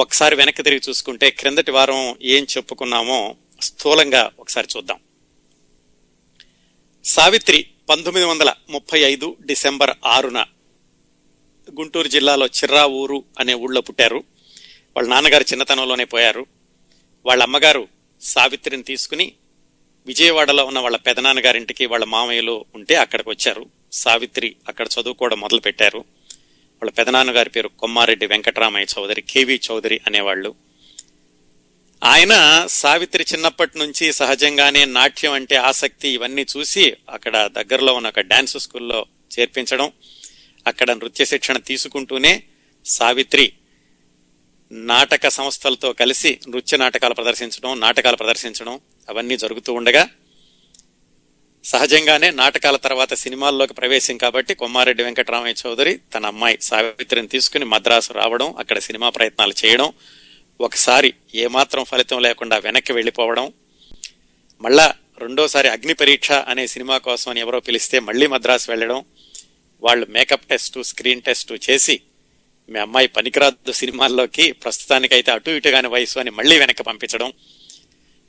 ఒకసారి వెనక్కి తిరిగి చూసుకుంటే క్రిందటి వారం ఏం చెప్పుకున్నామో స్థూలంగా ఒకసారి చూద్దాం. సావిత్రి పంతొమ్మిది వందల ముప్పై ఐదు డిసెంబర్ ఆరున గుంటూరు జిల్లాలో చిర్రా ఊరు అనే ఊళ్ళో పుట్టారు. వాళ్ళ నాన్నగారు చిన్నతనంలోనే పోయారు. వాళ్ళ అమ్మగారు సావిత్రిని తీసుకుని విజయవాడలో ఉన్న వాళ్ళ పెదనాన్నగారింటికి వాళ్ళ మామయ్యలో ఉంటే అక్కడికి వచ్చారు. సావిత్రి అక్కడ చదువుకోవడం మొదలు పెట్టారు వాళ్ళ పెదనాన్నగారి పేరు కొమ్మారెడ్డి వెంకటరామయ్య చౌదరి కేవి చౌదరి అనేవాళ్ళు. ఆయన సావిత్రి చిన్నప్పటి నుంచి సహజంగానే నాట్యం అంటే ఆసక్తి ఇవన్నీ చూసి అక్కడ దగ్గరలో ఉన్న ఒక డ్యాన్స్ స్కూల్లో చేర్పించడం అక్కడ నృత్య శిక్షణ తీసుకుంటూనే సావిత్రి నాటక సంస్థలతో కలిసి నృత్య నాటకాలు ప్రదర్శించడం నాటకాలు ప్రదర్శించడం అవన్నీ జరుగుతూ ఉండగా సహజంగానే నాటకాల తర్వాత సినిమాల్లోకి ప్రవేశం కాబట్టి కొమ్మారెడ్డి వెంకటరామయ్య చౌదరి తన అమ్మాయి సావిత్రిని తీసుకుని మద్రాసు రావడం అక్కడ సినిమా ప్రయత్నాలు చేయడం ఒకసారి ఏమాత్రం ఫలితం లేకుండా వెనక్కి వెళ్ళిపోవడం మళ్ళా రెండోసారి అగ్ని పరీక్ష అనే సినిమా కోసం అని ఎవరో పిలిస్తే మళ్ళీ మద్రాసు వెళ్ళడం వాళ్ళు మేకప్ టెస్ట్ స్క్రీన్ టెస్ట్ చేసి మీ అమ్మాయి పనికిరాదు సినిమాల్లోకి ప్రస్తుతానికైతే అటు ఇటుగాని వయసు అని మళ్ళీ వెనక్కి పంపించడం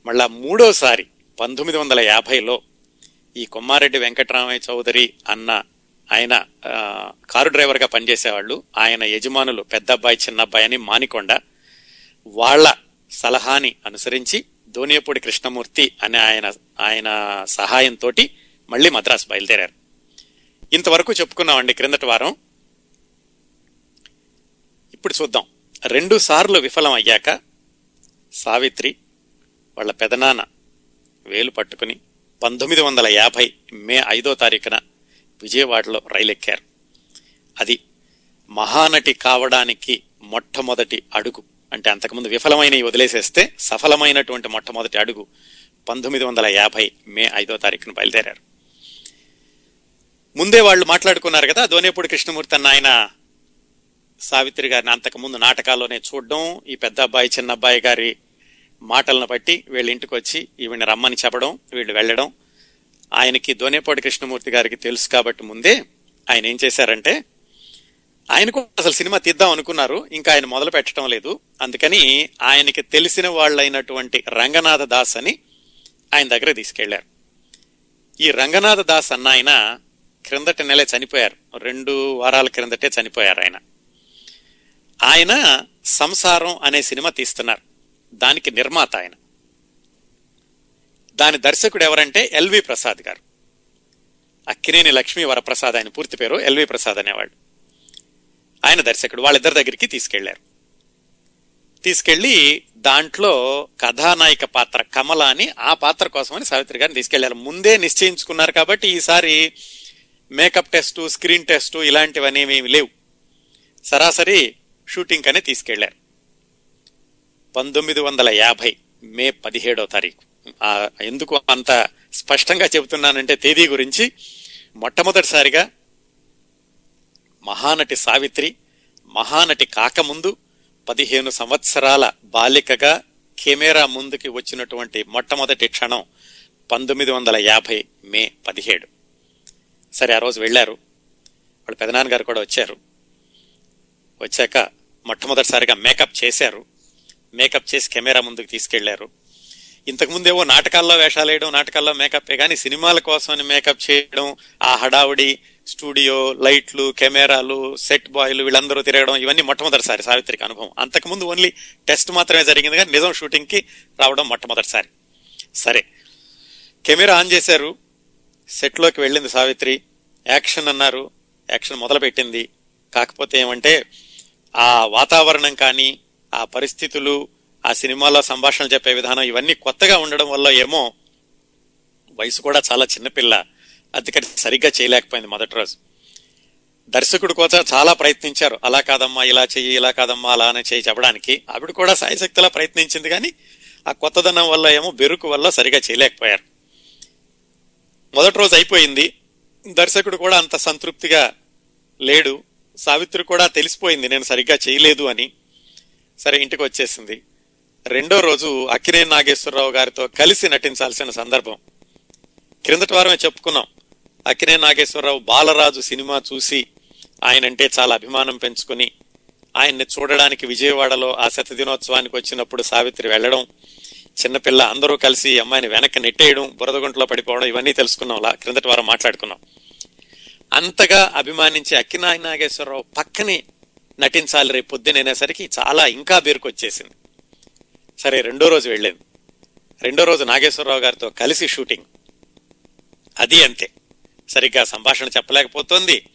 మళ్ళా మూడోసారి పంతొమ్మిది వందల యాభైలో ఈ కొమ్మారెడ్డి వెంకటరామయ్య చౌదరి అన్న ఆయన కారు డ్రైవర్గా పనిచేసేవాళ్ళు. ఆయన యజమానులు పెద్ద అబ్బాయి చిన్న అబ్బాయి అని మానికొండ వాళ్ళ సలహాని అనుసరించి దోనియపూడి కృష్ణమూర్తి అనే ఆయన ఆయన సహాయంతో మళ్ళీ మద్రాసు బయలుదేరారు. ఇంతవరకు చెప్పుకున్నామండి క్రిందటి వారం. ఇప్పుడు చూద్దాం. రెండు సార్లు విఫలం అయ్యాక సావిత్రి వాళ్ళ పెదనాన్న వేలు పట్టుకుని పంతొమ్మిది వందల యాభై మే ఐదో తారీఖున విజయవాడలో రైలు ఎక్కారు అది మహానటి కావడానికి మొట్టమొదటి అడుగు. అంటే అంతకుముందు విఫలమైనవి వదిలేసేస్తే సఫలమైనటువంటి మొట్టమొదటి అడుగు పంతొమ్మిది వందల యాభై మే ఐదో తారీఖున బయలుదేరారు. ముందే వాళ్ళు మాట్లాడుకున్నారు కదా దోనేపూడి కృష్ణమూర్తి అన్న ఆయన సావిత్రి గారిని అంతకుముందు నాటకాల్లోనే చూడడం ఈ పెద్ద అబ్బాయి చిన్న అబ్బాయి గారి మాటలను బట్టి వీళ్ళ ఇంటికి వచ్చి ఈవిని రమ్మని చెప్పడం వీళ్ళు వెళ్ళడం. ఆయనకి దోనేపాటి కృష్ణమూర్తి గారికి తెలుసు కాబట్టి ముందే ఆయన ఏం చేశారంటే ఆయనకు అసలు సినిమా తీద్దాం అనుకున్నారు ఇంకా ఆయన మొదలు పెట్టడం లేదు. అందుకని ఆయనకి తెలిసిన వాళ్ళైనటువంటి రంగనాథ దాస్ అని ఆయన దగ్గర తీసుకెళ్ళారు. ఈ రంగనాథ దాస్ అన్న ఆయన క్రిందటి నెలే చనిపోయారు. రెండు వారాల క్రిందటే చనిపోయారు ఆయన. ఆయన సంసారం అనే సినిమా తీస్తున్నారు. దానికి నిర్మాత ఆయన. దాని దర్శకుడు ఎవరంటే ఎల్వి ప్రసాద్ గారు. అక్కినేని లక్ష్మీ వరప్రసాద్ ఆయన పూర్తి పేరు ఎల్వి ప్రసాద్ అనేవాడు. ఆయన దర్శకుడు. వాళ్ళిద్దరి దగ్గరికి తీసుకెళ్ళారు. తీసుకెళ్ళి దాంట్లో కథానాయిక పాత్ర కమల అని ఆ పాత్ర కోసమని సావిత్రి గారిని తీసుకెళ్ళారు. ముందే నిశ్చయించుకున్నారు కాబట్టి ఈసారి మేకప్ టెస్ట్ స్క్రీన్ టెస్ట్ ఇలాంటివనేమి లేవు. సరాసరి షూటింగ్ కనే తీసుకెళ్ళారు. పంతొమ్మిది వందల యాభై మే పదిహేడో తారీఖు. ఎందుకు అంత స్పష్టంగా చెబుతున్నానంటే తేదీ గురించి మొట్టమొదటిసారిగా మహానటి సావిత్రి మహానటి కాకముందు పదిహేను సంవత్సరాల బాలికగా కెమెరా ముందుకి వచ్చినటువంటి మొట్టమొదటి క్షణం పంతొమ్మిది వందల యాభై మే పదిహేడు. సరే ఆ రోజు వెళ్ళారు. వాళ్ళ పెదనాన్నగారు కూడా వచ్చారు. వచ్చాక మొట్టమొదటిసారిగా మేకప్ చేశారు. మేకప్ చేసి కెమెరా ముందుకు తీసుకెళ్ళారు. ఇంతకుముందేవో నాటకాల్లో వేషాలు వేయడం నాటకాల్లో మేకప్ కానీ సినిమాల కోసం మేకప్ చేయడం ఆ హడావుడి స్టూడియో లైట్లు కెమెరాలు సెట్ బాయ్లు వీళ్ళందరూ తిరగడం ఇవన్నీ మొట్టమొదటిసారి సావిత్రికి అనుభవం. అంతకుముందు ఓన్లీ టెస్ట్ మాత్రమే జరిగింది కానీ నిజం షూటింగ్కి రావడం మొట్టమొదటిసారి. సరే. కెమెరా ఆన్ చేశారు. సెట్లోకి వెళ్ళింది సావిత్రి. యాక్షన్ అన్నారు. యాక్షన్ మొదలుపెట్టింది. కాకపోతే ఏమంటే ఆ వాతావరణం కానీ ఆ పరిస్థితులు ఆ సినిమాలో సంభాషణలు చెప్పే విధానం ఇవన్నీ కొత్తగా ఉండడం వల్ల ఏమో వయసు కూడా చాలా చిన్నపిల్ల అందుకని సరిగ్గా చేయలేకపోయింది మొదటి రోజు. దర్శకుడు కోత చాలా ప్రయత్నించారు. అలా కాదమ్మా ఇలా చెయ్యి ఇలా కాదమ్మా అలా అని చేయి చెప్పడానికి. ఆవిడ కూడా సాయశక్తిలా ప్రయత్నించింది కానీ ఆ కొత్తదనం వల్ల ఏమో బెరుకు వల్ల సరిగా చేయలేకపోయారు. మొదటి రోజు అయిపోయింది. దర్శకుడు కూడా అంత సంతృప్తిగా లేడు. సావిత్రి కూడా తెలిసిపోయింది నేను సరిగ్గా చేయలేదు అని. సరే ఇంటికి వచ్చేసింది. రెండో రోజు అక్కినే నాగేశ్వరరావు గారితో కలిసి నటించాల్సిన సందర్భం. క్రిందటి వారమే చెప్పుకున్నాం. అక్కినే నాగేశ్వరరావు బాలరాజు సినిమా చూసి ఆయనంటే చాలా అభిమానం పెంచుకుని ఆయన్ని చూడడానికి విజయవాడలో ఆ శత దినోత్సవానికి వచ్చినప్పుడు సావిత్రి వెళ్ళడం చిన్నపిల్ల అందరూ కలిసి అమ్మాయిని వెనక్కి నెట్టేయడం బురదగుంటలో పడిపోవడం ఇవన్నీ తెలుసుకున్నాం. అలా క్రిందటి వారం మాట్లాడుకున్నాం. అంతగా అభిమానించే అక్కినాయ నాగేశ్వరరావు పక్కనే నటించాలి రేపు పొద్దునైనాసరికి చాలా ఇంకా బేరుకొచ్చేసింది సరే రెండో రోజు వెళ్ళింది. రెండో రోజు నాగేశ్వరరావు గారితో కలిసి షూటింగ్. అది అంతే. సరిగ్గా సంభాషణ చెప్పలేకపోతుంది.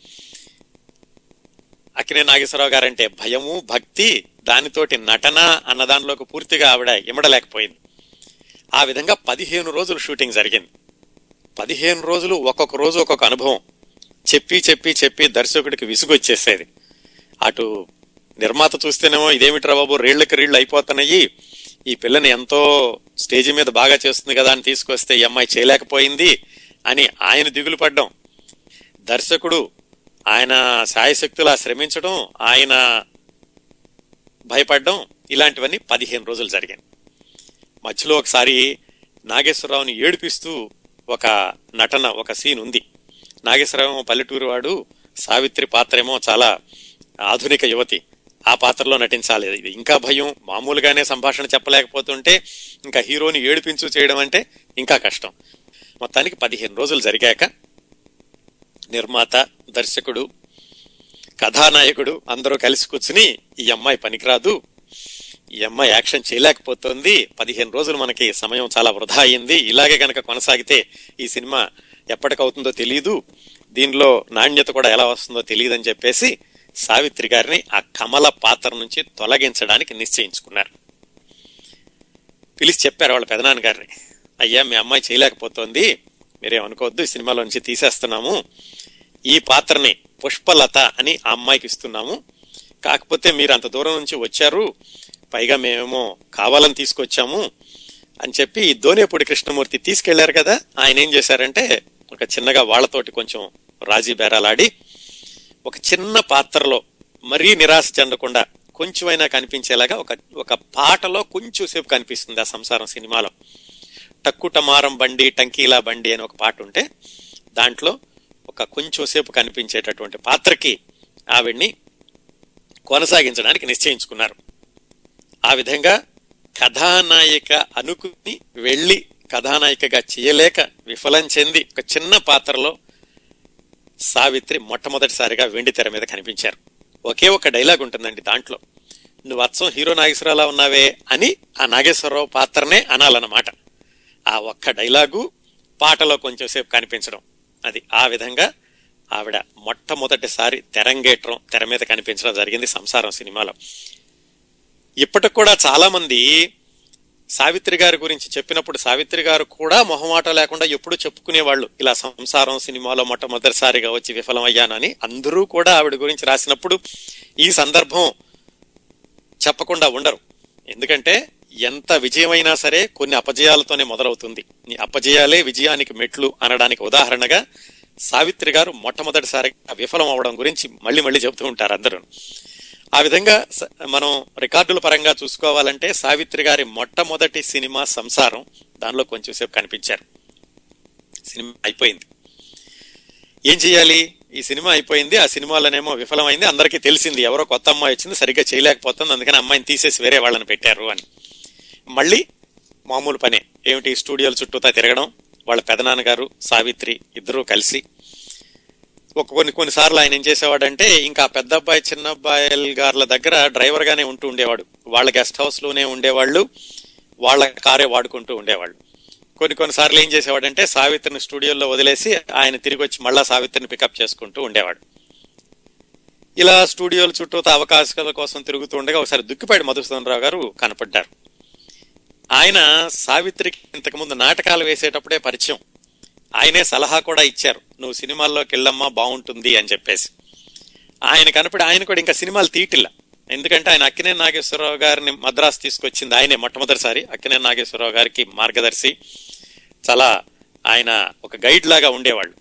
అక్కినే నాగేశ్వరరావు గారంటే భయము భక్తి దానితోటి నటన అన్న దానిలోకి పూర్తిగా ఆవిడ ఇమడలేకపోయింది. ఆ విధంగా పదిహేను రోజులు షూటింగ్ జరిగింది. పదిహేను రోజులు ఒక్కొక్క రోజు ఒక్కొక్క అనుభవం. చెప్పి చెప్పి చెప్పి దర్శకుడికి విసుగొచ్చేసేది. అటు నిర్మాత చూస్తేనేమో ఇదేమిట్రా బాబు రీళ్ళకి రీళ్ళు అయిపోతున్నాయి. ఈ పిల్లని ఎంతో స్టేజ్ మీద బాగా చేస్తుంది కదా అని తీసుకొస్తే ఈ అమ్మాయి చేయలేకపోయింది అని ఆయన దిగులు పడ్డం. దర్శకుడు ఆయన సాయశక్తులా శ్రమించడం ఆయన భయపడడం ఇలాంటివన్నీ పదిహేను రోజులు జరిగాయి. మధ్యలో ఒకసారి నాగేశ్వరరావుని ఏడిపిస్తూ ఒక నటన ఒక సీన్ ఉంది. నాగేశ్వరరావు పల్లెటూరు వాడు సావిత్రి పాత్ర ఏమో చాలా ఆధునిక యువతి. ఆ పాత్రలో నటించాలి. ఇంకా భయం. మామూలుగానే సంభాషణ చెప్పలేకపోతుంటే ఇంకా హీరోని ఏడిపించు చేయడం అంటే ఇంకా కష్టం. మొత్తానికి పదిహేను రోజులు జరిగాక నిర్మాత దర్శకుడు కథానాయకుడు అందరూ కలిసి కూర్చుని ఈ అమ్మాయి పనికిరాదు. ఈ అమ్మాయి యాక్షన్ చేయలేకపోతుంది. పదిహేను రోజులు మనకి సమయం చాలా వృధా అయింది. ఇలాగే కనుక కొనసాగితే ఈ సినిమా ఎప్పటికవుతుందో తెలియదు దీనిలో నాణ్యత కూడా ఎలా వస్తుందో తెలియదని చెప్పేసి సావిత్రి గారిని ఆ కమల పాత్ర నుంచి తొలగించడానికి నిశ్చయించుకున్నారు. పిలిచి చెప్పారు వాళ్ళ పెదనాన్న గారిని. అయ్యా మీ అమ్మాయి చేయలేకపోతోంది. మీరేమనుకోవద్దు ఈ సినిమాలో నుంచి తీసేస్తున్నాము. ఈ పాత్రని పుష్పలత అని ఆ అమ్మాయికి ఇస్తున్నాము. కాకపోతే మీరు అంత దూరం నుంచి వచ్చారు. పైగా మేమేమో కావాలని తీసుకొచ్చాము. అని చెప్పి ఈ దోనేపూడి కృష్ణమూర్తి తీసుకెళ్ళారు కదా. ఆయన ఏం చేశారంటే ఒక చిన్నగా వాళ్ళతోటి కొంచెం రాజీ బేరాలాడి ఒక చిన్న పాత్రలో మరీ నిరాశ చెందకుండా కొంచెమైనా కనిపించేలాగా ఒక ఒక పాటలో కొంచెం సేపు కనిపిస్తుంది ఆ సంసారం సినిమాలో. టక్కుటమారం బండి టంకీలా బండి అని ఒక పాట ఉంటే దాంట్లో ఒక కొంచెం సేపు కనిపించేటటువంటి పాత్రకి ఆవిడ్ని కొనసాగించడానికి నిశ్చయించుకున్నారు. ఆ విధంగా కథానాయిక అనుకుని వెళ్ళి కథానాయికగా చేయలేక విఫలం చెంది ఒక చిన్న పాత్రలో సావిత్రి మొట్టమొదటిసారిగా వెండి తెర మీద కనిపించారు. ఒకే ఒక డైలాగ్ ఉంటుందండి దాంట్లో. నువ్వు అచ్చం హీరో నాగేశ్వరరావులా ఉన్నావే అని ఆ నాగేశ్వరరావు పాత్రనే అనాలన్నమాట. ఆ ఒక్క డైలాగు పాటలో కొంచెం సేపు కనిపించడం. అది ఆ విధంగా ఆవిడ మొట్టమొదటిసారి తెరంగేట్రం తెర మీద కనిపించడం జరిగింది సంసారం సినిమాలో. ఇప్పటికి కూడా చాలామంది సావిత్రి గారి గురించి చెప్పినప్పుడు సావిత్రి గారు కూడా మొహమాట లేకుండా ఎప్పుడూ చెప్పుకునేవాళ్ళు. ఇలా సంసారం సినిమాలో మొట్టమొదటిసారిగా వచ్చి విఫలమయ్యానని అందరూ కూడా ఆవిడ గురించి రాసినప్పుడు ఈ సందర్భం చెప్పకుండా ఉండరు. ఎందుకంటే ఎంత విజయమైనా సరే కొన్ని అపజయాలతోనే మొదలవుతుంది. నీ అపజయాలే విజయానికి మెట్లు అనడానికి ఉదాహరణగా సావిత్రి గారు మొట్టమొదటిసారిగా విఫలం అవడం గురించి మళ్ళీ మళ్ళీ చెబుతూ ఉంటారు అందరూ. ఆ విధంగా స- మనం రికార్డుల పరంగా చూసుకోవాలంటే సావిత్రి గారి మొట్టమొదటి సినిమా సంసారం దానిలో కొంచెం సేపు కనిపించారు. సినిమా అయిపోయింది. ఏం చేయాలి? ఈ సినిమా అయిపోయింది ఆ సినిమాలోనేమో విఫలమైంది అందరికీ తెలిసింది. ఎవరో కొత్త అమ్మాయి వచ్చింది సరిగ్గా చేయలేకపోతుంది అందుకని అమ్మాయిని తీసేసి వేరే వాళ్ళని పెట్టారు అని. మళ్ళీ మామూలు పనే. ఏమిటి? స్టూడియోల చుట్టూతా తిరగడం వాళ్ళ పెదనాన్నగారు సావిత్రి ఇద్దరూ కలిసి ఒక కొన్ని కొన్నిసార్లు ఆయన ఏం చేసేవాడంటే ఇంకా పెద్ద అబ్బాయి చిన్న అబ్బాయి గారుల దగ్గర డ్రైవర్ గానే ఉంటూ ఉండేవాడు. వాళ్ళ గెస్ట్ హౌస్లోనే ఉండేవాళ్ళు. వాళ్ళ కారే వాడుకుంటూ ఉండేవాళ్ళు. కొన్ని కొన్నిసార్లు ఏం చేసేవాడంటే సావిత్రిని స్టూడియోలో వదిలేసి ఆయన తిరిగి వచ్చి మళ్ళా సావిత్రిని పికప్ చేసుకుంటూ ఉండేవాడు. ఇలా స్టూడియోల చుట్టూ అవకాశాల కోసం తిరుగుతూ ఉండగా ఒకసారి దుక్కిపాటి మధుసూదనరావు గారు కనపడ్డారు. ఆయన సావిత్రికి ఇంతకుముందు నాటకాలు వేసేటప్పుడే పరిచయం. ఆయనే సలహా కూడా ఇచ్చారు. నువ్వు సినిమాల్లోకి వెళ్ళమ్మా బాగుంటుంది అని చెప్పేసి. ఆయన కనపడి ఆయన కూడా ఇంకా సినిమాలు తీయటిల్ల ఎందుకంటే ఆయన అక్కినే నాగేశ్వరరావు గారిని మద్రాసు తీసుకొచ్చింది ఆయనే మొట్టమొదటిసారి అక్కినే నాగేశ్వరరావు గారికి మార్గదర్శి. చాలా ఆయన ఒక గైడ్ లాగా ఉండేవాళ్ళు.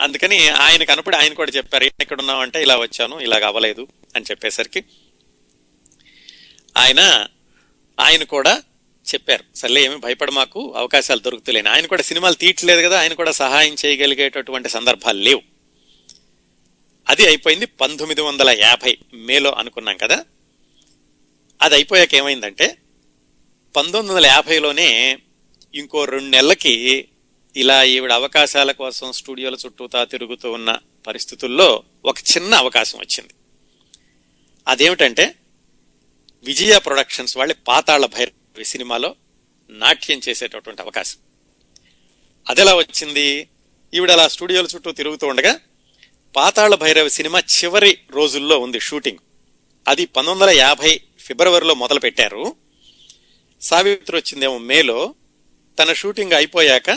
అందుకని ఆయన కనపడి ఆయన కూడా చెప్పారు ఎక్కడ ఉన్నామంటే ఇలా వచ్చాను ఇలాగ అవ్వలేదు అని చెప్పేసరికి ఆయన ఆయన కూడా చెప్పారు. సర్లే ఏమి భయపడ మాకు అవకాశాలు దొరుకుతలేను. ఆయన కూడా సినిమాలు తీయట్లేదు కదా ఆయన కూడా సహాయం చేయగలిగేటటువంటి సందర్భాలు లేవు. అది అయిపోయింది పంతొమ్మిది వందల యాభై మేలో అనుకున్నాం కదా. అది అయిపోయాక ఏమైందంటే పంతొమ్మిది వందల యాభైలోనే ఇంకో రెండు నెలలకి ఇలా ఈవిడ అవకాశాల కోసం స్టూడియోల చుట్టూతా తిరుగుతూ ఉన్న పరిస్థితుల్లో ఒక చిన్న అవకాశం వచ్చింది. అదేమిటంటే విజయ ప్రొడక్షన్స్ వాళ్ళ పాతాళ భైరవ సినిమాలో నాట్యం చేసేటటువంటి అవకాశం. అదెలా వచ్చింది? ఈవిడ అలా స్టూడియోల చుట్టూ తిరుగుతూ ఉండగా పాతాళ భైరవి సినిమా చివరి రోజుల్లో ఉంది షూటింగ్. అది పంతొమ్మిది వందల యాభై ఫిబ్రవరిలో మొదలు పెట్టారు సావిత్రి వచ్చిందేమో మేలో. తన షూటింగ్ అయిపోయాక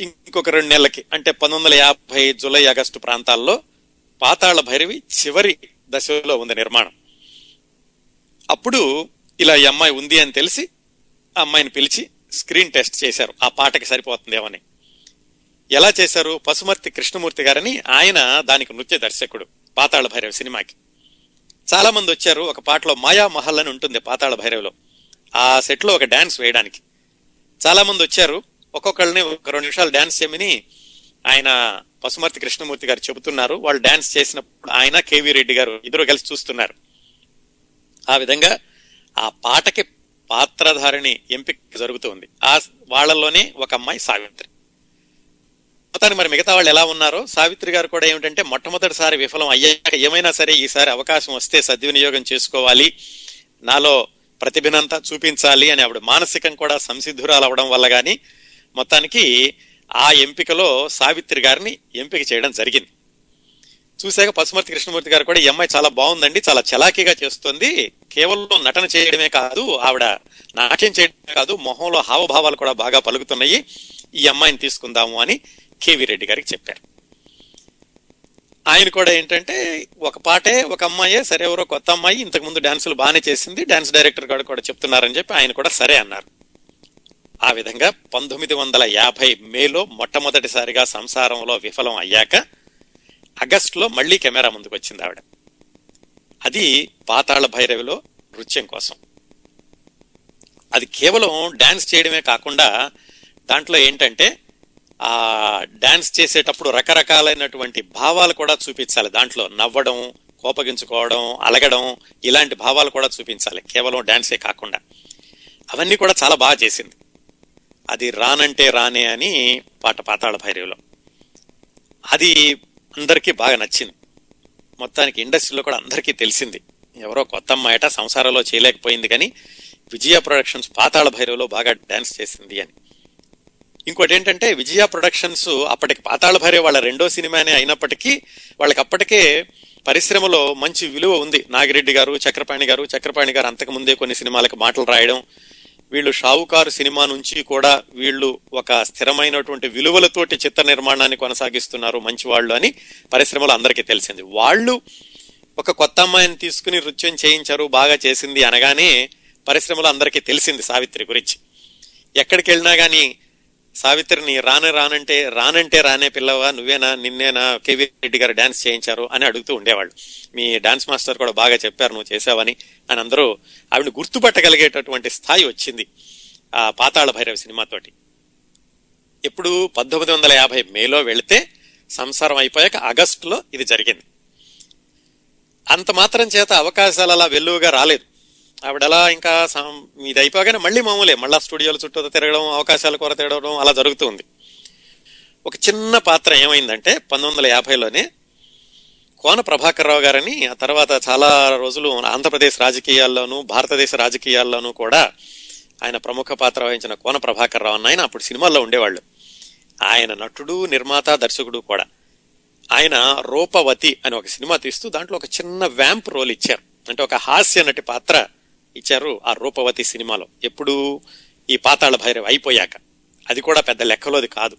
ఇంకొక రెండు నెలలకి అంటే పంతొమ్మిది వందల యాభై జూలై ఆగస్టు ప్రాంతాల్లో పాతాళ భైరవి చివరి దశలో ఉంది నిర్మాణం. అప్పుడు ఇలా ఈ అమ్మాయి ఉంది అని తెలిసి ఆ అమ్మాయిని పిలిచి స్క్రీన్ టెస్ట్ చేశారు. ఆ పాటకి సరిపోతుందేమని ఎలా చేశారు? పసుమర్తి కృష్ణమూర్తి గారని ఆయన దానికి నృత్య దర్శకుడు పాతాళ భైరవ సినిమాకి. చాలా మంది వచ్చారు. ఒక పాటలో మాయా మహల్ అని ఉంటుంది పాతాళ భైరవలో. ఆ సెట్లో ఒక డాన్స్ వేయడానికి. చాలా మంది వచ్చారు. ఒక్కొక్కళ్ళని ఒక రెండు నిమిషాలు డాన్స్ చేయమని ఆయన పశుమర్తి కృష్ణమూర్తి గారు చెబుతున్నారు. వాళ్ళు డాన్స్ చేసినప్పుడు ఆయన కేవీ రెడ్డి గారు ఇద్దరు కలిసి చూస్తున్నారు. ఆ విధంగా ఆ పాటకి పాత్రధారిణి ఎంపిక జరుగుతుంది. ఆ వాళ్ళలోనే ఒక అమ్మాయి సావిత్రి. మొత్తానికి మరి మిగతా వాళ్ళు ఎలా ఉన్నారో సావిత్రి గారు కూడా ఏమిటంటే మొట్టమొదటిసారి విఫలం అయ్యాక ఏమైనా సరే ఈసారి అవకాశం వస్తే సద్వినియోగం చేసుకోవాలి నాలో ప్రతిభనంతా చూపించాలి అని ఆవిడ మానసికం కూడా సంసిద్ధురాలు అవడం వల్ల కానీ మొత్తానికి ఆ ఎంపికలో సావిత్రి గారిని ఎంపిక చేయడం జరిగింది. చూశాక పశుమర్తి కృష్ణమూర్తి గారు కూడా ఈ అమ్మాయి చాలా బాగుందండి చాలా చలాకీగా చేస్తుంది. కేవలం నటన చేయడమే కాదు ఆవిడ నాట్యం చేయడమే కాదు మొహంలో హావభావాలు కూడా బాగా పలుకుతున్నాయి. ఈ అమ్మాయిని తీసుకుందాము అని కేవీ రెడ్డి గారికి చెప్పారు. ఆయన కూడా ఏంటంటే ఒక పాటే ఒక అమ్మాయే సరే ఎవరో కొత్త అమ్మాయి ఇంతకు ముందు డాన్సులు బాగానే చేసింది డాన్స్ డైరెక్టర్ గారు కూడా చెప్తున్నారని చెప్పి ఆయన కూడా సరే అన్నారు. ఆ విధంగా పంతొమ్మిది వందల యాభై మేలో మొట్టమొదటిసారిగా సంసారంలో విఫలం అయ్యాక ఆగస్టులో మళ్ళీ కెమెరా ముందుకు వచ్చింది ఆవిడ. అది పాతాళ భైరవిలో నృత్యం కోసం. అది కేవలం డ్యాన్స్ చేయడమే కాకుండా దాంట్లో ఏంటంటే ఆ డ్యాన్స్ చేసేటప్పుడు రకరకాలైనటువంటి భావాలు కూడా చూపించాలి. దాంట్లో నవ్వడం కోపగించుకోవడం అలగడం ఇలాంటి భావాలు కూడా చూపించాలి. కేవలం డ్యాన్సే కాకుండా. అవన్నీ కూడా చాలా బాగా చేసింది. అది రానంటే రానే అని పాట పాతాళ భైరవిలో. అది అందరికీ బాగా నచ్చింది. మొత్తానికి ఇండస్ట్రీలో కూడా అందరికీ తెలిసింది. ఎవరో కొత్త అమ్మాయట సంసారంలో చేయలేకపోయింది కానీ విజయ ప్రొడక్షన్స్ పాతాళ భైరవలో బాగా డాన్స్ చేసింది అని. ఇంకోటి ఏంటంటే విజయ ప్రొడక్షన్స్ అప్పటికి పాతాళ భైరవి వాళ్ళ రెండో సినిమానే అయినప్పటికీ వాళ్ళకి అప్పటికే పరిశ్రమలో మంచి విలువ ఉంది. నాగిరెడ్డి గారు చక్రపాణి గారు చక్రపాణి గారు అంతకుముందే కొన్ని సినిమాలకు మాటలు రాయడం వీళ్ళు షావుకారు సినిమా నుంచి కూడా వీళ్ళు ఒక స్థిరమైనటువంటి విలువలతోటి చిత్ర నిర్మాణాన్ని కొనసాగిస్తున్నారు మంచి వాళ్ళు అని పరిశ్రమలో అందరికీ తెలిసింది. వాళ్ళు ఒక కొత్త అమ్మాయిని తీసుకుని నృత్యం చేయించారు బాగా చేసింది అనగానే పరిశ్రమలో అందరికీ తెలిసింది సావిత్రి గురించి. ఎక్కడికి వెళ్ళినా కానీ సావిత్రిని రాను రానంటే రానంటే రానే పిల్లవా నువ్వేనా నిన్నేనా కేవీ రెడ్డి గారు డాన్స్ చేయించారు అని అడుగుతూ ఉండేవాళ్ళు. మీ డాన్స్ మాస్టర్ కూడా బాగా చెప్పారు నువ్వు చేసావని అని అందరూ ఆవిడ గుర్తుపట్టగలిగేటటువంటి స్థాయి వచ్చింది ఆ పాతాళ భైరవ సినిమాతోటి ఎప్పుడు పంతొమ్మిది వందల యాభై మేలో వెళితే సంసారం అయిపోయాక ఆగస్టులో ఇది జరిగింది. అంత మాత్రం చేత అవకాశాలు అలా వెల్లువగా రాలేదు. ఆవిడలా ఇంకా ఇది అయిపోగానే మళ్ళీ మామూలే మళ్ళా స్టూడియోల చుట్టూ తిరగడం అవకాశాల కొర తిరగడం అలా జరుగుతుంది. ఒక చిన్న పాత్ర ఏమైందంటే పంతొమ్మిది వందల యాభైలోనే కోన ప్రభాకర్ రావు గారని ఆ తర్వాత చాలా రోజులు ఆంధ్రప్రదేశ్ రాజకీయాల్లోనూ భారతదేశ రాజకీయాల్లోనూ కూడా ఆయన ప్రముఖ పాత్ర వహించిన కోన ప్రభాకర్ రావు అన్న ఆయన అప్పుడు సినిమాల్లో ఉండేవాళ్ళు. ఆయన నటుడు నిర్మాత దర్శకుడు కూడా. ఆయన రూపవతి అని ఒక సినిమా తీస్తూ దాంట్లో ఒక చిన్న వ్యాంప్ రోల్ ఇచ్చారు. అంటే ఒక హాస్య నటి పాత్ర ఇచ్చారు ఆ రూపవతి సినిమాలో. ఎప్పుడు ఈ పాతాళ భైరవ్ అయిపోయాక. అది కూడా పెద్ద లెక్కలోది కాదు.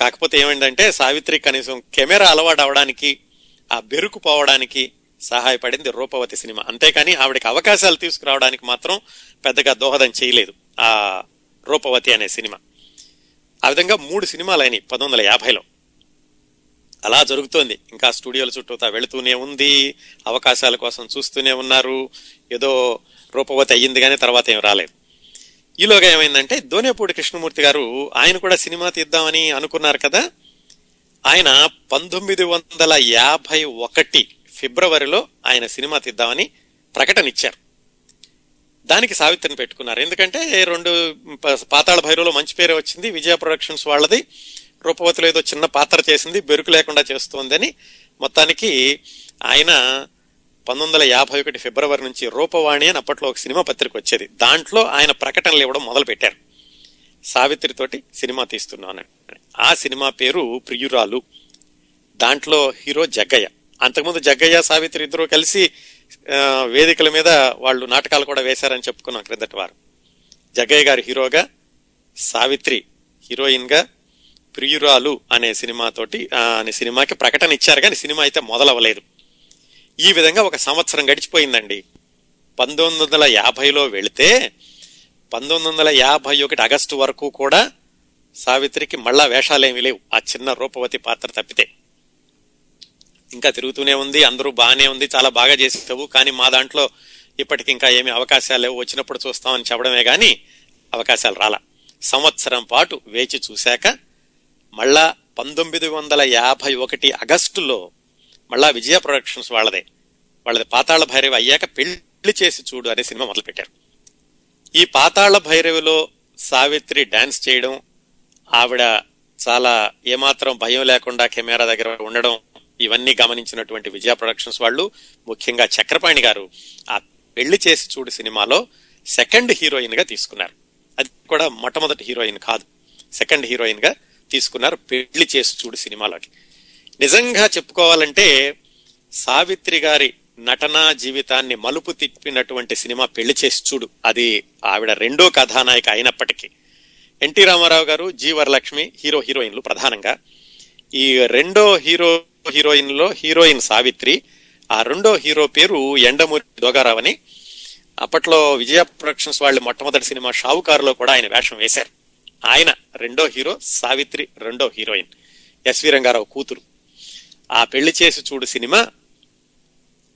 కాకపోతే ఏమైందంటే సావిత్రి కనీసం కెమెరా అలవాటు అవడానికి ఆ బెరుకు పోవడానికి సహాయపడింది రూపవతి సినిమా. అంతేకాని ఆవిడకి అవకాశాలు తీసుకురావడానికి మాత్రం పెద్దగా దోహదం చేయలేదు ఆ రూపవతి అనే సినిమా. ఆ విధంగా మూడు సినిమాలు అయినాయి పంతొమ్మిది వందల యాభైలో. అలా జరుగుతోంది. ఇంకా స్టూడియోల చుట్టూతా వెళుతూనే ఉంది. అవకాశాల కోసం చూస్తూనే ఉన్నారు. ఏదో రూపవతి అయ్యింది కానీ తర్వాత ఏం రాలేదు. ఈలోగా ఏమైందంటే దోనేపూడి కృష్ణమూర్తి గారు ఆయన కూడా సినిమా తీద్దామని అనుకున్నారు కదా. ఆయన పంతొమ్మిది వందల యాభై ఒకటి ఫిబ్రవరిలో ఆయన సినిమా తీద్దామని ప్రకటన ఇచ్చారు. దానికి సావిత్రిని పెట్టుకున్నారు. ఎందుకంటే రెండు ప- పాతాళ భైరవలో మంచి పేరే వచ్చింది. విజయ ప్రొడక్షన్స్ వాళ్ళది. రూపవతిలో ఏదో చిన్న పాత్ర చేసింది బెరుకు లేకుండా చేస్తోందని మొత్తానికి ఆయన పంతొమ్మిది వందల యాభై ఒకటి ఫిబ్రవరి నుంచి రూపవాణి అని అప్పట్లో ఒక సినిమా పత్రిక వచ్చేది. దాంట్లో ఆయన ప్రకటనలు ఇవ్వడం మొదలు పెట్టారు సావిత్రితోటి సినిమా తీస్తున్నాను ఆ సినిమా పేరు ప్రియురాలు. దాంట్లో హీరో జగ్గయ్య. అంతకుముందు జగ్గయ్య సావిత్రి ఇద్దరు కలిసి వేదికల మీద వాళ్ళు నాటకాలు కూడా వేశారని చెప్పుకున్నాం క్రిందటి వారు. జగ్గయ్య గారు హీరోగా సావిత్రి హీరోయిన్గా ప్రియురాలు అనే సినిమాతోటి అనే సినిమాకి ప్రకటన ఇచ్చారు కానీ సినిమా అయితే మొదలవ్వలేదు. ఈ విధంగా ఒక సంవత్సరం గడిచిపోయిందండి. పంతొమ్మిది వందల యాభైలో వెళితే పంతొమ్మిది వందల యాభై ఒకటి ఆగస్టు వరకు కూడా సావిత్రికి మళ్ళా వేషాలేమి లేవు. ఆ చిన్న రూపవతి పాత్ర తప్పితే. ఇంకా తిరుగుతూనే ఉంది అందరూ బాగానే ఉంది చాలా బాగా చేసేవు కానీ మా దాంట్లో ఇప్పటికి ఇంకా ఏమి అవకాశాలు లేవు. వచ్చినప్పుడు చూస్తామని చెప్పడమే కానీ అవకాశాలు రాలా. సంవత్సరం పాటు వేచి చూశాక మళ్ళా పంతొమ్మిది వందల యాభై ఒకటి ఆగస్టులో మళ్ళా విజయ ప్రొడక్షన్స్ వాళ్ళదే. వాళ్ళది పాతాళ భైరవి అయ్యాక పెళ్ళి చేసి చూడు అనే సినిమా మొదలుపెట్టారు. ఈ పాతాళ భైరవిలో సావిత్రి డాన్స్ చేయడం ఆవిడ చాలా ఏమాత్రం భయం లేకుండా కెమెరా దగ్గర ఉండడం ఇవన్నీ గమనించినటువంటి విజయ ప్రొడక్షన్స్ వాళ్ళు. ముఖ్యంగా చక్రపాణి గారు ఆ పెళ్ళి చేసి చూడు సినిమాలో సెకండ్ హీరోయిన్గా తీసుకున్నారు. అది కూడా మొట్టమొదటి హీరోయిన్ కాదు సెకండ్ హీరోయిన్గా తీసుకున్నారు పెళ్ళి చేసి చూడు సినిమాలోకి. నిజంగా చెప్పుకోవాలంటే సావిత్రి గారి నటనా జీవితాన్ని మలుపు తిప్పినటువంటి సినిమా పెళ్ళి చేసి చూడు. అది ఆవిడ రెండో కథానాయిక అయినప్పటికీ. ఎన్టీ రామారావు గారు జీ వరలక్ష్మి హీరో హీరోయిన్లు ప్రధానంగా. ఈ రెండో హీరో హీరోయిన్లో హీరోయిన్ సావిత్రి ఆ రెండో హీరో పేరు ఎండమూరి దోగారావు అని అప్పట్లో విజయ ప్రొడక్షన్స్ వాళ్ళు మొట్టమొదటి సినిమా షావుకారులో కూడా ఆయన వేషం వేశారు. ఆయన రెండో హీరో సావిత్రి రెండో హీరోయిన్. ఎస్వి రంగారావు కూతురు. ఆ పెళ్ళి చేసి చూడు సినిమా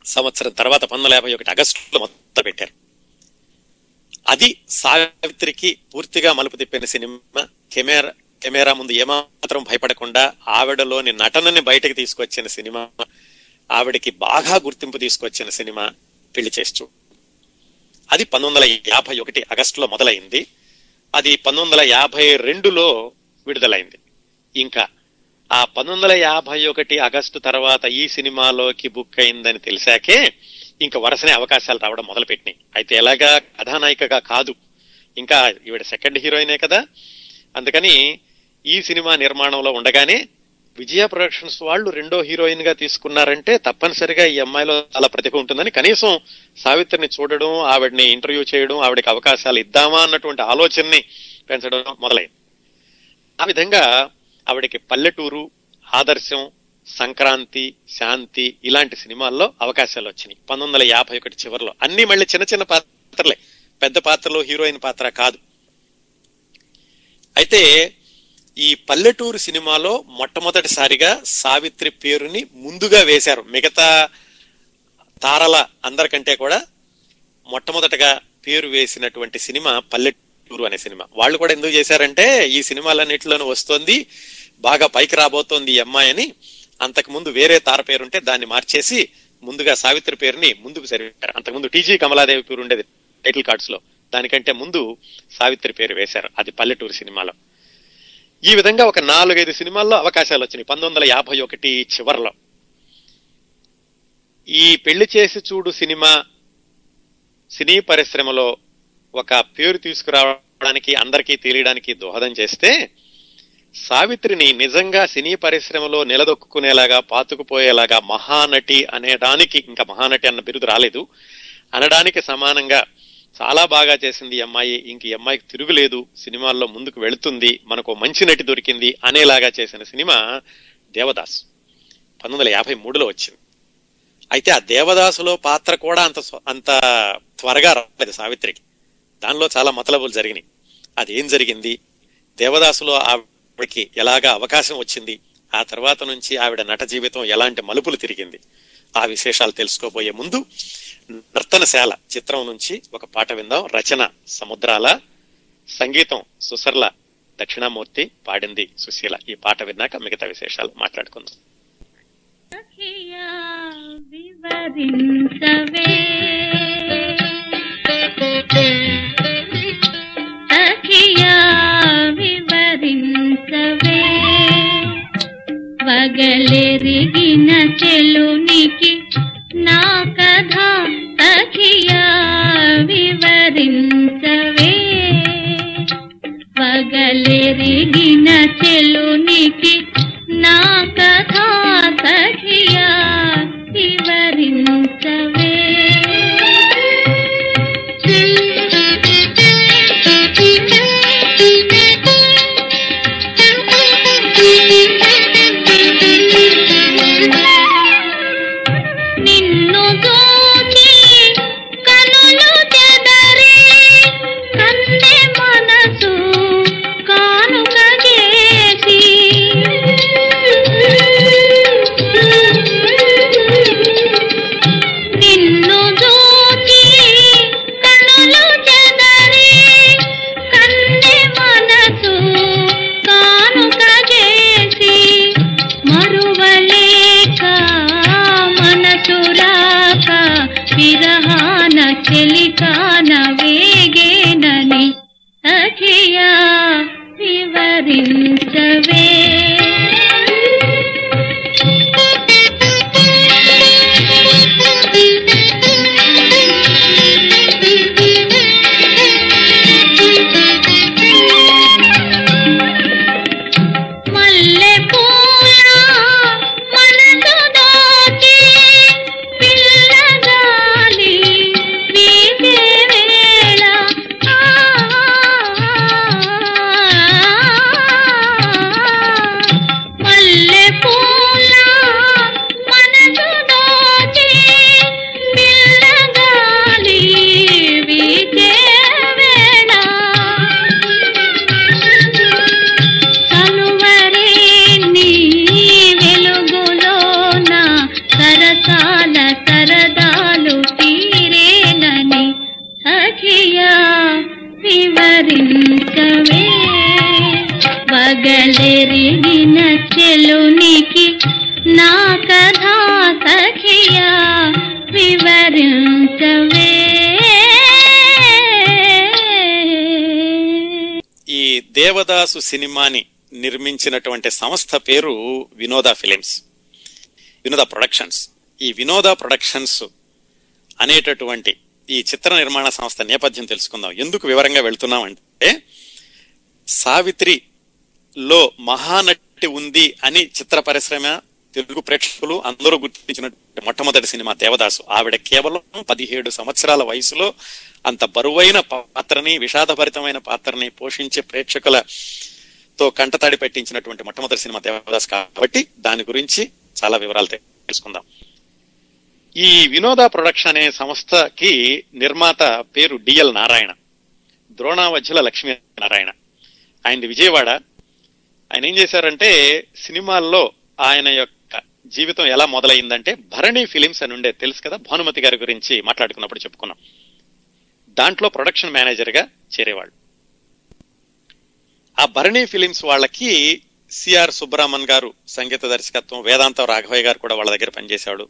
సంవత్సరం తర్వాత పంతొమ్మిది యాభై ఒకటి ఆగస్టులో మొత్తం పెట్టారు. అది సావిత్రికి పూర్తిగా మలుపు తిప్పిన సినిమా. కెమెరా కెమెరా ముందు ఏమాత్రం భయపడకుండా ఆవిడలోని నటనని బయటకు తీసుకొచ్చిన సినిమా. ఆవిడకి బాగా గుర్తింపు తీసుకొచ్చిన సినిమా పెళ్ళి చేసి చూడు. అది పంతొమ్మిది వందల యాభై ఒకటి ఆగస్టులో మొదలైంది. అది పంతొమ్మిది వందల యాభై రెండులో విడుదలైంది. ఇంకా ఆ పంతొమ్మిది వందల యాభై ఒకటి ఆగస్టు తర్వాత ఈ సినిమాలోకి బుక్ అయిందని తెలిసాకే ఇంకా వరుసనే అవకాశాలు రావడం మొదలుపెట్టినాయి. అయితే ఎలాగా కథానాయికగా కాదు. ఇంకా ఈవిడ సెకండ్ హీరోయినే కదా. అందుకని ఈ సినిమా నిర్మాణంలో ఉండగానే విజయ ప్రొడక్షన్స్ వాళ్ళు రెండో హీరోయిన్గా తీసుకున్నారంటే తప్పనిసరిగా ఈ అమ్మాయిలో చాలా ప్రతిభ ఉంటుందని కనీసం సావిత్రిని చూడడం ఆవిడని ఇంటర్వ్యూ చేయడం ఆవిడకి అవకాశాలు ఇద్దామా అన్నటువంటి ఆలోచనని పెంచడం మొదలైంది. ఆ విధంగా ఆవిడకి పల్లెటూరు ఆదర్శం సంక్రాంతి శాంతి ఇలాంటి సినిమాల్లో అవకాశాలు వచ్చినాయి. పంతొమ్మిది వందల యాభై ఒకటి చివరిలో. అన్ని మళ్ళీ చిన్న చిన్న పాత్రలే. పెద్ద పాత్రలో హీరోయిన్ పాత్ర కాదు. అయితే ఈ పల్లెటూరు సినిమాలో మొట్టమొదటిసారిగా సావిత్రి పేరుని ముందుగా వేశారు. మిగతా తారల అందరికంటే కూడా మొట్టమొదటగా పేరు వేసినటువంటి సినిమా పల్లెటూరు అనే సినిమా. వాళ్ళు కూడా ఎందుకు చేశారంటే ఈ సినిమాలన్నింటిలోనూ వస్తోంది బాగా పైకి రాబోతోంది ఈ అమ్మాయి అని. అంతకు ముందు వేరే తార పేరుంటే దాన్ని మార్చేసి ముందుగా సావిత్రి పేరుని ముందుకు సరిపారు అంతకుముందు టీజీ కమలాదేవి పేరు ఉండేది టైటిల్ కార్డ్స్లో. దానికంటే ముందు సావిత్రి పేరు వేశారు. అది పల్లెటూరు సినిమాలో. ఈ విధంగా ఒక నాలుగైదు సినిమాల్లో అవకాశాలు వచ్చినాయి. పంతొమ్మిది వందల యాభై ఒకటి చివరిలో. ఈ పెళ్ళి చేసి చూడు సినిమా సినీ పరిశ్రమలో ఒక పేరు తీసుకురావడానికి అందరికీ తెలియడానికి దోహదం చేస్తే సావిత్రిని నిజంగా సినీ పరిశ్రమలో నిలదొక్కునేలాగా పాతుకుపోయేలాగా మహానటి అనేదానికి ఇంకా మహానటి అన్న బిరుదు రాలేదు. అనడానికి సమానంగా చాలా బాగా చేసింది ఈ అమ్మాయి. ఇంక ఈ అమ్మాయికి తిరుగులేదు. సినిమాల్లో ముందుకు వెళుతుంది. మనకు మంచి నటి దొరికింది అనేలాగా చేసిన సినిమా దేవదాస్. పంతొమ్మిది వందల యాభై మూడులో వచ్చింది. అయితే ఆ దేవదాసులో పాత్ర కూడా అంత అంత త్వరగా రాలేదు సావిత్రికి. దానిలో చాలా మతలబులు జరిగినాయి. అది ఏం జరిగింది? దేవదాసులో ఆవిడకి ఎలాగా అవకాశం వచ్చింది? ఆ తర్వాత నుంచి ఆవిడ నట జీవితం ఎలాంటి మలుపులు తిరిగింది? ఆ విశేషాలు తెలుసుకోబోయే ముందు నర్తనశాల చిత్రం నుంచి ఒక పాట విందాం. రచన సముద్రాల సంగీతం సుసర్ల దక్షిణామూర్తి పాడింది సుశీల. ఈ పాట విన్నాక మిగతా విశేషాలు మాట్లాడుకుందాం. పగలెరిగిన చెలునికి నా కథ సఖియా వివరించవే. పగలెరిగిన చెలునికి నా కథ సఖియా వివరించవే. సినిమాని నిర్మించినటువంటి సంస్థ పేరు వినోద ఫిలిమ్స్. వినోద ప్రొడక్షన్స్. ఈ వినోద ప్రొడక్షన్స్ అనేటటువంటి ఈ చిత్ర నిర్మాణ సంస్థ నేపథ్యం తెలుసుకుందాం. ఎందుకు వివరంగా వెళ్తున్నాం అంటే సావిత్రిలో మహానటి ఉంది అని చిత్ర పరిశ్రమ తెలుగు ప్రేక్షకులు అందరూ గుర్తించిన మొట్టమొదటి సినిమా దేవదాసు. ఆవిడ కేవలం పదిహేడు సంవత్సరాల వయసులో అంత బరువైన పాత్రని విషాదభరితమైన పాత్రని పోషించే ప్రేక్షకుల తో కంటతాడి పెట్టించినటువంటి మొట్టమొదటి సినిమా దేవదాస్ కాబట్టి దాని గురించి చాలా వివరాలు తెలుసుకుందాం. ఈ వినోద ప్రొడక్షన్ అనే సంస్థకి నిర్మాత పేరు డిఎల్ నారాయణ. ద్రోణావధ్యుల లక్ష్మీ నారాయణ. ఆయనది విజయవాడ. ఆయన ఏం చేశారంటే సినిమాల్లో ఆయన యొక్క జీవితం ఎలా మొదలైందంటే భరణి ఫిలిమ్స్ అని ఉండే తెలుసు కదా భానుమతి గారి గురించి మాట్లాడుకున్నప్పుడు చెప్పుకున్నాం. దాంట్లో ప్రొడక్షన్ మేనేజర్గా చేరేవాళ్ళు. ఆ భరణి ఫిలిమ్స్ వాళ్ళకి సిఆర్ సుబ్రహ్మణ్ గారు సంగీత దర్శకత్వం వేదాంత రాఘవయ్య గారు కూడా వాళ్ళ దగ్గర పనిచేశాడు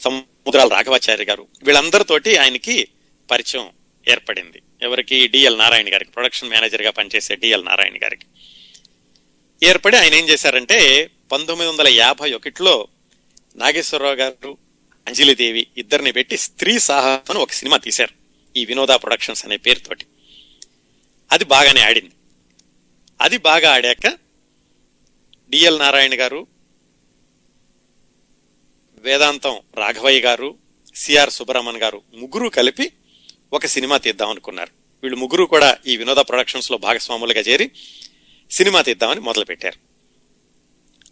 సముద్రాల రాఘవాచార్య గారు. వీళ్ళందరితోటి ఆయనకి పరిచయం ఏర్పడింది. ఎవరికి? డిఎల్ నారాయణ గారికి ప్రొడక్షన్ మేనేజర్గా పనిచేసే డిఎల్ నారాయణ గారికి. ఏర్పడి ఆయన ఏం చేశారంటే పంతొమ్మిది వందల యాభై ఒకటిలో నాగేశ్వరరావు గారు అంజలిదేవి ఇద్దరిని పెట్టి స్త్రీ సాహసం అని ఒక సినిమా తీశారు ఈ వినోద ప్రొడక్షన్స్ అనే పేరుతోటి. అది బాగానే ఆడింది. అది బాగా ఆడాక డిఎల్ నారాయణ గారు వేదాంతం రాఘవయ్య గారు సిఆర్ సుబ్రహ్మణ్ గారు ముగ్గురు కలిపి ఒక సినిమా తీద్దాం అనుకున్నారు. వీళ్ళు ముగ్గురు కూడా ఈ వినోద ప్రొడక్షన్స్లో భాగస్వాములుగా చేరి సినిమా తీద్దామని మొదలుపెట్టారు.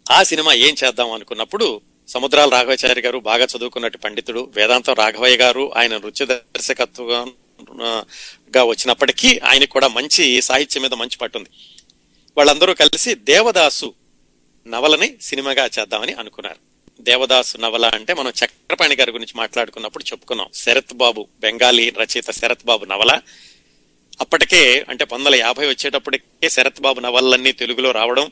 ఆ సినిమా ఏం చేద్దాం అనుకున్నప్పుడు సముద్రాల రాఘవాచార్య గారు బాగా చదువుకున్నట్టు పండితుడు వేదాంతం రాఘవయ్య గారు ఆయన నృత్య దర్శకత్వం గా వచ్చినప్పటికీ ఆయనకు కూడా మంచి సాహిత్యం మీద మంచి పట్టుంది వాళ్ళందరూ కలిసి దేవదాసు నవలని సినిమాగా చేద్దామని అనుకున్నారు. దేవదాసు నవల అంటే మనం చక్రపాణి గారి గురించి మాట్లాడుకున్నప్పుడు చెప్పుకున్నాం. శరత్ బాబు బెంగాలీ రచయిత శరత్ బాబు నవల. అప్పటికే అంటే పంతొమ్మిది వందల యాభై వచ్చేటప్పటికే శరత్ బాబు నవలన్నీ తెలుగులో రావడం.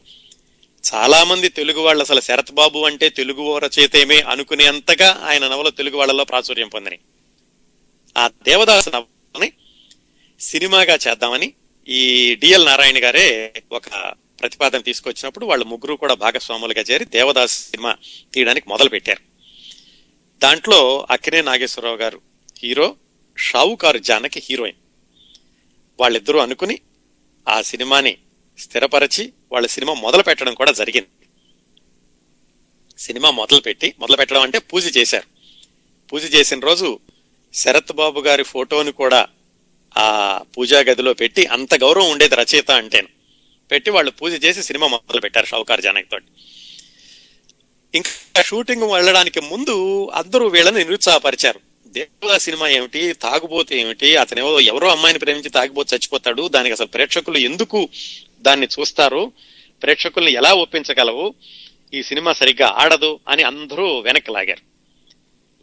చాలా మంది తెలుగు వాళ్ళు అసలు శరత్ బాబు అంటే తెలుగు రచయితేమే అనుకునేంతగా ఆయన నవల తెలుగు వాళ్ళలో ప్రాచుర్యం పొందినాయి. ఆ దేవదాసు నవలని సినిమాగా చేద్దామని ఈ డిఎల్ నారాయణ గారే ఒక ప్రతిపాదన తీసుకొచ్చినప్పుడు వాళ్ళు ముగ్గురు కూడా భాగస్వాములుగా చేరి దేవదాస్ సినిమా తీయడానికి మొదలు పెట్టారు దాంట్లో అక్కినే నాగేశ్వరరావు గారు హీరో షావుకారు జానకి హీరోయిన్. వాళ్ళిద్దరూ అనుకుని ఆ సినిమాని స్థిరపరచి వాళ్ళ సినిమా మొదలు పెట్టడం కూడా జరిగింది. సినిమా మొదలు పెట్టి మొదలు పెట్టడం అంటే పూజ చేశారు. పూజ చేసిన రోజు శరత్ బాబు గారి ఫోటోని కూడా ఆ పూజా గదిలో పెట్టి అంత గౌరవం ఉండేది రచయిత అంటేను. పెట్టి వాళ్ళు పూజ చేసి సినిమా మొదలు పెట్టారు షౌకార్ జానక్ తోటి. ఇంకా షూటింగ్ వెళ్ళడానికి ముందు అందరూ వీళ్ళని నిరుత్సాహపరిచారు. దేవదా సినిమా ఏమిటి? తాగుబోతే ఏమిటి? అతను ఎవరో అమ్మాయిని ప్రేమించి తాగిపోతే చచ్చిపోతాడు. దానికి అసలు ప్రేక్షకులు ఎందుకు దాన్ని చూస్తారు ప్రేక్షకుల్ని ఎలా ఒప్పించగలవు? ఈ సినిమా సరిగ్గా ఆడదు అని అందరూ వెనక్కి లాగారు.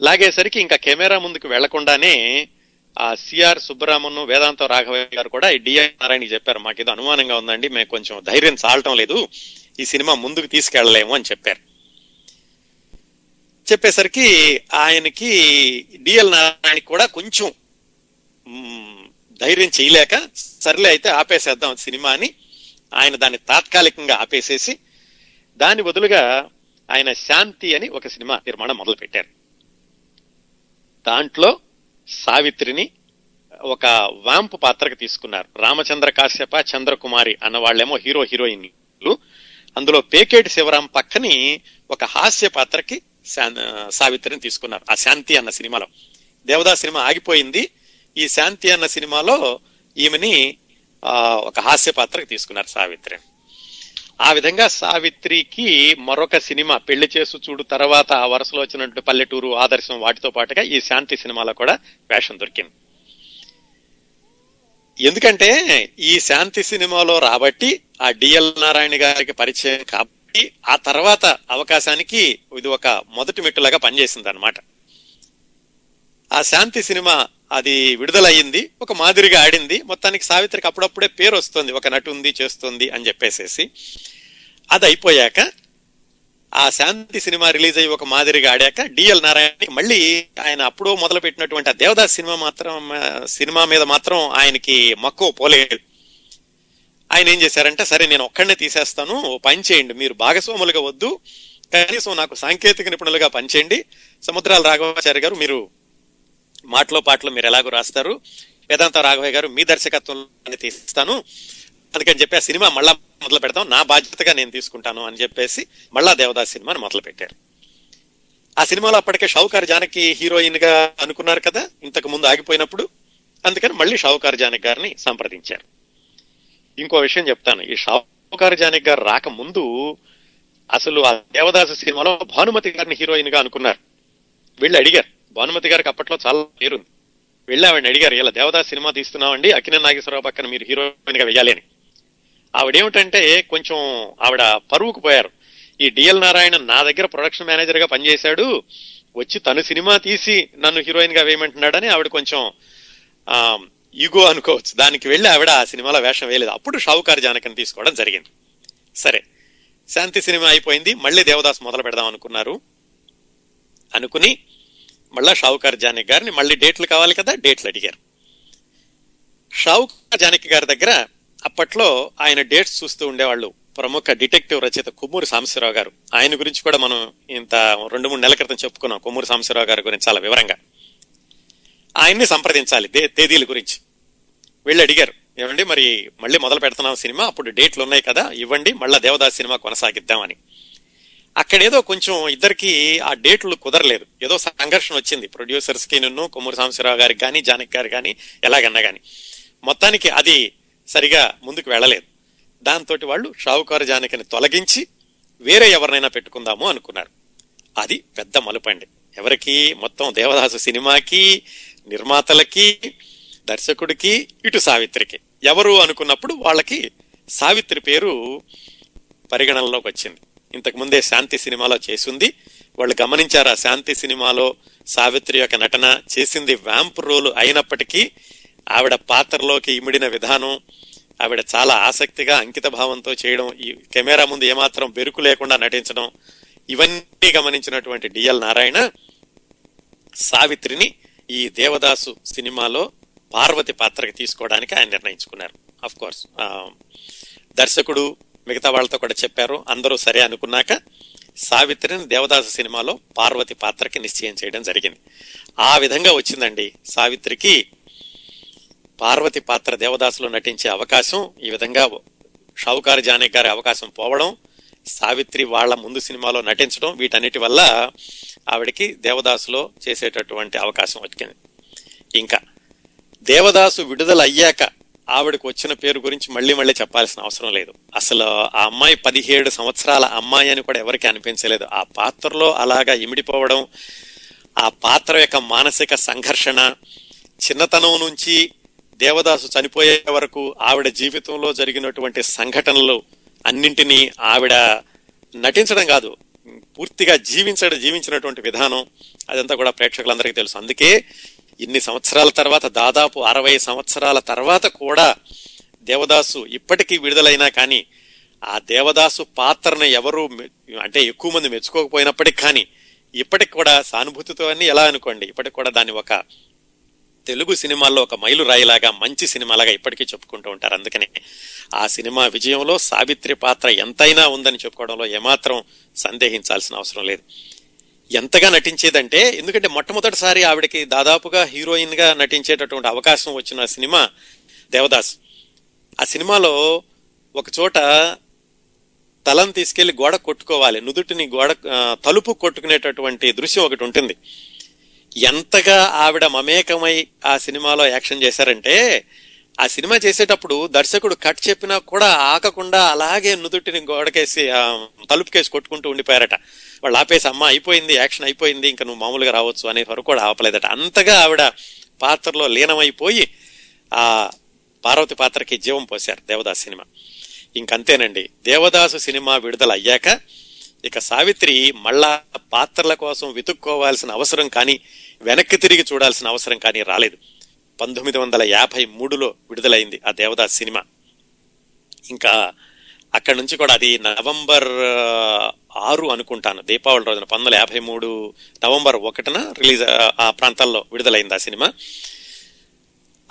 లాగేసరికి ఇంకా కెమెరా ముందుకు వెళ్ళకుండానే ఆ సిఆర్ సుబ్బరామన్ వేదాంత రాఘవయ్య గారు కూడా ఈ డిఆర్ నారాయణకి చెప్పారు. మాకు ఏదో అనుమానంగా ఉందండి మేము కొంచెం ధైర్యం చాలటం లేదు ఈ సినిమా ముందుకు తీసుకెళ్ళలేము అని చెప్పారు. చెప్పేసరికి ఆయనకి డిఎల్ నారాయణకి కూడా కొంచెం ధైర్యం చేయలేక సర్లే అయితే ఆపేసేద్దాం సినిమా అని ఆయన దాన్ని తాత్కాలికంగా ఆపేసేసి దాని బదులుగా ఆయన శాంతి అని ఒక సినిమా నిర్మాణం మొదలు పెట్టారు దాంట్లో సావిత్రిని ఒక వాంపు పాత్రకు తీసుకున్నారు. రామచంద్ర కాశ్యప చంద్రకుమారి అన్న వాళ్ళేమో హీరో హీరోయిన్లు. అందులో పేకేటి శివరాం పక్కని ఒక హాస్య పాత్రకి సావిత్రిని తీసుకున్నారు. ఆ శాంతి అన్న సినిమాలో. దేవదా సినిమా ఆగిపోయింది. ఈ శాంతి అన్న సినిమాలో ఈమెని ఒక హాస్య పాత్రకు తీసుకున్నారు సావిత్రిని ఆ విధంగా సావిత్రికి మరొక సినిమా పెళ్ళి చేసు చూడు తర్వాత ఆ వరుసలో వచ్చినట్టు పల్లెటూరు ఆదర్శం వాటితో పాటుగా ఈ శాంతి సినిమాలో కూడా వేషం దొరికింది. ఎందుకంటే ఈ శాంతి సినిమాలో రాబట్టి ఆ డిఎల్ నారాయణ గారికి పరిచయం కాబట్టి ఆ తర్వాత అవకాశానికి ఇది ఒక మొదటి మెట్టులాగా పనిచేసింది అనమాట ఆ శాంతి సినిమా అది విడుదలయ్యింది ఒక మాదిరిగా ఆడింది మొత్తానికి సావిత్రికి అప్పుడప్పుడే పేరు వస్తుంది ఒక నటు ఉంది చేస్తుంది అని చెప్పేసేసి. అది అయిపోయాక ఆ శాంతి సినిమా రిలీజ్ అయ్యి ఒక మాదిరిగా ఆడాక డిఎల్ నారాయణ మళ్ళీ ఆయన అప్పుడు మొదలు పెట్టినటువంటి ఆ దేవదాస్ సినిమా మాత్రం సినిమా మీద మాత్రం ఆయనకి మక్కువ పోలేదు. ఆయన ఏం చేశారంటే సరే నేను ఒక్కడనే తీసేస్తాను ఓ పని చేయండి మీరు భాగస్వాములుగా వద్దు కనీసం నాకు సాంకేతిక నిపుణులుగా పనిచేయండి. సముద్రాల రాఘవాచారి గారు మీరు మాటలో పాటలు మీరు ఎలాగో రాస్తారు. వేదాంత రాఘవయ్య గారు మీ దర్శకత్వంలో తీస్తాను అందుకని చెప్పి ఆ సినిమా మళ్ళా మొదలు పెడతాం. నా బాధ్యతగా నేను తీసుకుంటాను అని చెప్పేసి మళ్ళా దేవదాస్ సినిమాని మొదలు పెట్టారు. ఆ సినిమాలో అప్పటికే షావుకార్ జానకి హీరోయిన్గా అనుకున్నారు కదా ఇంతకు ముందు ఆగిపోయినప్పుడు. అందుకని మళ్ళీ షావుకార్ జానక్ గారిని సంప్రదించారు. ఇంకో విషయం చెప్తాను. ఈ షావుకార్ జానక్ గారు రాకముందు అసలు ఆ దేవదాసు సినిమాలో భానుమతి గారిని హీరోయిన్గా అనుకున్నారు. వీళ్ళు అడిగారు. భానుమతి గారికి అప్పట్లో చాలా పేరుంది. వెళ్ళి ఆవిడ అడిగారు ఇలా దేవదాస్ సినిమా తీస్తున్నామండి. అకిన నాగేశ్వరరావు పక్కన మీరు హీరోయిన్గా వెయ్యాలి అని. ఆవిడేమిటంటే కొంచెం ఆవిడ పరువుకు పోయారు. ఈ డిఎల్ నారాయణ నా దగ్గర ప్రొడక్షన్ మేనేజర్గా పనిచేశాడు. వచ్చి తను సినిమా తీసి నన్ను హీరోయిన్గా వేయమంటున్నాడని ఆవిడ కొంచెం ఈగో అనుకోవచ్చు. దానికి వెళ్ళి ఆవిడ ఆ సినిమాలో వేషం వేయలేదు. అప్పుడు షావుకారు జానకని తీసుకోవడం జరిగింది. సరే. శాంతి సినిమా అయిపోయింది. మళ్ళీ దేవదాస్ మొదలు పెడదాం అనుకున్నారు. అనుకుని మళ్ళా షావుకార్ జానక్ గారిని మళ్ళీ డేట్లు కావాలి కదా డేట్లు అడిగారు. షావుకార్ జానకి గారి దగ్గర అప్పట్లో ఆయన డేట్స్ చూస్తూ ఉండేవాళ్ళు. ప్రముఖ డిటెక్టివ్ రచయిత కొమ్మూరి సాంబశివరావు గారు. ఆయన గురించి కూడా మనం ఇంత రెండు మూడు నెలల క్రితం చెప్పుకున్నాం కొమ్మూరి సాంబశివరావు గారి గురించి చాలా వివరంగా. ఆయన్ని సంప్రదించాలి తేదీల గురించి. వెళ్ళి అడిగారు. ఏమండి మరి మళ్ళీ మొదలు పెడుతున్నాం సినిమా అప్పుడు డేట్లు ఉన్నాయి కదా ఇవ్వండి మళ్ళా దేవదాస్ సినిమా కొనసాగిద్దామని. అక్కడేదో కొంచెం ఇద్దరికి ఆ డేట్లు కుదరలేదు. ఏదో సంఘర్షణ వచ్చింది. ప్రొడ్యూసర్స్కి నిన్ను కొమ్మూరి సాంబశివరావు గారికి కానీ జానకి గారు కానీ ఎలాగన్నా కానీ మొత్తానికి అది సరిగా ముందుకు వెళ్ళలేదు. దాంతో వాళ్ళు షావుకారు జానకిని తొలగించి వేరే ఎవరినైనా పెట్టుకుందాము అనుకున్నారు. అది పెద్ద మలుపండి ఎవరికి మొత్తం దేవదాసు సినిమాకి నిర్మాతలకి దర్శకుడికి ఇటు సావిత్రికి. ఎవరు అనుకున్నప్పుడు వాళ్ళకి సావిత్రి పేరు పరిగణనలోకి వచ్చింది. ఇంతకుముందే శాంతి సినిమాలో చేసింది. వాళ్ళు గమనించారు ఆ శాంతి సినిమాలో సావిత్రి యొక్క నటన చేసింది వ్యాంప్ రోల్ అయినప్పటికీ ఆవిడ పాత్రలోకి ఇమిడిన విధానం ఆవిడ చాలా ఆసక్తిగా అంకిత భావంతో చేయడం ఈ కెమెరా ముందు ఏమాత్రం బెరుకు లేకుండా నటించడం ఇవన్నీ గమనించినటువంటి డిఎల్ నారాయణ సావిత్రిని ఈ దేవదాసు సినిమాలో పార్వతి పాత్రకి తీసుకోవడానికి ఆయన నిర్ణయించుకున్నారు. అఫ్ కోర్స్ దర్శకుడు మిగతా వాళ్ళతో కూడా చెప్పారు అందరూ సరే అనుకున్నాక సావిత్రిని దేవదాసు సినిమాలో పార్వతి పాత్రకి నిశ్చయం చేయడం జరిగింది. ఆ విధంగా వచ్చిందండి సావిత్రికి పార్వతి పాత్ర దేవదాసులో నటించే అవకాశం ఈ విధంగా షావుకారు జానే గారి అవకాశం పోవడం సావిత్రి వాళ్ళ ముందు సినిమాలో నటించడం వీటన్నిటి వల్ల ఆవిడకి దేవదాసులో చేసేటటువంటి అవకాశం వచ్చింది. ఇంకా దేవదాసు విడుదల అయ్యాక ఆవిడకు వచ్చిన పేరు గురించి మళ్ళీ మళ్ళీ చెప్పాల్సిన అవసరం లేదు. అసలు ఆ అమ్మాయి పదిహేడు సంవత్సరాల అమ్మాయి అని కూడా ఎవరికి అనిపించలేదు. ఆ పాత్రలో అలాగా ఇమిడిపోవడం ఆ పాత్ర యొక్క మానసిక సంఘర్షణ చిన్నతనం నుంచి దేవదాసు చనిపోయే వరకు ఆవిడ జీవితంలో జరిగినటువంటి సంఘటనలు అన్నింటినీ ఆవిడ నటించడం కాదు పూర్తిగా జీవించడం జీవించినటువంటి విధానం అదంతా కూడా ప్రేక్షకులందరికీ తెలుసు. అందుకే ఇన్ని సంవత్సరాల తర్వాత దాదాపు అరవై సంవత్సరాల తర్వాత కూడా దేవదాసు ఇప్పటికీ విడుదలైనా కానీ ఆ దేవదాసు పాత్రను ఎవరు అంటే ఎక్కువ మంది మెచ్చుకోకపోయినప్పటికి కానీ ఇప్పటికి కూడా సానుభూతితో అని ఎలా అనుకోండి? ఇప్పటికి కూడా దాన్ని ఒక తెలుగు సినిమాల్లో ఒక మైలురాయిలాగా మంచి సినిమాలాగా ఇప్పటికీ చెప్పుకుంటూ ఉంటారు. అందుకనే ఆ సినిమా విజయంలో సావిత్రి పాత్ర ఎంతైనా ఉందని చెప్పుకోవడంలో ఏమాత్రం సందేహించాల్సిన అవసరం లేదు. ఎంతగా నటించేదంటే ఎందుకంటే మొట్టమొదటిసారి ఆవిడకి దాదాపుగా హీరోయిన్గా నటించేటటువంటి అవకాశం వచ్చిన సినిమా దేవదాస్. ఆ సినిమాలో ఒక చోట తలను తీసుకెళ్ళి గోడ కొట్టుకోవాలి నుదుటిని గోడ తలుపు కొట్టుకునేటటువంటి దృశ్యం ఒకటి ఉంటుంది. ఎంతగా ఆవిడ మమేకమై ఆ సినిమాలో యాక్షన్ చేశారంటే ఆ సినిమా చేసేటప్పుడు దర్శకుడు కట్ చెప్పినా కూడా ఆకకుండా అలాగే నుదుటిని గోడకేసి తలుపుకేసి కొట్టుకుంటూ ఉండిపోయారట. వాళ్ళు ఆపేసి అమ్మ అయిపోయింది యాక్షన్ అయిపోయింది ఇంకా నువ్వు మామూలుగా రావచ్చు అనే వరకు కూడా ఆపలేదట. అంతగా ఆవిడ పాత్రలో లీనమైపోయి ఆ పార్వతి పాత్రకి జీవం పోశారు దేవదాస్ సినిమా. ఇంకంతేనండి. దేవదాసు సినిమా విడుదల అయ్యాక ఇక సావిత్రి మళ్ళా పాత్రల కోసం వెతుక్కోవాల్సిన అవసరం కానీ వెనక్కి తిరిగి చూడాల్సిన అవసరం కానీ రాలేదు. పంతొమ్మిది వందల యాభై మూడులో విడుదలైంది ఆ దేవదాస్ సినిమా. ఇంకా అక్కడ నుంచి కూడా అది నవంబర్ ఆరు అనుకుంటాను. దీపావళి రోజున పంతొమ్మిది యాభై మూడు నవంబర్ ఒకటిన రిలీజ్ ఆ- ప్రాంతాల్లో విడుదలైంది ఆ సినిమా.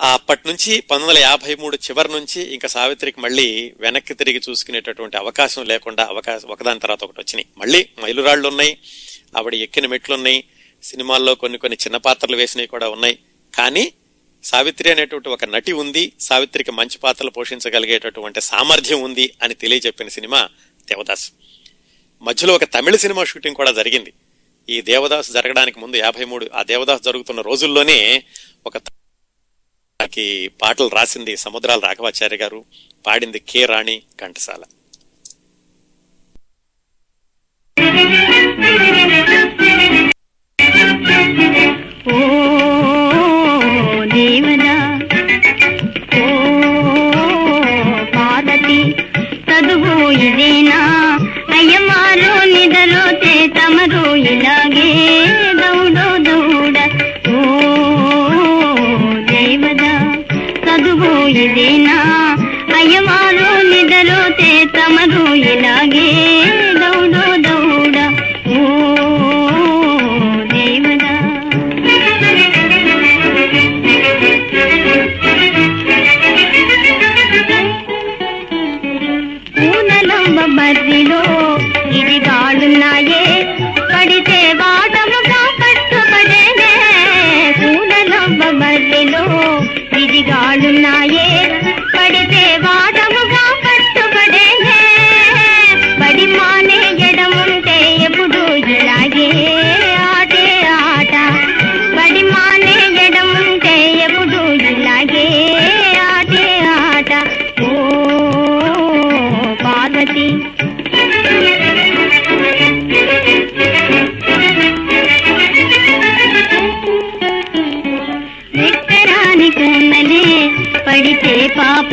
అప్పటి నుంచి పంతొమ్మిది వందల యాభై మూడు చివరి నుంచి ఇంకా సావిత్రికి మళ్ళీ వెనక్కి తిరిగి చూసుకునేటటువంటి అవకాశం లేకుండా అవకాశం ఒకదాని తర్వాత ఒకటి వచ్చినాయి. మళ్ళీ మైలురాళ్ళు ఉన్నాయి ఆవిడ ఎక్కిన మెట్లు ఉన్నాయి సినిమాల్లో కొన్ని కొన్ని చిన్న పాత్రలు వేసినవి కూడా ఉన్నాయి. కానీ సావిత్రి అనేటువంటి ఒక నటి ఉంది సావిత్రికి మంచి పాత్రలు పోషించగలిగేటటువంటి సామర్థ్యం ఉంది అని తెలియజెప్పిన సినిమా దేవదాస్. మధ్యలో ఒక తమిళ సినిమా షూటింగ్ కూడా జరిగింది. ఈ దేవదాస్ జరగడానికి ముందు యాభై మూడు ఆ దేవదాస్ జరుగుతున్న రోజుల్లోనే ఒక కి పాటలు రాసింది సముద్రాల రాఘవాచార్య గారు పాడింది కె రాణి ఘంటసాల. ఓ ఓ ఇదేనా? అయ్యమారు నిదలో తమరు ఇలాగే దౌడో చదువు ఇదేనా అయ్యమారు నిదలో తమరు ఇలాగే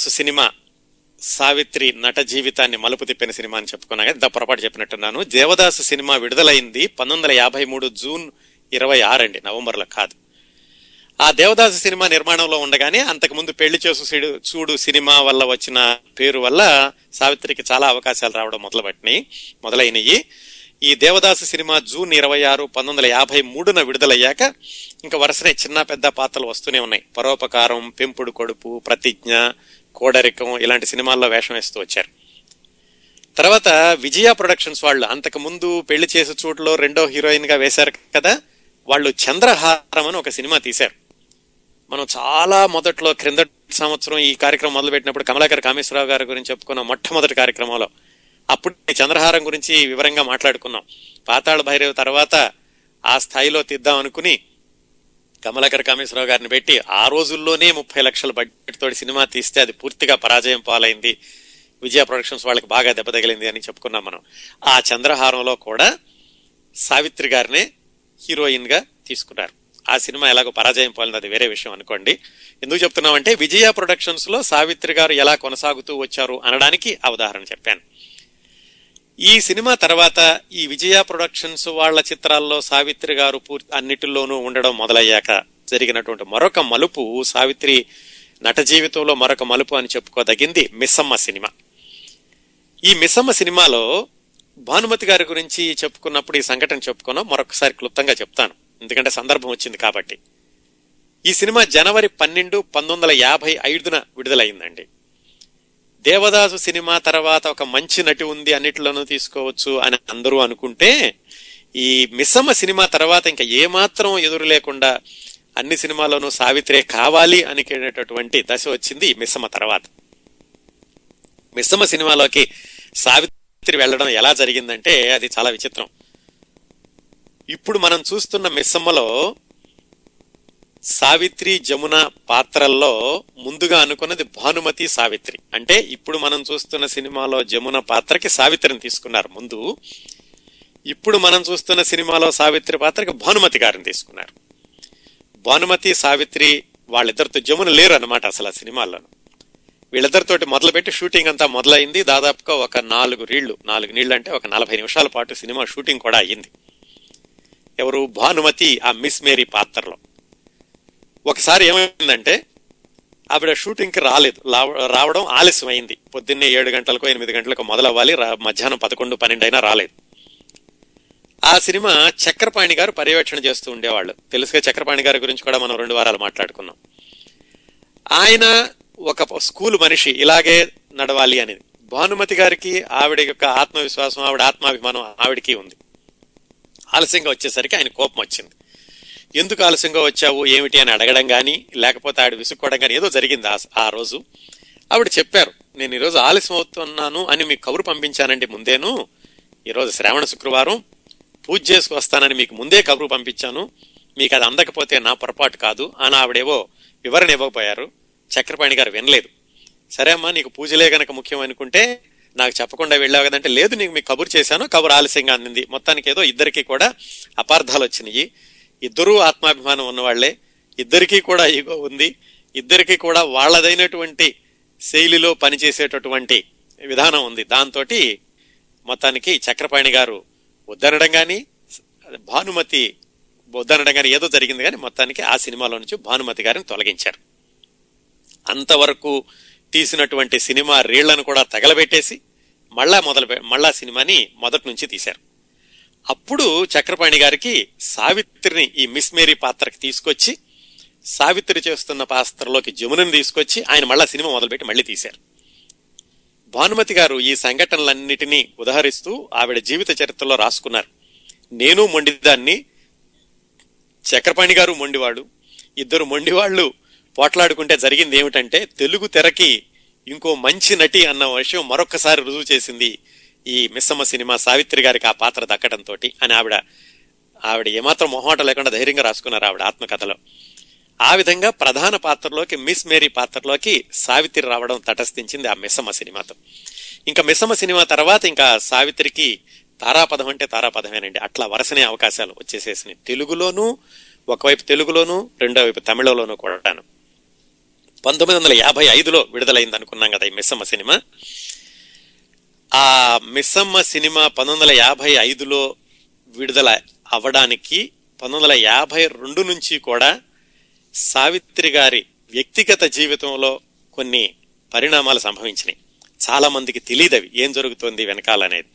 దేవదాసు సినిమా సావిత్రి నట జీవితాన్ని మలుపు తిప్పిన సినిమా అని చెప్పుకున్నా కదా పొరపాటు చెప్పినట్టున్నాను. దేవదాసు సినిమా విడుదలైంది పంతొమ్మిది వందల యాభై మూడు జూన్ ఇరవై ఆరు అండి నవంబర్లో కాదు. ఆ దేవదాసు సినిమా నిర్మాణంలో ఉండగానే అంతకుముందు పెళ్ళి చేసు చూడు సినిమా వల్ల వచ్చిన పేరు వల్ల సావిత్రికి చాలా అవకాశాలు రావడం మొదలుపెట్టినాయి మొదలైనవి ఈ దేవదాసు సినిమా జూన్ ఇరవై ఆరు పంతొమ్మిది వందల యాభై మూడున విడుదలయ్యాక ఇంకా వరుసనే చిన్న పెద్ద పాత్రలు వస్తూనే ఉన్నాయి. పరోపకారం పెంపుడు కొడుపు ప్రతిజ్ఞ కోడరికం ఇలాంటి సినిమాల్లో వేషం వేస్తూ వచ్చారు. తర్వాత విజయ ప్రొడక్షన్స్ వాళ్ళు అంతకు ముందు పెళ్ళి చేసే చోట్లో రెండో హీరోయిన్గా వేశారు కదా వాళ్ళు చంద్రహారం అని ఒక సినిమా తీశారు. మనం చాలా మొదట్లో క్రింద సంవత్సరం ఈ కార్యక్రమం మొదలుపెట్టినప్పుడు కమలాకర్ కామేశ్వరరావు గారి గురించి చెప్పుకున్న మొట్టమొదటి కార్యక్రమంలో. అప్పుడు చంద్రహారం గురించి వివరంగా మాట్లాడుకున్నాం. పాతాళ భైరవ్ తర్వాత ఆ స్థాయిలో తీద్దాం అనుకుని కమలాకర్ కామేశ్వరరావు గారిని పెట్టి ఆ రోజుల్లోనే ముప్పై లక్షల బడ్జెట్ తోటి సినిమా తీస్తే అది పూర్తిగా పరాజయం పాలైంది. విజయ ప్రొడక్షన్స్ వాళ్ళకి బాగా దెబ్బ తగిలింది అని చెప్పుకున్నాం మనం. ఆ చంద్రహారంలో కూడా సావిత్రి గారినే హీరోయిన్గా తీసుకున్నారు. ఆ సినిమా ఎలాగో పరాజయం పోలింది అది వేరే విషయం అనుకోండి. ఎందుకు చెప్తున్నామంటే విజయ ప్రొడక్షన్స్లో సావిత్రి గారు ఎలా కొనసాగుతూ వచ్చారు అనడానికి ఆ ఉదాహరణ చెప్పాను. ఈ సినిమా తర్వాత ఈ విజయ ప్రొడక్షన్స్ వాళ్ళ చిత్రాల్లో సావిత్రి గారు పూర్తి అన్నిటిలోనూ ఉండడం మొదలయ్యాక జరిగినటువంటి మరొక మలుపు సావిత్రి నట జీవితంలో మరొక మలుపు అని చెప్పుకోదగింది మిస్సమ్మ సినిమా. ఈ మిస్సమ్మ సినిమాలో భానుమతి గారి గురించి చెప్పుకున్నప్పుడు ఈ సంఘటన చెప్పుకున్నా. మరొకసారి క్లుప్తంగా చెప్తాను. ఎందుకంటే సందర్భం వచ్చింది కాబట్టి. ఈ సినిమా జనవరి పన్నెండు పంతొమ్మిది వందల యాభై ఐదున విడుదలైందండి. దేవదాసు సినిమా తర్వాత ఒక మంచి నటి ఉంది అన్నిటిలోనూ తీసుకోవచ్చు అని అందరూ అనుకుంటే ఈ మిస్సమ్మ సినిమా తర్వాత ఇంకా ఏమాత్రం ఎదురు లేకుండా అన్ని సినిమాల్లోనూ సావిత్రే కావాలి అనుకునేటటువంటి దశ వచ్చింది ఈ మిస్సమ్మ తర్వాత. మిస్సమ్మ సినిమాలోకి సావిత్రి వెళ్ళడం ఎలా జరిగిందంటే అది చాలా విచిత్రం. ఇప్పుడు మనం చూస్తున్న మిస్సమ్మలో సావిత్రి జమున పాత్రల్లో ముందుగా అనుకున్నది భానుమతి సావిత్రి. అంటే ఇప్పుడు మనం చూస్తున్న సినిమాలో జమున పాత్రకి సావిత్రిని తీసుకున్నారు ముందు. ఇప్పుడు మనం చూస్తున్న సినిమాలో సావిత్రి పాత్రకి భానుమతి గారిని తీసుకున్నారు. భానుమతి సావిత్రి వాళ్ళిద్దరితో జమున లేరు అనమాట అసలు ఆ సినిమాల్లో వీళ్ళిద్దరితోటి మొదలుపెట్టి షూటింగ్ అంతా మొదలైంది. దాదాపుగా ఒక నాలుగు రీళ్ళు నాలుగు నీళ్ళు అంటే ఒక నలభై నిమిషాల పాటు సినిమా షూటింగ్ కూడా అయ్యింది. ఎవరు? భానుమతి ఆ మిస్ మేరీ పాత్రలో. ఒకసారి ఏమైందంటే ఆవిడ షూటింగ్కి రాలేదు. రావడం రావడం ఆలస్యమైంది. పొద్దున్నే ఏడు గంటలకు ఎనిమిది గంటలకు మొదలవ్వాలి. మధ్యాహ్నం పదకొండు పన్నెండు అయినా రాలేదు. ఆ సినిమా చక్రపాణి గారు పర్యవేక్షణ చేస్తూ ఉండేవాళ్ళు. తెలుసుగా చక్రపాణి గారి గురించి కూడా మనం రెండు వారాలు మాట్లాడుకున్నాం. ఆయన ఒక స్కూల్ మనిషి ఇలాగే నడవాలి అనేది. భానుమతి గారికి ఆవిడ యొక్క ఆత్మవిశ్వాసం ఆవిడ ఆత్మాభిమానం ఆవిడకి ఉంది. ఆలస్యంగా వచ్చేసరికి ఆయన కోపం వచ్చింది. ఎందుకు ఆలస్యంగా వచ్చావు ఏమిటి అని అడగడం కానీ లేకపోతే ఆవిడ విసుక్కోవడం కానీ ఏదో జరిగింది ఆ- ఆ రోజు. ఆవిడ చెప్పారు నేను ఈరోజు ఆలస్యం అవుతున్నాను అని మీకు కబురు పంపించానండి ముందేను. ఈరోజు శ్రావణ శుక్రవారం పూజ చేసుకు వస్తానని మీకు ముందే కబురు పంపించాను. మీకు అది అందకపోతే నా పొరపాటు కాదు అని ఆవిడేవో వివరణ ఇవ్వకపోయారు. చక్రపాణి గారు వినలేదు. సరే అమ్మా నీకు పూజలే గనక ముఖ్యం అనుకుంటే నాకు చెప్పకుండా వెళ్ళావు కదంటే లేదు నీకు మీకు కబురు చేశాను కబురు ఆలస్యంగా అందింది. మొత్తానికి ఏదో ఇద్దరికి కూడా అపార్థాలు వచ్చినాయి ఇద్దరూ ఆత్మాభిమానం ఉన్నవాళ్ళే. ఇద్దరికీ కూడా ఈగో ఉంది. ఇద్దరికి కూడా వాళ్ళదైనటువంటి శైలిలో పనిచేసేటటువంటి విధానం ఉంది. దాంతో మొత్తానికి చక్రపాణి గారు వద్దనడం కానీ భానుమతి వద్దనడం కానీ ఏదో జరిగింది కానీ మొత్తానికి ఆ సినిమాలో నుంచి భానుమతి గారిని తొలగించారు. అంతవరకు తీసినటువంటి సినిమా రీళ్ళను కూడా తగలబెట్టేసి మళ్ళా మొదలు మళ్ళా సినిమాని మొదటి నుంచి తీశారు. అప్పుడు చక్రపాణి గారికి సావిత్రిని ఈ మిస్ మేరీ పాత్రకి తీసుకొచ్చి సావిత్రి చేస్తున్న పాత్రలోకి జమునని తీసుకొచ్చి ఆయన మళ్ళా సినిమా మొదలుపెట్టి మళ్ళీ తీశారు. భానుమతి గారు ఈ సంఘటనలన్నిటినీ ఉదహరిస్తూ ఆవిడ జీవిత చరిత్రలో రాసుకున్నారు. నేను మొండిదాన్ని చక్రపాణి గారు మొండివాడు ఇద్దరు మొండివాళ్ళు పోట్లాడుకుంటే జరిగింది ఏమిటంటే తెలుగు తెరకి ఇంకో మంచి నటి అన్న విషయం మరొకసారి రుజువు చేసింది ఈ మిస్సమ్మ సినిమా సావిత్రి గారికి ఆ పాత్ర దక్కడంతో అని ఆవిడ ఆవిడ ఏమాత్రం మొహమాట లేకుండా ధైర్యంగా రాసుకున్నారు ఆవిడ ఆత్మకథలో. ఆ విధంగా ప్రధాన పాత్రలోకి మిస్ మేరీ పాత్రలోకి సావిత్రి రావడం తటస్థించింది ఆ మిస్సమ్మ సినిమాతో. ఇంకా మిస్సమ్మ సినిమా తర్వాత ఇంకా సావిత్రికి తారాపదం అంటే తారాపదమేనండి. అట్లా వరుసనే అవకాశాలు వచ్చేసేసినాయి. తెలుగులోను ఒకవైపు తెలుగులోను రెండో వైపు తమిళలోనూ కూడాను. పంతొమ్మిది వందల యాభై ఐదులో విడుదలైంది అనుకున్నాం కదా ఈ మిస్సమ్మ సినిమా. ఆ మిస్సమ్మ సినిమా పంతొమ్మిది వందల యాభై ఐదులో విడుదల అవ్వడానికి పంతొమ్మిది వందల యాభై రెండు నుంచి కూడా సావిత్రి గారి వ్యక్తిగత జీవితంలో కొన్ని పరిణామాలు సంభవించినాయి. చాలామందికి తెలియదు అవి. ఏం జరుగుతోంది వెనకాలనేది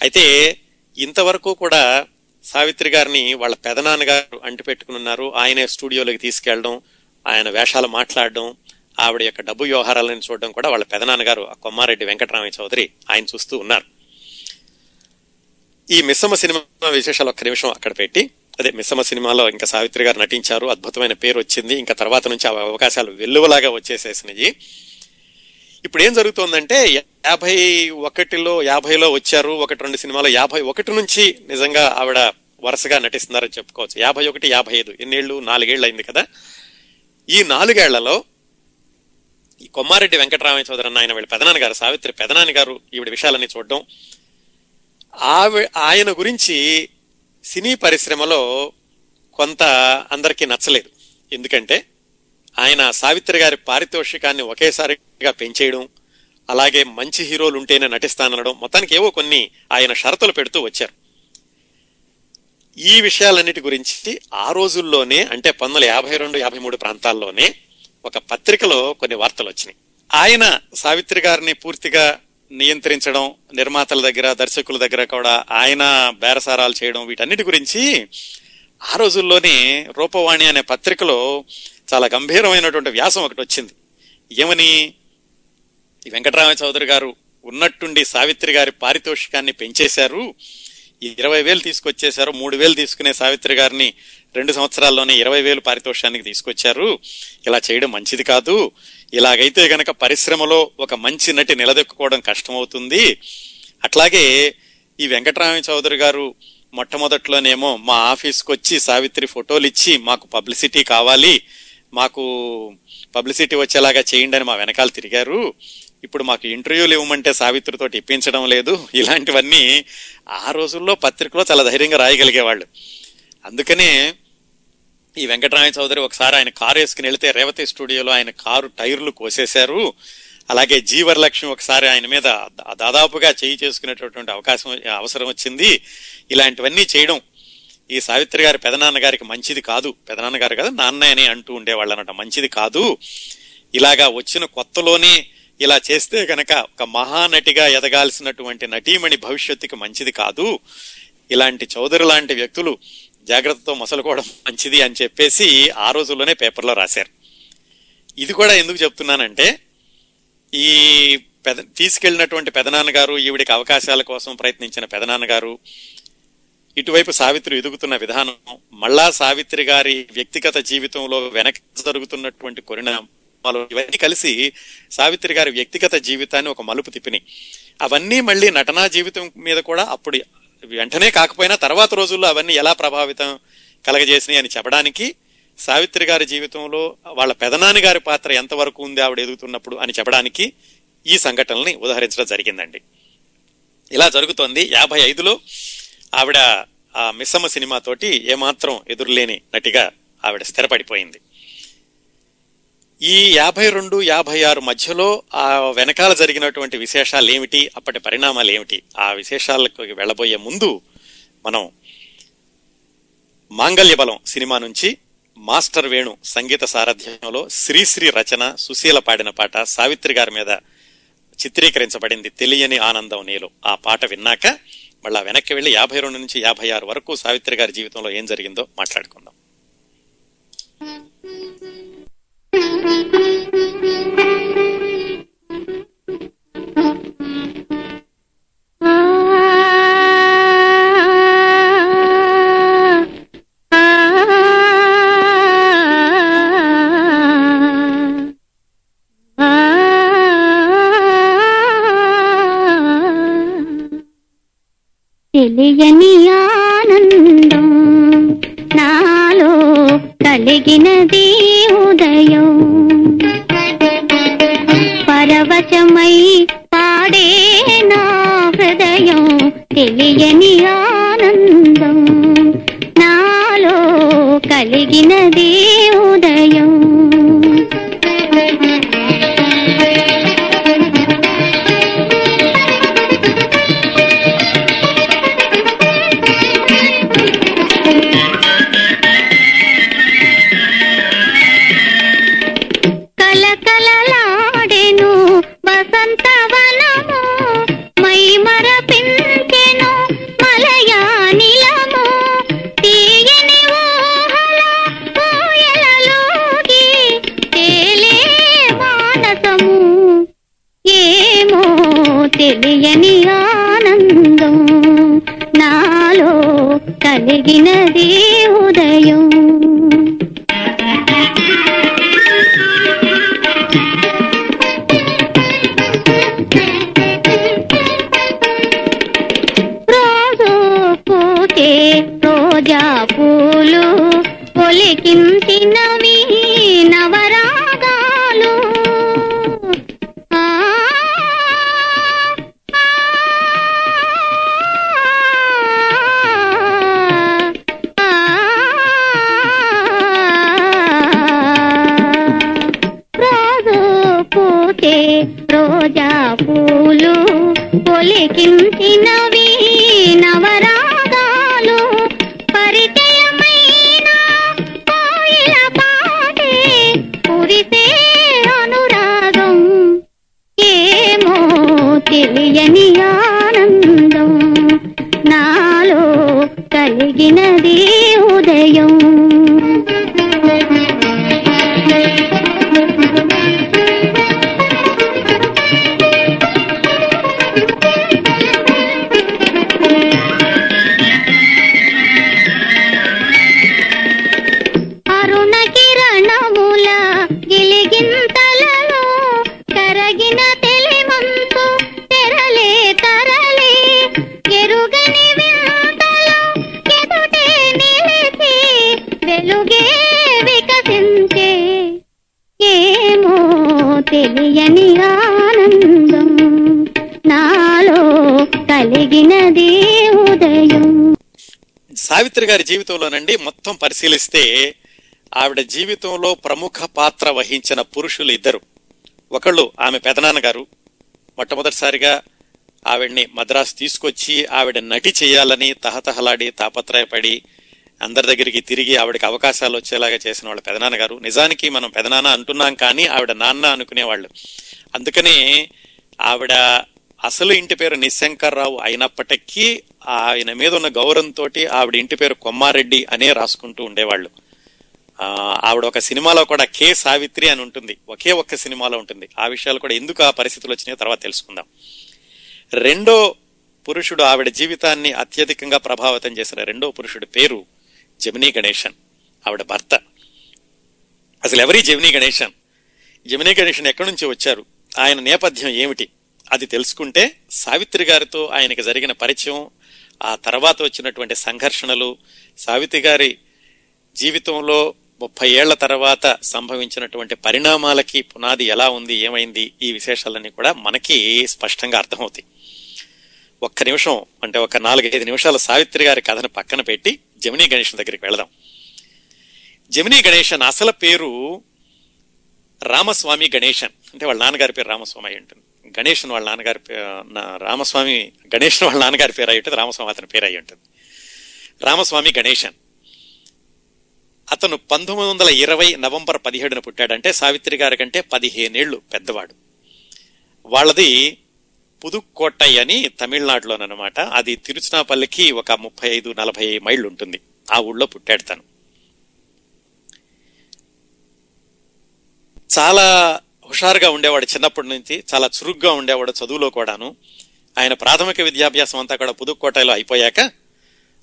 అయితే ఇంతవరకు కూడా సావిత్రి గారిని వాళ్ళ పెదనాన్నగారు అంటిపెట్టుకున్నారు ఆయనే స్టూడియోలోకి తీసుకెళ్ళడం ఆయన వేషాలు మాట్లాడడం ఆవిడ యొక్క డబ్బు వ్యవహారాలను చూడడం కూడా వాళ్ళ పెదనాన్నగారు కొమ్మారెడ్డి వెంకటరామయ్య చౌదరి ఆయన చూస్తూ ఉన్నారు. ఈ మిస్సమ్మ సినిమా విశేషాలు ఒక్క నిమిషం అక్కడ పెట్టి అదే మిస్సమ్మ సినిమాలో ఇంకా సావిత్రి గారు నటించారు అద్భుతమైన పేరు వచ్చింది ఇంకా తర్వాత నుంచి ఆ అవకాశాలు వెల్లువలాగా వచ్చేసేసినాయి. ఇప్పుడు ఏం జరుగుతోందంటే యాభై ఒకటిలో యాభైలో వచ్చారు ఒకటి రెండు సినిమాలో యాభై ఒకటి నుంచి నిజంగా ఆవిడ వరుసగా నటిస్తున్నారని చెప్పుకోవచ్చు. యాభై ఒకటి యాభై ఐదు ఎన్నేళ్ళు నాలుగేళ్ళు అయింది కదా. ఈ నాలుగేళ్ళలో ఈ కొమ్మారెడ్డి వెంకటరామయ్య చౌదరి అన్న ఆయన వీళ్ళ పెదనాన్న గారు సావిత్రి పెదనాన్న గారు ఈవిడ విషయాలన్నీ చూడడం. ఆవి ఆయన గురించి సినీ పరిశ్రమలో కొంత అందరికీ నచ్చలేదు. ఎందుకంటే ఆయన సావిత్రి గారి పారితోషికాన్ని ఒకేసారిగా పెంచేయడం అలాగే మంచి హీరోలు ఉంటేనే నటిస్తానడం మొత్తానికి ఏవో కొన్ని ఆయన షరతులు పెడుతూ వచ్చారు. ఈ విషయాలన్నిటి గురించి ఆ రోజుల్లోనే అంటే పంతొమ్మిది యాభై రెండు యాభై మూడు ప్రాంతాల్లోనే ఒక పత్రికలో కొన్ని వార్తలు వచ్చినాయి. ఆయన సావిత్రి గారిని పూర్తిగా నియంత్రించడం నిర్మాతల దగ్గర దర్శకుల దగ్గర కూడా ఆయన బేరసారాలు చేయడం వీటన్నిటి గురించి ఆ రోజుల్లోనే రూపవాణి అనే పత్రికలో చాలా గంభీరమైనటువంటి వ్యాసం ఒకటి వచ్చింది. ఏమని? ఈ వెంకటరామ చౌదరి గారు ఉన్నట్టుండి సావిత్రి గారి పారితోషికాన్ని పెంచేశారు. ఇరవై వేలు తీసుకొచ్చేశారు మూడు వేలు తీసుకునే సావిత్రి గారిని రెండు సంవత్సరాల్లోనే ఇరవై వేలు పారితోషానికి తీసుకొచ్చారు. ఇలా చేయడం మంచిది కాదు. ఇలాగైతే గనక పరిశ్రమలో ఒక మంచి నటి నిలదొక్కుకోవడం కష్టమవుతుంది. అట్లాగే ఈ వెంకటరామ చౌదరి గారు మొట్టమొదట్లోనేమో మా ఆఫీస్కి వచ్చి సావిత్రి ఫోటోలు ఇచ్చి మాకు పబ్లిసిటీ కావాలి మాకు పబ్లిసిటీ వచ్చేలాగా చేయండి అని మా వెనకాల తిరిగారు. ఇప్పుడు మాకు ఇంటర్వ్యూలు ఇవ్వమంటే సావిత్రితో ఇప్పించడం లేదు. ఇలాంటివన్నీ ఆ రోజుల్లో పత్రికలో చాలా ధైర్యంగా రాయగలిగేవాళ్ళు. అందుకనే ఈ వెంకటరామయ్య చౌదరి ఒకసారి ఆయన కారు వేసుకుని వెళితే రేవతి స్టూడియోలో ఆయన కారు టైర్లు కోసేశారు. అలాగే జీవరలక్ష్మి ఒకసారి ఆయన మీద దా- దాదాపుగా చేయి చేసుకునేటటువంటి అవకాశం అవసరం వచ్చింది. ఇలాంటివన్నీ చేయడం ఈ సావిత్రి గారి పెదనాన్న గారికి మంచిది కాదు. పెదనాన్న గారు కదా నాన్న అని అంటూ ఉండేవాళ్ళు అనమాట మంచిది కాదు. ఇలాగా వచ్చిన కొత్తలోనే ఇలా చేస్తే గనక ఒక మహానటిగా ఎదగాల్సినటువంటి నటీమణి భవిష్యత్తుకి మంచిది కాదు. ఇలాంటి చౌదరి లాంటి వ్యక్తులు జాగ్రత్తతో మసలుకోవడం మంచిది అని చెప్పేసి ఆ రోజుల్లోనే పేపర్లో రాశారు. ఇది కూడా ఎందుకు చెప్తున్నానంటే ఈ పెద తీసుకెళ్ళినటువంటి పెదనాన్నగారు ఈవిడికి అవకాశాల కోసం ప్రయత్నించిన పెదనాన్నగారు ఇటువైపు సావిత్రి ఎదుగుతున్న విధానం మళ్ళా సావిత్రి గారి వ్యక్తిగత జీవితంలో వెనక జరుగుతున్నటువంటి సినిమాలు ఇవన్నీ కలిసి సావిత్రి గారి వ్యక్తిగత జీవితాన్ని ఒక మలుపు తిప్పినాయి. అవన్నీ మళ్ళీ నటనా జీవితం మీద కూడా అప్పుడు వెంటనే కాకపోయినా తర్వాత రోజుల్లో అవన్నీ ఎలా ప్రభావితం కలగజేసినాయి అని చెప్పడానికి సావిత్రి గారి జీవితంలో వాళ్ళ పెదనాని గారి పాత్ర ఎంతవరకు ఉంది ఆవిడ ఎదుగుతున్నప్పుడు అని చెప్పడానికి ఈ సంఘటనల్ని ఉదహరించడం జరిగిందండి. ఇలా జరుగుతోంది. యాభై ఐదులో ఆవిడ ఆ మిస్సమ్మ సినిమాతోటి ఏమాత్రం ఎదురులేని నటిగా ఆవిడ స్థిరపడిపోయింది. ఈ యాభై రెండు యాభై ఆరు మధ్యలో ఆ వెనకాల జరిగినటువంటి విశేషాలు ఏమిటి అప్పటి పరిణామాలు ఏమిటి ఆ విశేషాలకు వెళ్ళబోయే ముందు మనం మాంగల్య బలం సినిమా నుంచి మాస్టర్ వేణు సంగీత సారథ్యంలో శ్రీశ్రీ రచన సుశీల పాడిన పాట సావిత్రి గారి మీద చిత్రీకరించబడింది తెలియని ఆనందం నేలో. ఆ పాట విన్నాక మళ్ళా వెనక్కి వెళ్ళి యాభై రెండు నుంచి యాభై ఆరు వరకు సావిత్రి గారి జీవితంలో ఏం జరిగిందో మాట్లాడుకుందాం. Thank you. జీవితంలోనండి మొత్తం పరిశీలిస్తే ఆవిడ జీవితంలో ప్రముఖ పాత్ర వహించిన పురుషులు ఇద్దరు. ఒకళ్ళు ఆమె పెదనాన్నగారు. మొట్టమొదటిసారిగా ఆవిడ్ని మద్రాసు తీసుకొచ్చి ఆవిడ నటి చేయాలని తహతహలాడి తాపత్రయపడి అందరి దగ్గరికి తిరిగి ఆవిడకి అవకాశాలు వచ్చేలాగా చేసిన వాళ్ళ పెదనాన్నగారు. నిజానికి మనం పెదనాన్న అంటున్నాం కానీ ఆవిడ నాన్న అనుకునేవాళ్ళు. అందుకనే ఆవిడ అసలు ఇంటి పేరు నిశంకర్రావు అయినప్పటికీ ఆయన మీద ఉన్న గౌరవంతో ఆవిడ ఇంటి పేరు కొమ్మారెడ్డి అనే రాసుకుంటూ ఉండేవాళ్ళు. ఆవిడ ఒక సినిమాలో కూడా కే సావిత్రి అని ఉంటుంది. ఒకే ఒక్క సినిమాలో ఉంటుంది. ఆ విషయాలు కూడా ఎందుకు ఆ పరిస్థితులు వచ్చినాయో తర్వాత తెలుసుకుందాం. రెండో పురుషుడు ఆవిడ జీవితాన్ని అత్యధికంగా ప్రభావితం చేసిన రెండో పురుషుడి పేరు జమినీ గణేశన్ ఆవిడ భర్త. అసలు ఎవరి జమినీ గణేశన్? జమినీ గణేశన్ ఎక్కడి నుంచి వచ్చారు? ఆయన నేపథ్యం ఏమిటి? అది తెలుసుకుంటే సావిత్రి గారితో ఆయనకి జరిగిన పరిచయం ఆ తర్వాత వచ్చినటువంటి సంఘర్షణలు. సావిత్రి గారి జీవితంలో ముప్పై ఏళ్ళ తర్వాత సంభవించినటువంటి పరిణామాలకి పునాది ఎలా ఉంది ఏమైంది ఈ విశేషాలన్నీ కూడా మనకి స్పష్టంగా అర్థమవుతాయి. ఒక్క నిమిషం అంటే ఒక నాలుగైదు నిమిషాలు సావిత్రి గారి కథను పక్కన పెట్టి జమినీ గణేషన్ దగ్గరికి వెళదాం. జమినీ గణేషన్ అసలు పేరు రామస్వామి గణేషన్ అంటే వాళ్ళ నాన్నగారి పేరు రామస్వామి ఉంటుంది. గణేషన్ వాళ్ళ నాన్నగారి నా- రామస్వామి గణేషన్ వాళ్ళ నాన్నగారి పేరు అయి ఉంటుంది రామస్వామి అతని పేరు అయి ఉంటుంది. రామస్వామి గణేశన్. అతను పంతొమ్మిది వందల ఇరవై నవంబర్ పదిహేడున పుట్టాడంటే సావిత్రి గారి కంటే పదిహేనేళ్ళు పెద్దవాడు. వాళ్ళది పుదుక్కోట్టై అని తమిళనాడులోనమాట అది తిరుచునాపల్లికి ఒక ముప్పై ఐదు నలభై మైళ్ళు ఉంటుంది. ఆ ఊళ్ళో పుట్టాడు తను. చాలా హుషారుగా ఉండేవాడు చిన్నప్పటి నుంచి చాలా చురుగ్గా ఉండేవాడు చదువులో కూడాను. ఆయన ప్రాథమిక విద్యాభ్యాసం అంతా కూడా పుదుక్కోటలో అయిపోయాక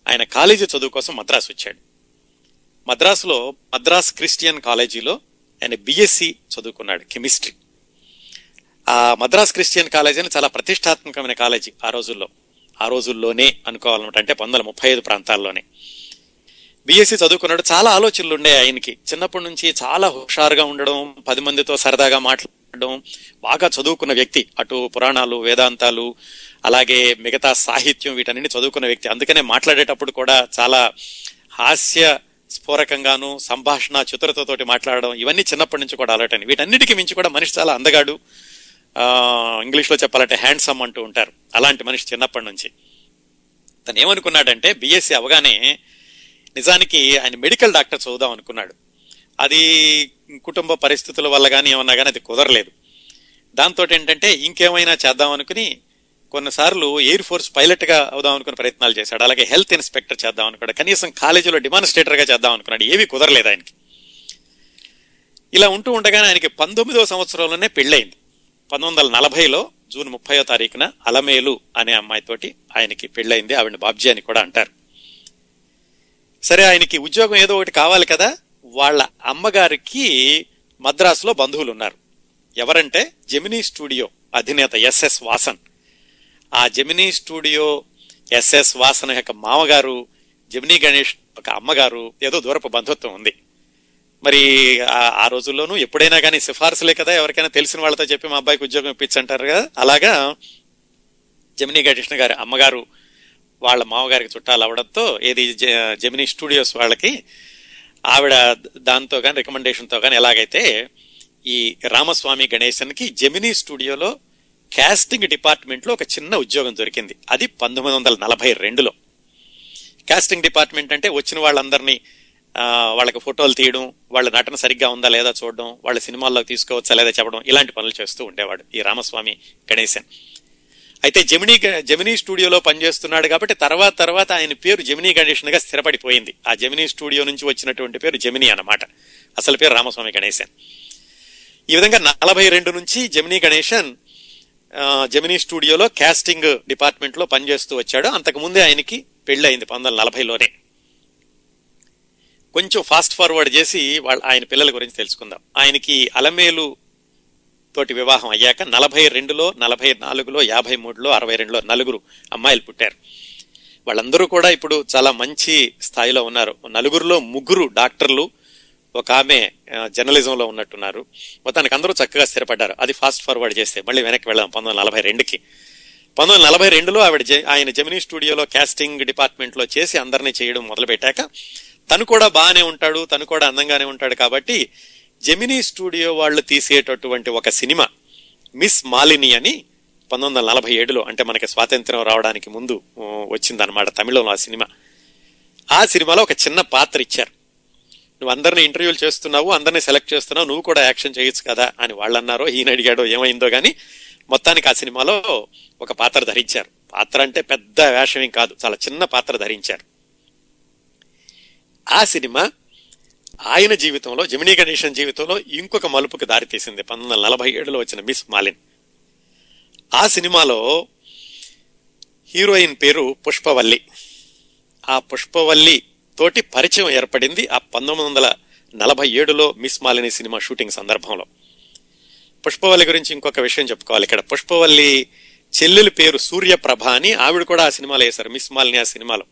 ఆయన కాలేజీ చదువు కోసం మద్రాసు వచ్చాడు. మద్రాసులో మద్రాస్ క్రిస్టియన్ కాలేజీలో ఆయన బిఎస్సి చదువుకున్నాడు కెమిస్ట్రీ. ఆ మద్రాస్ క్రిస్టియన్ కాలేజీ అని చాలా ప్రతిష్టాత్మకమైన కాలేజీ ఆ రోజుల్లో. ఆ రోజుల్లోనే అనుకోవాలన్నమాట అంటే పంతొమ్మిది వందల ముప్పై ఐదు ప్రాంతాల్లోనే. బిఎస్సి చదువుకున్నాడు చాలా ఆలోచనలు ఉండే ఆయనకి. చిన్నప్పటి నుంచి చాలా హుషారుగా ఉండడం పది మందితో సరదాగా మాట్లాడడం బాగా చదువుకున్న వ్యక్తి. అటు పురాణాలు వేదాంతాలు అలాగే మిగతా సాహిత్యం వీటన్నిటిని చదువుకున్న వ్యక్తి. అందుకనే మాట్లాడేటప్పుడు కూడా చాలా హాస్య స్ఫోరకంగాను సంభాషణ చతురతతోటి మాట్లాడడం ఇవన్నీ చిన్నప్పటి నుంచి కూడా అలటని వీటన్నిటికీ మించి కూడా మనిషి చాలా అందగాడు. ఇంగ్లీష్లో చెప్పాలంటే హ్యాండ్సమ్ అంటూ ఉంటారు. అలాంటి మనిషి చిన్నప్పటి నుంచి. తను ఏమనుకున్నాడంటే బిఎస్సి అవగానే నిజానికి ఆయన మెడికల్ డాక్టర్ చదువుదాం అనుకున్నాడు. అది కుటుంబ పరిస్థితుల వల్ల కానీ ఏమన్నా కానీ అది కుదరలేదు. దాంతో ఏంటంటే ఇంకేమైనా చేద్దాం అనుకుని కొన్నిసార్లు ఎయిర్ ఫోర్స్ పైలట్గా అవుదాం అనుకుని ప్రయత్నాలు చేశాడు. అలాగే హెల్త్ ఇన్స్పెక్టర్ చేద్దాం అనుకున్నాడు. కనీసం కాలేజీలో డిమాన్స్ట్రేటర్గా చేద్దాం అనుకున్నాడు. ఏవి కుదరలేదు ఆయనకి. ఇలా ఉంటూ ఉండగానే ఆయనకి పంతొమ్మిదవ సంవత్సరంలోనే పెళ్ళయింది. పంతొమ్మిది వందల నలభైలో జూన్ ముప్పయో తారీఖున అలమేలు అనే అమ్మాయితోటి ఆయనకి పెళ్ళయింది. ఆవిడ బాబ్జీ అని కూడా అంటారు. సరే ఆయనకి ఉద్యోగం ఏదో ఒకటి కావాలి కదా? వాళ్ళ అమ్మగారికి మద్రాసులో బంధువులు ఉన్నారు ఎవరంటే? జెమినీ స్టూడియో అధినేత ఎస్ఎస్ వాసన్. ఆ జెమినీ స్టూడియో ఎస్ఎస్ వాసన్ యొక్క మామగారు జెమినీ గణేష్ ఒక అమ్మగారు ఏదో దూరపు బంధుత్వం ఉంది. మరి ఆ- రోజుల్లోనూ ఎప్పుడైనా కానీ సిఫార్సులే కదా? ఎవరికైనా తెలిసిన వాళ్ళతో చెప్పి మా అబ్బాయికి ఉద్యోగం ఇప్పించంటారు కదా? అలాగా జమినీ గణేష్ణ గారి అమ్మగారు వాళ్ళ మామగారికి చుట్టాలు అవడంతో ఏది జెమినీ స్టూడియోస్ వాళ్ళకి ఆవిడ దాంతో కానీ రికమెండేషన్తో కానీ ఎలాగైతే ఈ రామస్వామి గణేశన్కి జెమినీ స్టూడియోలో కాస్టింగ్ డిపార్ట్మెంట్లో ఒక చిన్న ఉద్యోగం దొరికింది. అది పంతొమ్మిది వందల నలభై రెండులో. కాస్టింగ్ డిపార్ట్మెంట్ అంటే వచ్చిన వాళ్ళందరినీ వాళ్ళకి ఫోటోలు తీయడం వాళ్ళ నటన సరిగ్గా ఉందా లేదా చూడడం వాళ్ళ సినిమాల్లో తీసుకోవచ్చా లేదా చెప్పడం ఇలాంటి పనులు చేస్తూ ఉండేవాడు ఈ రామస్వామి గణేశన్. అయితే జమినీ గ- జమినీ స్టూడియోలో పనిచేస్తున్నాడు కాబట్టి తర్వాత తర్వాత ఆయన పేరు జమినీ గణేశన్గా స్థిరపడిపోయింది. ఆ జమినీ స్టూడియో నుంచి వచ్చినటువంటి పేరు జమినీ అన్నమాట. అసలు పేరు రామస్వామి గణేశన్. ఈ విధంగా నలభై రెండు నుంచి జమినీ గణేశన్ జమినీ స్టూడియోలో క్యాస్టింగ్ డిపార్ట్మెంట్లో పనిచేస్తూ వచ్చాడు. అంతకుముందే ఆయనకి పెళ్ళి అయింది పంతొమ్మిది వందల నలభైలోనే. కొంచెం ఫాస్ట్ ఫార్వర్డ్ చేసి వాళ్ళ ఆయన పిల్లల గురించి తెలుసుకుందాం. ఆయనకి అలమేలు తోటి వివాహం అయ్యాక నలభై రెండులో నలభై నాలుగులో యాభై మూడులో అరవై రెండులో నలుగురు అమ్మాయిలు పుట్టారు. వాళ్ళందరూ కూడా ఇప్పుడు చాలా మంచి స్థాయిలో ఉన్నారు. నలుగురులో ముగ్గురు డాక్టర్లు ఒక ఆమె జర్నలిజంలో ఉన్నట్టున్నారు. మొత్తానికి అందరూ చక్కగా స్థిరపడ్డారు. అది ఫాస్ట్ ఫార్వర్డ్ చేస్తే మళ్ళీ వెనక్కి వెళ్దాం పంతొమ్మిది వందల నలభై రెండుకి. పంతొమ్మిది వందల నలభై రెండులో ఆవిడ జె- ఆయన జమినీ స్టూడియోలో కాస్టింగ్ డిపార్ట్మెంట్లో చేసి అందరినీ చేయడం మొదలుపెట్టాక తను కూడా బాగానే ఉంటాడు తను కూడా అందంగానే ఉంటాడు కాబట్టి జెమినీ స్టూడియో వాళ్ళు తీసేటటువంటి ఒక సినిమా మిస్ మాలిని అని పంతొమ్మిది వందల నలభై ఏడులో అంటే మనకి స్వాతంత్రం రావడానికి ముందు వచ్చిందనమాట తమిళంలో ఆ సినిమా. ఆ సినిమాలో ఒక చిన్న పాత్ర ఇచ్చారు. నువ్వు అందరిని ఇంటర్వ్యూలు చేస్తున్నావు అందరిని సెలెక్ట్ చేస్తున్నావు నువ్వు కూడా యాక్షన్ చేయొచ్చు కదా అని వాళ్ళు అన్నారో ఈయన అడిగాడో ఏమైందో కానీ మొత్తానికి ఆ సినిమాలో ఒక పాత్ర ధరించారు. పాత్ర అంటే పెద్ద వేషమేం కాదు చాలా చిన్న పాత్ర ధరించారు. ఆ సినిమా ఆయన జీవితంలో జమినీ గణేషన్ జీవితంలో ఇంకొక మలుపుకి దారితీసింది పంతొమ్మిది వందల నలభై ఏడులో వచ్చిన మిస్ మాలిన్. ఆ సినిమాలో హీరోయిన్ పేరు పుష్పవల్లి. ఆ పుష్పవల్లి తోటి పరిచయం ఏర్పడింది ఆ పంతొమ్మిది వందల నలభై ఏడులో మిస్ మాలిని సినిమా షూటింగ్ సందర్భంలో. పుష్పవల్లి గురించి ఇంకొక విషయం చెప్పుకోవాలి. ఇక్కడ పుష్పవల్లి చెల్లెలి పేరు సూర్యప్రభ అని ఆవిడ కూడా ఆ సినిమాలో వేశారు మిస్ మాలిని ఆ సినిమాలో.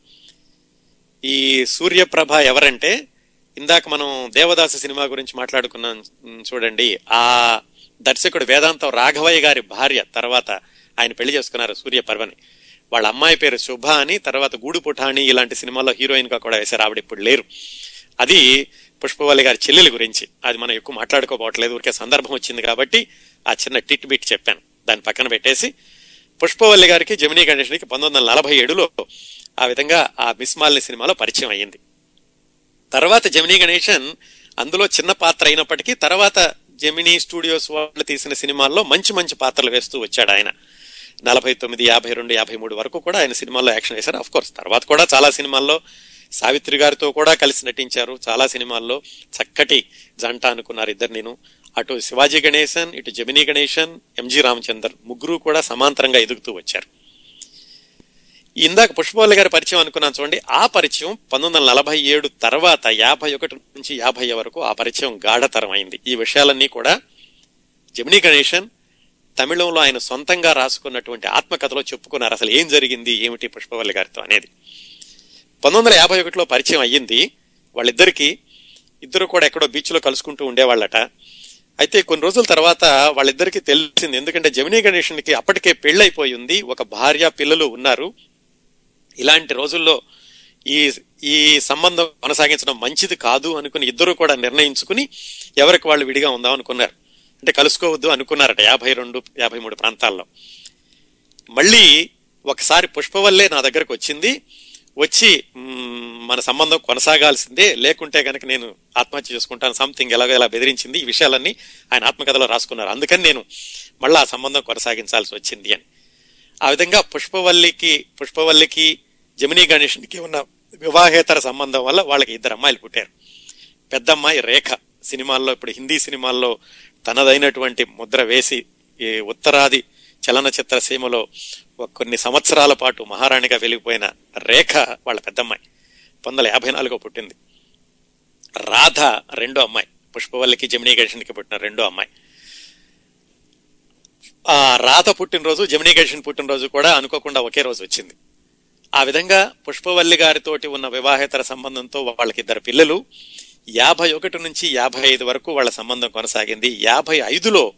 ఈ సూర్యప్రభ ఎవరంటే ఇందాక మనం దేవదాసు సినిమా గురించి మాట్లాడుకున్నాం చూడండి. ఆ దర్శకుడు వేదాంతం రాఘవయ్య గారి భార్య తర్వాత ఆయన పెళ్ళి చేసుకున్నారు సూర్య పర్వని. వాళ్ళ అమ్మాయి పేరు శుభ అని తర్వాత గూడు పుఠాణి ఇలాంటి సినిమాల్లో హీరోయిన్గా కూడా వేశారు ఆవిడ ఇప్పుడు లేరు. అది పుష్పవల్లి గారి చెల్లెల గురించి. అది మనం ఎక్కువ మాట్లాడుకోబోవట్లేదు ఊరికే సందర్భం వచ్చింది కాబట్టి ఆ చిన్న టిట్ బిట్ చెప్పాను. దాన్ని పక్కన పెట్టేసి పుష్పవల్లి గారికి జమినీ గణేష్కి పంతొమ్మిది వందల నలభై ఏడులో ఆ విధంగా ఆ మిస్మాలిని సినిమాలో పరిచయం అయ్యింది. తర్వాత జమినీ గణేషన్ అందులో చిన్న పాత్ర అయినప్పటికీ తర్వాత జమినీ స్టూడియోస్ వాళ్ళు తీసిన సినిమాల్లో మంచి మంచి పాత్రలు వేస్తూ వచ్చాడు ఆయన. నలభై తొమ్మిది యాభై రెండు యాభై మూడు వరకు కూడా ఆయన సినిమాల్లో యాక్షన్ వేశారు. అఫ్ కోర్స్ తర్వాత కూడా చాలా సినిమాల్లో సావిత్రి గారితో కూడా కలిసి నటించారు. చాలా సినిమాల్లో చక్కటి జంట అనుకున్నారు ఇద్దరు నేను. అటు శివాజీ గణేశన్ ఇటు జమినీ గణేశన్ ఎంజి రామచందర్ ముగ్గురు కూడా సమాంతరంగా ఎదుగుతూ వచ్చారు. ఇందాక పుష్పవల్లి గారి పరిచయం అనుకున్నాను చూడండి. ఆ పరిచయం పంతొమ్మిది వందల నలభై ఏడు తర్వాత యాభై ఒకటి నుంచి యాభై వరకు ఆ పరిచయం గాఢతరం అయింది. ఈ విషయాలన్నీ కూడా జమినీ గణేషన్ తమిళంలో ఆయన సొంతంగా రాసుకున్నటువంటి ఆత్మకథలో చెప్పుకున్నారు. అసలు ఏం జరిగింది ఏమిటి పుష్పవల్లి గారితో అనేది. పంతొమ్మిది వందల యాభై ఒకటిలో పరిచయం అయ్యింది. వాళ్ళిద్దరికీ ఇద్దరు కూడా ఎక్కడో బీచ్లో కలుసుకుంటూ ఉండేవాళ్ళట. అయితే కొన్ని రోజుల తర్వాత వాళ్ళిద్దరికీ తెలిసింది ఎందుకంటే జమినీ గణేషన్కి అప్పటికే పెళ్ళైపోయి ఉంది. ఒక భార్య పిల్లలు ఉన్నారు. ఇలాంటి రోజుల్లో ఈ ఈ సంబంధం కొనసాగించడం మంచిది కాదు అనుకుని ఇద్దరు కూడా నిర్ణయించుకుని ఎవరికి వాళ్ళు విడిగా ఉందాం అనుకున్నారు. అంటే కలుసుకోవద్దు అనుకున్నారట యాభై రెండు యాభై మూడు ప్రాంతాల్లో. మళ్ళీ ఒకసారి పుష్పవల్లే నా దగ్గరకు వచ్చింది. వచ్చి మన సంబంధం కొనసాగాల్సిందే లేకుంటే గనక నేను ఆత్మహత్య చేసుకుంటాను సంథింగ్ ఎలాగో ఎలా బెదిరించింది ఈ విషయాలన్నీ ఆయన ఆత్మకథలో రాసుకున్నారు. అందుకని నేను మళ్ళీ ఆ సంబంధం కొనసాగించాల్సి వచ్చింది అని. ఆ విధంగా పుష్పవల్లికి పుష్పవల్లికి జమినీ గణేష్కి ఉన్న వివాహేతర సంబంధం వల్ల వాళ్ళకి ఇద్దరు అమ్మాయిలు పుట్టారు. పెద్దమ్మాయి రేఖ సినిమాల్లో ఇప్పుడు హిందీ సినిమాల్లో తనదైనటువంటి ముద్ర వేసి ఈ ఉత్తరాది చలనచిత్ర సీమలో కొన్ని సంవత్సరాల పాటు మహారాణిగా వెలిగిపోయిన రేఖ వాళ్ళ పెద్దమ్మాయి. పంతొమ్మిది వందల యాభై నాలుగో పుట్టింది. రాధ రెండో అమ్మాయి. పుష్పవల్లికి జమినీ గణేషన్కి పుట్టిన రెండో అమ్మాయి. ఆ రాత పుట్టినరోజు జమినీ పుట్టినరోజు కూడా అనుకోకుండా ఒకే రోజు వచ్చింది. ఆ విధంగా పుష్పవల్లి గారితోటి ఉన్న వివాహేతర సంబంధంతో వాళ్ళకి ఇద్దరు పిల్లలు యాభై ఒకటి నుంచి యాభై ఐదు వరకు వాళ్ళ సంబంధం కొనసాగింది. యాభై ఐదులో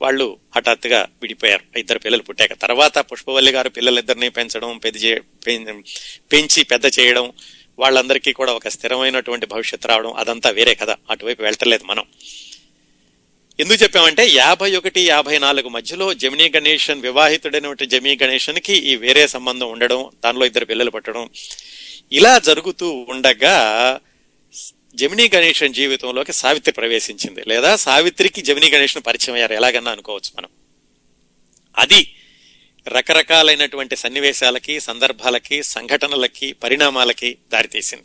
వాళ్ళు హఠాత్తుగా విడిపోయారు. ఇద్దరు పిల్లలు పుట్టాక తర్వాత పుష్పవల్లి గారు పిల్లలిద్దరిని పెంచడం పెద్ద పెంచి పెద్ద చేయడం వాళ్ళందరికీ కూడా ఒక స్థిరమైనటువంటి భవిష్యత్తు రావడం అదంతా వేరే కదా అటువైపు వెళ్తలేదు మనం. ఎందుకు చెప్పామంటే యాభై ఒకటి యాభై నాలుగు మధ్యలో జమినీ గణేషన్ వివాహితుడైనటువంటి జమినీ గణేషన్కి ఈ వేరే సంబంధం ఉండడం దానిలో ఇద్దరు పిల్లలు పట్టడం. ఇలా జరుగుతూ ఉండగా జమినీ గణేషన్ జీవితంలోకి సావిత్రి ప్రవేశించింది. లేదా సావిత్రికి జమినీ గణేషన్ పరిచయం అయ్యారు. ఎలాగన్నా అనుకోవచ్చు మనం. అది రకరకాలైనటువంటి సన్నివేశాలకి సందర్భాలకి సంఘటనలకి పరిణామాలకి దారితీసింది.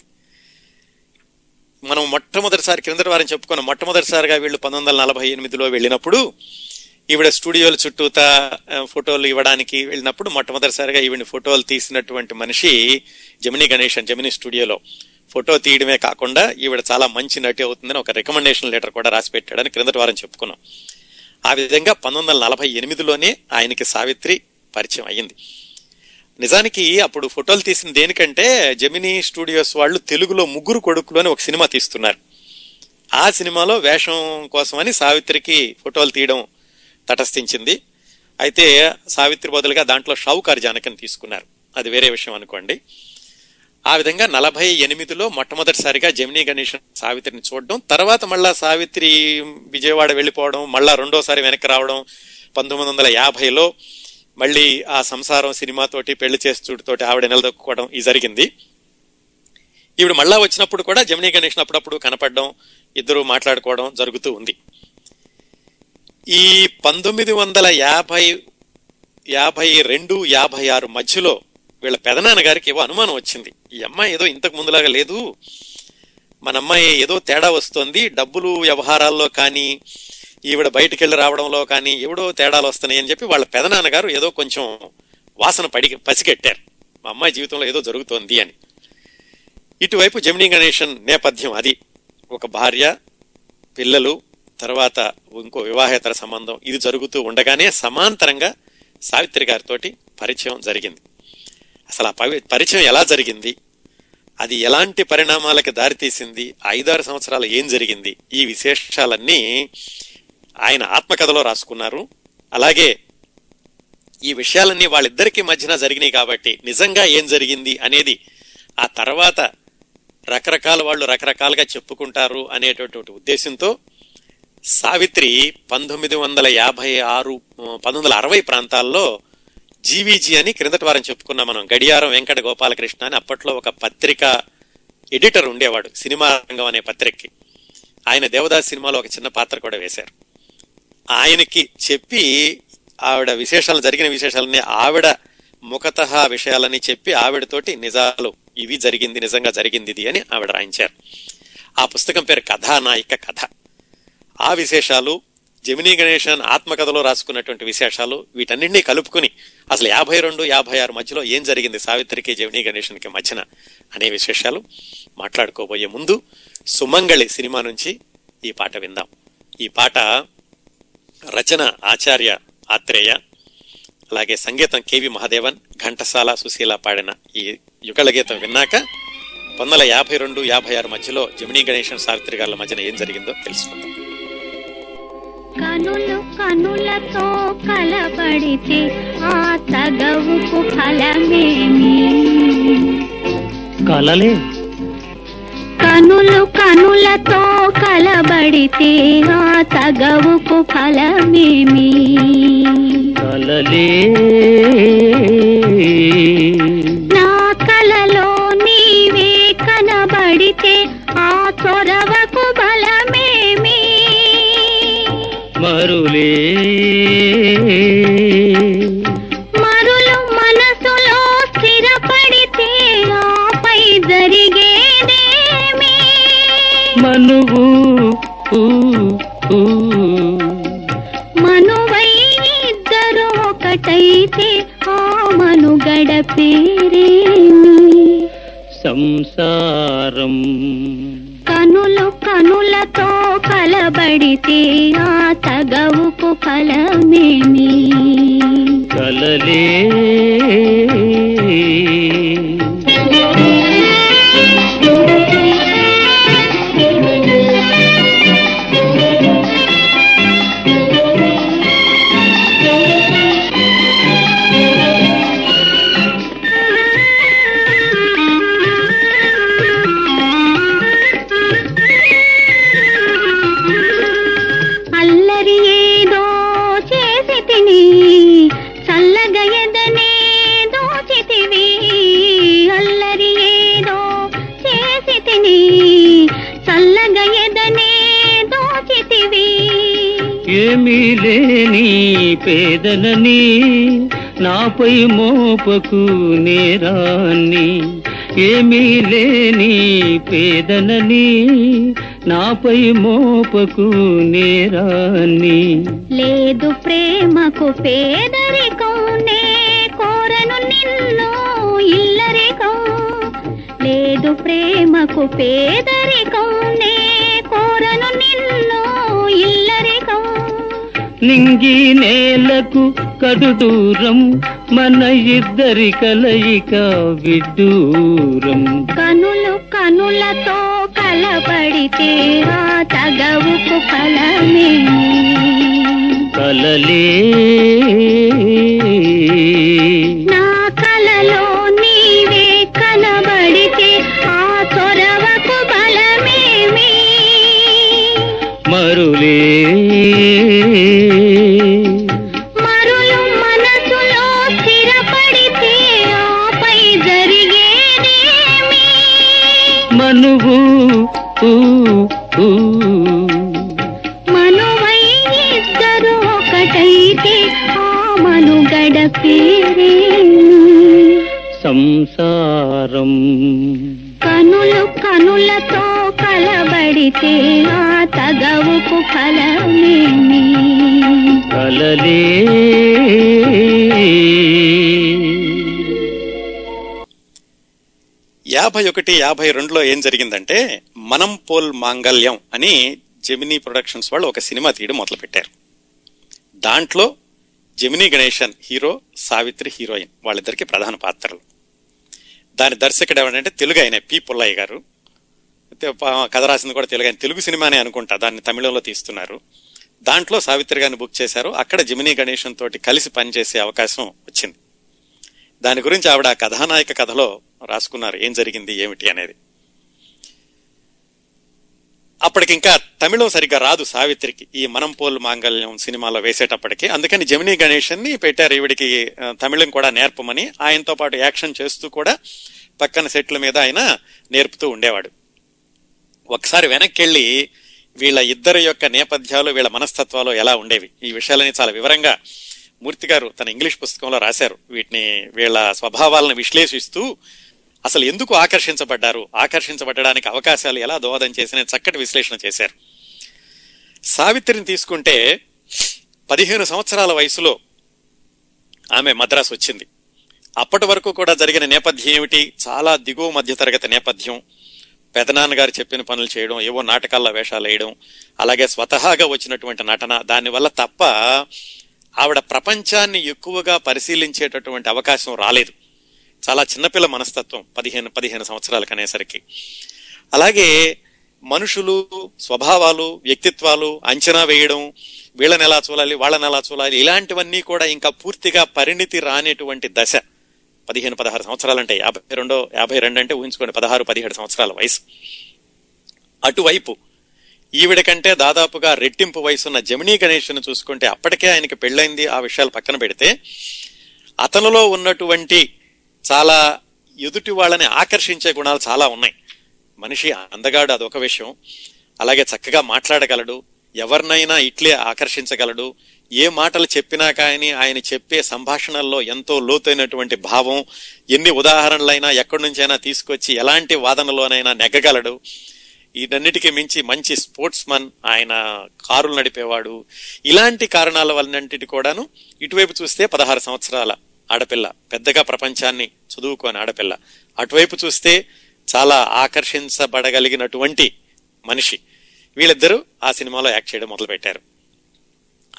మనం మొట్టమొదటిసారి క్రిందటి వారం చెప్పుకున్న మొట్టమొదటిసారిగా వీళ్ళు పంతొమ్మిది వందల నలభై ఎనిమిదిలో వెళ్ళినప్పుడు ఈవిడ స్టూడియోల చుట్టూతా ఫోటోలు ఇవ్వడానికి వెళ్ళినప్పుడు మొట్టమొదటిసారిగా ఈవిడ ఫోటోలు తీసినటువంటి మనిషి జమినీ గణేషన్ జమినీ స్టూడియోలో. ఫోటో తీయడమే కాకుండా ఈవిడ చాలా మంచి నటి అవుతుందని ఒక రికమెండేషన్ లెటర్ కూడా రాసి పెట్టాడని క్రిందటి వారం చెప్పుకున్నాం. ఆ విధంగా పంతొమ్మిది వందల నలభై ఎనిమిదిలోనే ఆయనకి సావిత్రి పరిచయం అయ్యింది. నిజానికి అప్పుడు ఫోటోలు తీసిన దేనికంటే జమినీ స్టూడియోస్ వాళ్ళు తెలుగులో ముగ్గురు కొడుకులు అని ఒక సినిమా తీస్తున్నారు. ఆ సినిమాలో వేషం కోసమని సావిత్రికి ఫోటోలు తీయడం తటస్థించింది. అయితే సావిత్రి బదులుగా దాంట్లో షావుకారు జానకం తీసుకున్నారు. అది వేరే విషయం అనుకోండి. ఆ విధంగా నలభై ఎనిమిదిలో మొట్టమొదటిసారిగా జమినీ గణేష్ సావిత్రిని చూడడం తర్వాత మళ్ళా సావిత్రి విజయవాడ వెళ్ళిపోవడం మళ్ళా రెండోసారి వెనక్కి రావడం పంతొమ్మిది వందల యాభైలో మళ్ళీ ఆ సంసారం సినిమాతోటి పెళ్ళి చేస్తుడితోటి ఆవిడ నిలదొక్కుకోవడం ఇది జరిగింది. ఈవిడ మళ్ళా వచ్చినప్పుడు కూడా జమినీ గణేషన్ అప్పుడప్పుడు కనపడడం ఇద్దరు మాట్లాడుకోవడం జరుగుతూ ఉంది. ఈ పంతొమ్మిది వందల యాభై యాభై రెండు యాభై ఆరు మధ్యలో వీళ్ళ పెదనాన్న గారికి ఏవో అనుమానం వచ్చింది. ఈ అమ్మాయి ఏదో ఇంతకు ముందులాగా లేదు. మన అమ్మాయి ఏదో తేడా వస్తుంది. డబ్బులు వ్యవహారాల్లో కానీ ఈవిడ బయటికి వెళ్ళి రావడంలో కానీ ఎవడో తేడాలు వస్తున్నాయి అని చెప్పి వాళ్ళ పెదనాన్నగారు ఏదో కొంచెం వాసన పడి పసిగట్టారు. మా అమ్మాయి జీవితంలో ఏదో జరుగుతోంది అని. ఇటువైపు జమినీ గణేషన్ నేపథ్యం అది. ఒక భార్య పిల్లలు తర్వాత ఇంకో వివాహేతర సంబంధం. ఇది జరుగుతూ ఉండగానే సమాంతరంగా సావిత్రి గారితో పరిచయం జరిగింది. అసలు ఆ పవి- పరిచయం ఎలా జరిగింది? అది ఎలాంటి పరిణామాలకు దారితీసింది? ఐదారు సంవత్సరాలు ఏం జరిగింది? ఈ విశేషాలన్నీ ఆయన ఆత్మకథలో రాసుకున్నారు. అలాగే ఈ విషయాలన్నీ వాళ్ళిద్దరికీ మధ్యన జరిగినాయి కాబట్టి నిజంగా ఏం జరిగింది అనేది ఆ తర్వాత రకరకాల వాళ్ళు రకరకాలుగా చెప్పుకుంటారు అనేటటువంటి ఉద్దేశంతో సావిత్రి పంతొమ్మిది వందల యాభై ఆరు పంతొమ్మిది వందల అరవై ప్రాంతాల్లో జీవీజీ అని క్రిందటి వారం చెప్పుకున్నాం మనం. గడియారం వెంకట గోపాలకృష్ణ అని అప్పట్లో ఒక పత్రిక ఎడిటర్ ఉండేవాడు సినిమా రంగం అనే పత్రికకి. ఆయన దేవదాస్ సినిమాలో ఒక చిన్న పాత్ర కూడా వేశారు. ఆయనకి చెప్పి ఆవిడ విశేషాలు జరిగిన విశేషాలని ఆవిడ ముఖత విషయాలని చెప్పి ఆవిడతోటి నిజాలు ఇవి జరిగింది నిజంగా జరిగింది ఇది అని ఆవిడ రాయించారు. ఆ పుస్తకం పేరు కథానాయిక కథ. ఆ విశేషాలు జమినీ గణేషన్ ఆత్మకథలో రాసుకున్నటువంటి విశేషాలు వీటన్నింటినీ కలుపుకుని అసలు యాభై రెండు యాభై ఆరు మధ్యలో ఏం జరిగింది సావిత్రికి జమినీ గణేశన్కి మధ్యన అనే విశేషాలు మాట్లాడుకోబోయే ముందు సుమంగళి సినిమా నుంచి ఈ పాట విందాం. ఈ పాట రచన ఆచార్య ఆత్రేయ అలాగే సంగీతం కేవి మహాదేవన్ ఘంటసాల సుశీల పాడిన ఈ యుగళ గీతం విన్నాక పంతొమ్మిది వందల యాభై రెండు యాభై ఆరు మధ్యలో జమినీ గణేషన్ సావిత్రి గారి మధ్యన ఏం జరిగిందో తెలుసుకుందాం. కనులు కనులతో కలబడితే ఆ తగవుకు ఫలమేమి? కలలే కనులు కనులతో కలబడితే ఆ తగవుకు ఫలమేమి? కలలే. నా కలలో నీవే కనబడితే ఆ చొరవకు బలమేమి? మరులే. మరులు మనువు. మనువై ఈ కలబడితే ఆ మనుగడ పేరేమి? సంసారం. కనులు కనులతో కలబడితే ఆ తగవుకు ఫలమేమి? కలలే. పేదలని నాపై మోపకు నేరాన్ని ఏమీ లేని పేదలని నాపై మోపకు నేరాన్ని. లేదు ప్రేమకు పేదరికం నే కోరను నిన్ను ఇల్లరికం. లేదు ప్రేమకు పేదరికం నింగి నేలకు కడు దూరం మన ఇద్దరి కలయిక విడ్డూరం. కనులు కనులతో కలబడితే ఆ తగవుకు ఫలమేమి కలలే. నా కలలో యాభై ఒకటి యాభై రెండులో ఏం జరిగిందంటే మనం పోల్ మాంగల్యం అని జెమినీ ప్రొడక్షన్స్ వాళ్ళు ఒక సినిమా తీయడం మొదలుపెట్టారు. దాంట్లో Gemini Ganesan hero Savitri heroine వాళ్ళిద్దరికి ప్రధాన పాత్రలు. దాని దర్శకుడు ఎవరంటే తెలుగు ఆయన పి. పుల్లయ్య గారు. కథ రాసింది కూడా తెలుగు ఆయన. తెలుగు సినిమానే అనుకుంటా దాన్ని తమిళంలో తీస్తున్నారు. దాంట్లో సావిత్రి గారిని బుక్ చేశారు. అక్కడ జమినీ గణేషన్ తోటి కలిసి పనిచేసే అవకాశం వచ్చింది. దాని గురించి ఆవిడ కథానాయక కథలో రాసుకున్నారు ఏం జరిగింది ఏమిటి అనేది. అప్పటికింకా తమిళం సరిగ్గా రాదు సావిత్రికి ఈ మనం పోల్ మాంగళ్యం సినిమాలో వేసేటప్పటికి. అందుకని జమినీ గణేషన్ని పెట్టారు ఈవిడికి తమిళం కూడా నేర్పమని. ఆయనతో పాటు యాక్షన్ చేస్తూ కూడా పక్కన సెట్ల మీద ఆయన నేర్పుతూ ఉండేవాడు. ఒకసారి వెనక్కి వెళ్ళి వీళ్ళ ఇద్దరి యొక్క నేపథ్యాలు వీళ్ళ మనస్తత్వాలు ఎలా ఉండేవి? ఈ విషయాలని చాలా వివరంగా మూర్తి గారు తన ఇంగ్లీష్ పుస్తకంలో రాశారు. వీటిని వీళ్ళ స్వభావాలను విశ్లేషిస్తూ అసలు ఎందుకు ఆకర్షించబడ్డారు? ఆకర్షించబడడానికి అవకాశాలు ఎలా దోహదం చేసిన చక్కటి విశ్లేషణ చేశారు. సావిత్రిని తీసుకుంటే పదిహేను సంవత్సరాల వయసులో ఆమె మద్రాసు వచ్చింది. అప్పటి వరకు కూడా జరిగిన నేపథ్యం ఏమిటి? చాలా దిగువ మధ్యతరగతి నేపథ్యం. పెదనాన్నగారు చెప్పిన పనులు చేయడం ఏవో నాటకాల్లో వేషాలు వేయడం అలాగే స్వతహాగా వచ్చినటువంటి నటన దానివల్ల తప్ప ఆవిడ ప్రపంచాన్ని ఎక్కువగా పరిశీలించేటటువంటి అవకాశం రాలేదు. చాలా చిన్నపిల్ల మనస్తత్వం పదిహేను పదిహేను సంవత్సరాలకు అనేసరికి అలాగే మనుషులు స్వభావాలు వ్యక్తిత్వాలు అంచనా వేయడం వీళ్ళని ఎలా చూడాలి వాళ్ళని ఎలా చూడాలి ఇలాంటివన్నీ కూడా ఇంకా పూర్తిగా పరిణితి రానేటువంటి దశ. పదిహేను పదహారు సంవత్సరాలు అంటే యాభై రెండో యాభై రెండు అంటే ఊహించుకోండి పదహారు పదిహేడు సంవత్సరాల వయసు. అటువైపు ఈవిడ కంటే దాదాపుగా రెట్టింపు వయసున్న జమినీ గణేష్ను చూసుకుంటే అప్పటికే ఆయనకి పెళ్ళైంది ఆ విషయాలు పక్కన పెడితే అతనిలో ఉన్నటువంటి చాలా ఎదుటి వాళ్ళని ఆకర్షించే గుణాలు చాలా ఉన్నాయి. మనిషి అందగాడు అదొక విషయం. అలాగే చక్కగా మాట్లాడగలడు. ఎవరినైనా ఇట్లే ఆకర్షించగలడు. ఏ మాటలు చెప్పినా కానీ ఆయన చెప్పే సంభాషణల్లో ఎంతో లోతైనటువంటి భావం ఎన్ని ఉదాహరణలైనా ఎక్కడి నుంచైనా తీసుకొచ్చి ఎలాంటి వాదనలోనైనా నెగ్గగలడు. ఇదన్నిటికీ మించి మంచి స్పోర్ట్స్ మన్ ఆయన కారులు నడిపేవాడు. ఇలాంటి కారణాల వలనంటిటి కూడాను ఇటువైపు చూస్తే పదహారు సంవత్సరాల ఆడపిల్ల పెద్దగా ప్రపంచాన్ని చదువుకోని ఆడపిల్ల. అటువైపు చూస్తే చాలా ఆకర్షించబడగలిగినటువంటి మనిషి. వీళ్ళిద్దరూ ఆ సినిమాలో యాక్ట్ చేయడం మొదలుపెట్టారు.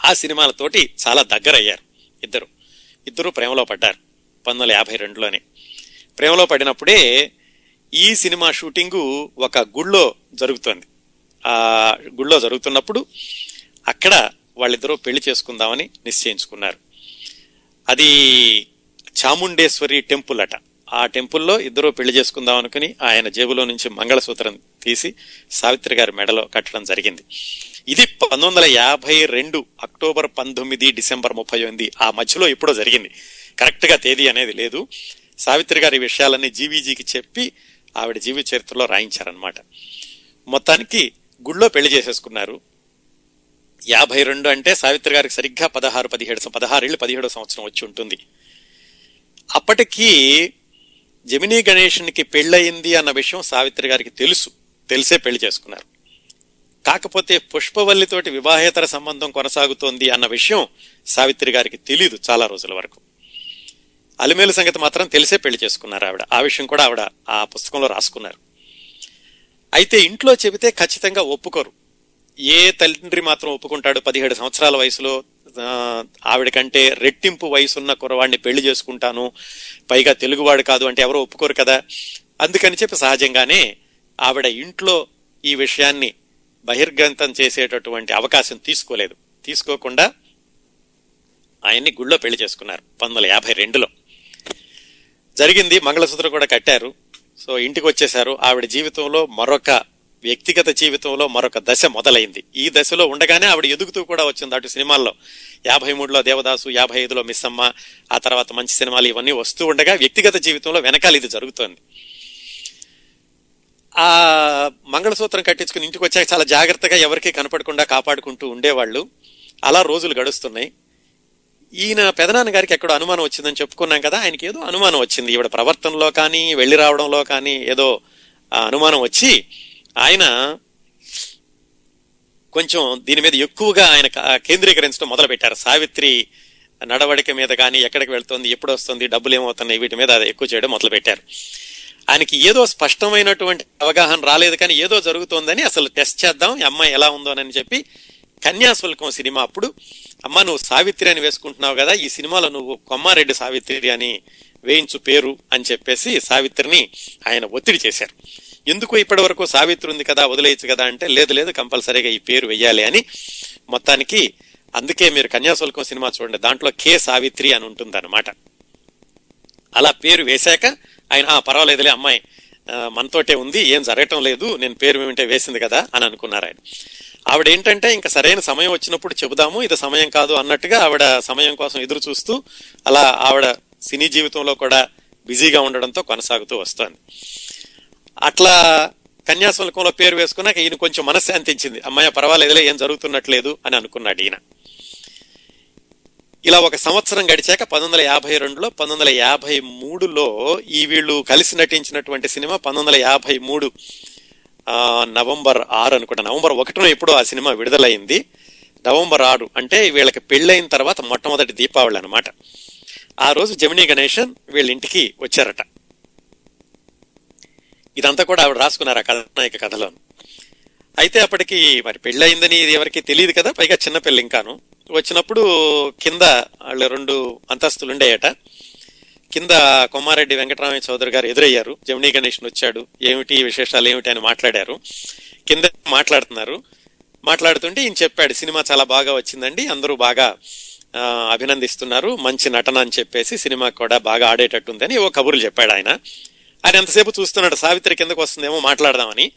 ఆ సినిమాలతోటి చాలా దగ్గరయ్యారు ఇద్దరు. ఇద్దరు ప్రేమలో పడ్డారు పంతొమ్మిది వందల యాభై రెండులోనే. ప్రేమలో పడినప్పుడే ఈ సినిమా షూటింగు ఒక గుళ్ళో జరుగుతోంది. ఆ గుళ్ళో జరుగుతున్నప్పుడు అక్కడ వాళ్ళిద్దరూ పెళ్ళి చేసుకుందామని నిశ్చయించుకున్నారు. అది చాముండేశ్వరి టెంపుల్ అట. ఆ టెంపుల్లో ఇద్దరు పెళ్ళి చేసుకుందాం అనుకుని ఆయన జేబులో నుంచి మంగళసూత్రం తీసి సావిత్రి గారి మెడలో కట్టడం జరిగింది. ఇది పంతొమ్మిది వందల యాభై రెండు అక్టోబర్ పంతొమ్మిది డిసెంబర్ ముప్పై ఎనిమిది. ఆ మధ్యలో ఎప్పుడో జరిగింది. కరెక్ట్గా తేదీ అనేది లేదు. సావిత్రి గారి విషయాలన్నీ జీవీజీకి చెప్పి ఆవిడ జీవి చరిత్రలో రాయించారనమాట మొత్తానికి గుళ్ళో పెళ్ళి చేసేసుకున్నారు. యాభై రెండు అంటే సావిత్రి గారికి సరిగ్గా పదహారు పదిహేడు పదహారేళ్ళు పదిహేడో సంవత్సరం వచ్చి ఉంటుంది. అప్పటికీ జమినీ గణేషునికి పెళ్ళయింది అన్న విషయం సావిత్రి గారికి తెలుసు. తెలిసే పెళ్ళి చేసుకున్నారు. కాకపోతే పుష్పవల్లితోటి వివాహేతర సంబంధం కొనసాగుతోంది అన్న విషయం సావిత్రి గారికి తెలియదు చాలా రోజుల వరకు. అలిమేలు సంగతి మాత్రం తెలిసే పెళ్ళి చేసుకున్నారు ఆవిడ. ఆ విషయం కూడా ఆవిడ ఆ పుస్తకంలో రాసుకున్నారు. అయితే ఇంట్లో చెబితే ఖచ్చితంగా ఒప్పుకోరు. ఏ తండ్రి మాత్రం ఒప్పుకుంటాడు పదిహేడు సంవత్సరాల వయసులో ఆవిడ కంటే రెట్టింపు వయసున్న కురవాడిని పెళ్ళి చేసుకుంటాను. పైగా తెలుగువాడు కాదు అంటే ఎవరో ఒప్పుకోరు కదా. అందుకని చెప్పి సహజంగానే ఆవిడ ఇంట్లో ఈ విషయాన్ని బహిర్గంతం చేసేటటువంటి అవకాశం తీసుకోలేదు. తీసుకోకుండా ఆయన్ని గుళ్ళో పెళ్ళి చేసుకున్నారు పంతొమ్మిది వందల యాభై రెండులో. జరిగింది మంగళసూత్రం కూడా కట్టారు. సో ఇంటికి వచ్చేశారు. ఆవిడ జీవితంలో మరొక వ్యక్తిగత జీవితంలో మరొక దశ మొదలైంది. ఈ దశలో ఉండగానే ఆవిడ ఎదుగుతూ కూడా వచ్చింది. అటు సినిమాల్లో యాభై మూడులో దేవదాసు యాభై ఐదులో మిస్సమ్మ ఆ తర్వాత మంచి సినిమాలు ఇవన్నీ వస్తూ ఉండగా వ్యక్తిగత జీవితంలో వెనకాల ఇది జరుగుతోంది. ఆ మంగళసూత్రం కట్టించుకుని ఇంటికి వచ్చాక చాలా జాగ్రత్తగా ఎవరికీ కనపడకుండా కాపాడుకుంటూ ఉండేవాళ్ళు. అలా రోజులు గడుస్తున్నాయి. ఈయన పెదనాన్న గారికి ఎక్కడో అనుమానం వచ్చిందని చెప్పుకున్నాం కదా ఆయనకి ఏదో అనుమానం వచ్చింది. ఈవిడ ప్రవర్తనలో కానీ వెళ్ళి రావడంలో కానీ ఏదో అనుమానం వచ్చి ఆయన కొంచెం దీని మీద ఎక్కువగా ఆయన కేంద్రీకరించడం మొదలు పెట్టారు సావిత్రి నడవడిక మీద కానీ ఎక్కడికి వెళ్తుంది ఎప్పుడు వస్తుంది డబ్బులు ఏమవుతున్నాయి వీటి మీద ఎక్కువ చేయడం మొదలు పెట్టారు ఆయనకి ఏదో స్పష్టమైనటువంటి అవగాహన రాలేదు కానీ ఏదో జరుగుతోందని అసలు టెస్ట్ చేద్దాం ఈ అమ్మాయి ఎలా ఉందోనని చెప్పి కన్యాశుల్కం సినిమా అప్పుడు అమ్మ నువ్వు సావిత్రి అని వేసుకుంటున్నావు కదా ఈ సినిమాలో నువ్వు కొమ్మారెడ్డి సావిత్రి అని వేయించు పేరు అని చెప్పేసి సావిత్రిని ఆయన ఒత్తిడి చేశారు. ఎందుకు ఇప్పటి వరకు సావిత్రి ఉంది కదా వదిలేయచ్చు కదా అంటే లేదు లేదు కంపల్సరీగా ఈ పేరు వెయ్యాలి అని మొత్తానికి అందుకే మీరు కన్యాశుల్కం సినిమా చూడండి. దాంట్లో కే సావిత్రి అని ఉంటుంది అలా పేరు వేశాక ఆయన పర్వాలేదులే అమ్మాయి మనతోటే ఉంది ఏం జరగటం లేదు నేను పేరు ఏమిటే వేసింది కదా అని అనుకున్నారు ఆయన. ఆవిడ ఏంటంటే ఇంకా సరైన సమయం వచ్చినప్పుడు చెబుదాము ఇది సమయం కాదు అన్నట్టుగా ఆవిడ సమయం కోసం ఎదురు చూస్తూ అలా ఆవిడ సినీ జీవితంలో కూడా బిజీగా ఉండడంతో కొనసాగుతూ వస్తోంది. అట్లా కన్యాశుల్కంలో పేరు వేసుకున్నాక ఈయన కొంచెం మనశ్శాంతించింది. అమ్మాయి పర్వాలేదులే ఏం జరుగుతున్నట్లేదు అని అనుకున్నాడు ఈయన. ఇలా ఒక సంవత్సరం గడిచాక పంతొమ్మిది వందల యాభై రెండులో పంతొమ్మిది వందల యాభై మూడులో ఈ వీళ్ళు కలిసి నటించినటువంటి సినిమా పంతొమ్మిది వందల యాభై మూడు నవంబర్ ఆరు అనుకుంటా. నవంబర్ ఒకటిలో ఎప్పుడో ఆ సినిమా విడుదలైంది. నవంబర్ ఆరు అంటే వీళ్ళకి పెళ్ళైన తర్వాత మొట్టమొదటి దీపావళి అనమాట ఆ రోజు జమినీ గణేషన్ వీళ్ళ ఇంటికి వచ్చారట. ఇదంతా కూడా ఆవిడ రాసుకున్నారు ఆ కథనాయక కథలో. అయితే అప్పటికి మరి పెళ్ళయిందని ఇది ఎవరికి తెలియదు కదా పైగా చిన్న పెళ్ళి ఇంకాను. వచ్చినప్పుడు కింద వాళ్ళు రెండు అంతస్తులు ఉండేయట కింద కొమ్మారెడ్డి వెంకటరామయ్య చౌదరి గారు ఎదురయ్యారు. జమినీ గణేషన్ వచ్చాడు. ఏమిటి విశేషాలు ఏమిటి అని మాట్లాడారు. కింద మాట్లాడుతున్నారు. మాట్లాడుతుంటే ఈయన చెప్పాడు సినిమా చాలా బాగా వచ్చిందండి అందరూ బాగా అభినందిస్తున్నారు మంచి నటన అని చెప్పేసి సినిమా కూడా బాగా ఆడేటట్టుందని ఓ కబుర్లు చెప్పాడు ఆయన. ఆయన ఎంతసేపు చూస్తున్నాడు? సావిత్రి కిందకు వస్తుందేమో మాట్లాడదామని.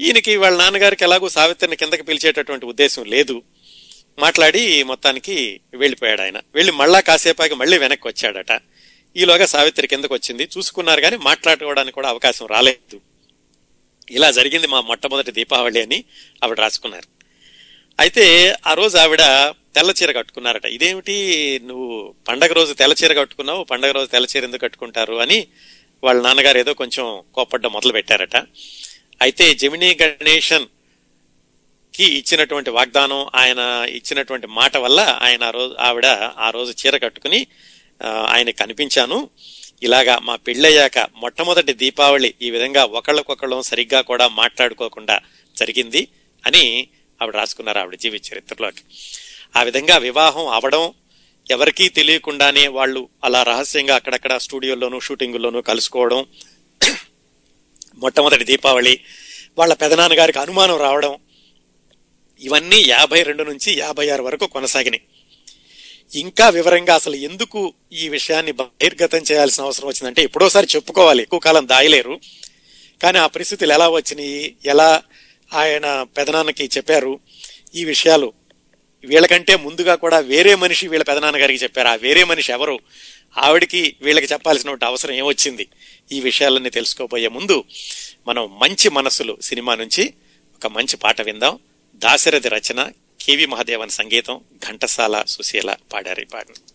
ఈయనకి వాళ్ళ నాన్నగారికి ఎలాగో సావిత్రిని కిందకి పిలిచేటటువంటి ఉద్దేశం లేదు. మాట్లాడి మొత్తానికి వెళ్ళిపోయాడు ఆయన. వెళ్ళి మళ్ళా కాసేపాకి మళ్ళీ వెనక్కి వచ్చాడట. ఈలోగా సావిత్రి కిందకు వచ్చింది. చూసుకున్నారు కానీ మాట్లాడుకోవడానికి కూడా అవకాశం రాలేదు. ఇలా జరిగింది మా మొట్టమొదటి దీపావళి అని ఆవిడ రాసుకున్నారు. అయితే ఆ రోజు ఆవిడ తెల్ల చీర కట్టుకున్నారట. ఇదేమిటి? నువ్వు పండగ రోజు తెల్ల చీర కట్టుకున్నావు పండగ రోజు తెల్ల చీర ఎందుకు కట్టుకుంటారు అని వాళ్ళ నాన్నగారు ఏదో కొంచెం కోపడ్డం మొదలు పెట్టారట. అయితే జమినీ గణేషన్కి ఇచ్చినటువంటి వాగ్దానం ఆయన ఇచ్చినటువంటి మాట వల్ల ఆయన ఆ రోజు ఆవిడ ఆ రోజు చీర కట్టుకుని ఆయన కనిపించాను. ఇలాగా మా పెళ్ళయ్యాక మొట్టమొదటి దీపావళి ఈ విధంగా ఒకళ్ళకొకళ్ళం సరిగ్గా కూడా మాట్లాడుకోకుండా జరిగింది అని ఆవిడ రాసుకున్నారు ఆవిడ జీవిత చరిత్రలోకి. ఆ విధంగా వివాహం అవడం ఎవరికీ తెలియకుండానే వాళ్ళు అలా రహస్యంగా అక్కడక్కడ స్టూడియోల్లోనూ షూటింగుల్లోనూ కలుసుకోవడం మొట్టమొదటి దీపావళి వాళ్ళ పెదనాన్నగారికి అనుమానం రావడం ఇవన్నీ యాభై రెండు నుంచి యాభై ఆరు వరకు కొనసాగినాయి. ఇంకా వివరంగా అసలు ఎందుకు ఈ విషయాన్ని బహిర్గతం చేయాల్సిన అవసరం వచ్చిందంటే ఎప్పుడోసారి చెప్పుకోవాలి. ఎక్కువ కాలం దాయలేరు. కానీ ఆ పరిస్థితులు ఎలా వచ్చినాయి? ఎలా ఆయన పెదనాన్నకి చెప్పారు? ఈ విషయాలు వీళ్ళకంటే ముందుగా కూడా వేరే మనిషి వీళ్ళ పెదనాన్నగారికి చెప్పారు. ఆ వేరే మనిషి ఎవరు? ఆవిడికి వీళ్ళకి చెప్పాల్సిన అవసరం ఏమొచ్చింది? ఈ విషయాలన్నీ తెలుసుకోబోయే ముందు మనం మంచి మనసులు సినిమా నుంచి ఒక మంచి పాట విందాం. దాశరథి రచన కేవి మహాదేవన్ సంగీతం ఘంటసాల సుశీల పాడారు ఈ పాటను.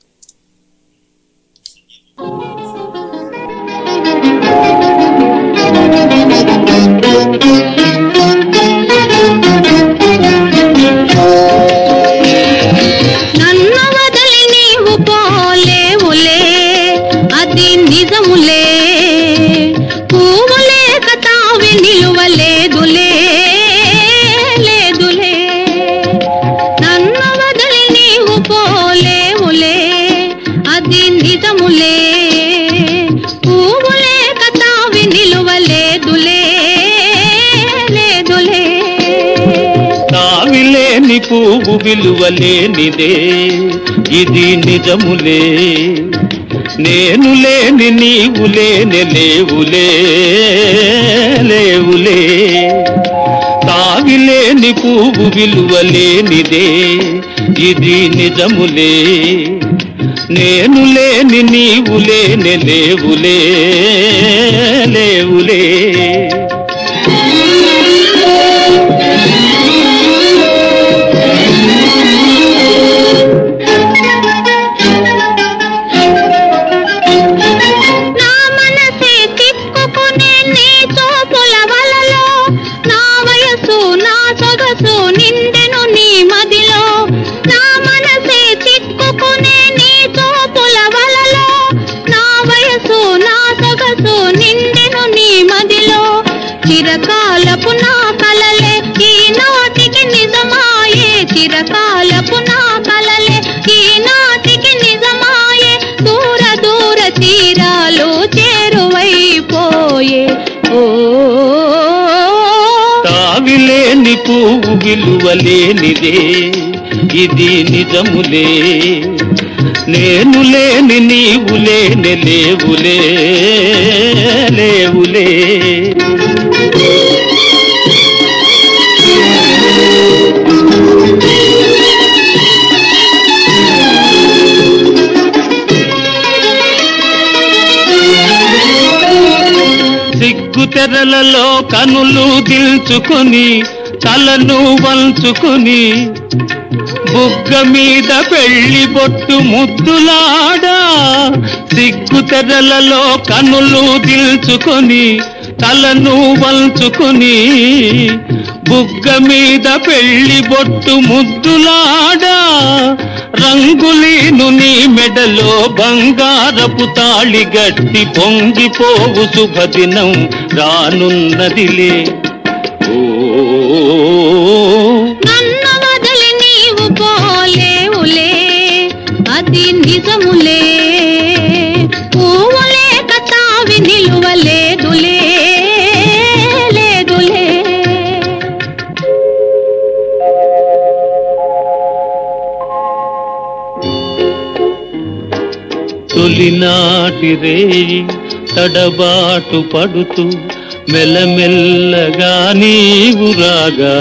తావిలేని పువ్వు విలువలేనిదే ఇది నిజములే. నేను లేని నీవు లేని లేవులే లేవులే. తావిలేని పువ్వు విలువలేనిదే ఇది నిజములే. నేను లేని నీవు లేని లేవులే లేవులే. తావిలేని విలువలేనిదే ఇది నిజములే. నేను లేని నీవు లేని లేవులే. లేవులే సిగ్గు తెరలలో కనులు దిల్చుకొని తలను వంచుకుని బుగ్గ మీద పెళ్ళి బొట్టు ముద్దులాడా సిగ్గు తెరలలో కనులు దిల్చుకొని తలను వంచుకుని బుగ్గ మీద పెళ్ళి బొట్టు ముద్దులాడా రంగులీను నీ మెడలో బంగారపు తాళి గట్టి పొంగిపోవు శుభదినం రానున్నదిలే. నన్ను వదిలి నీవు పోలేవులే అది నిజములే. పువ్వులే కతావి నిలువలేదులే లేదులే. తొలినాటి రేయి తడబాటు పడుతూ మెల్లమెల్లగా నీవు రాగా.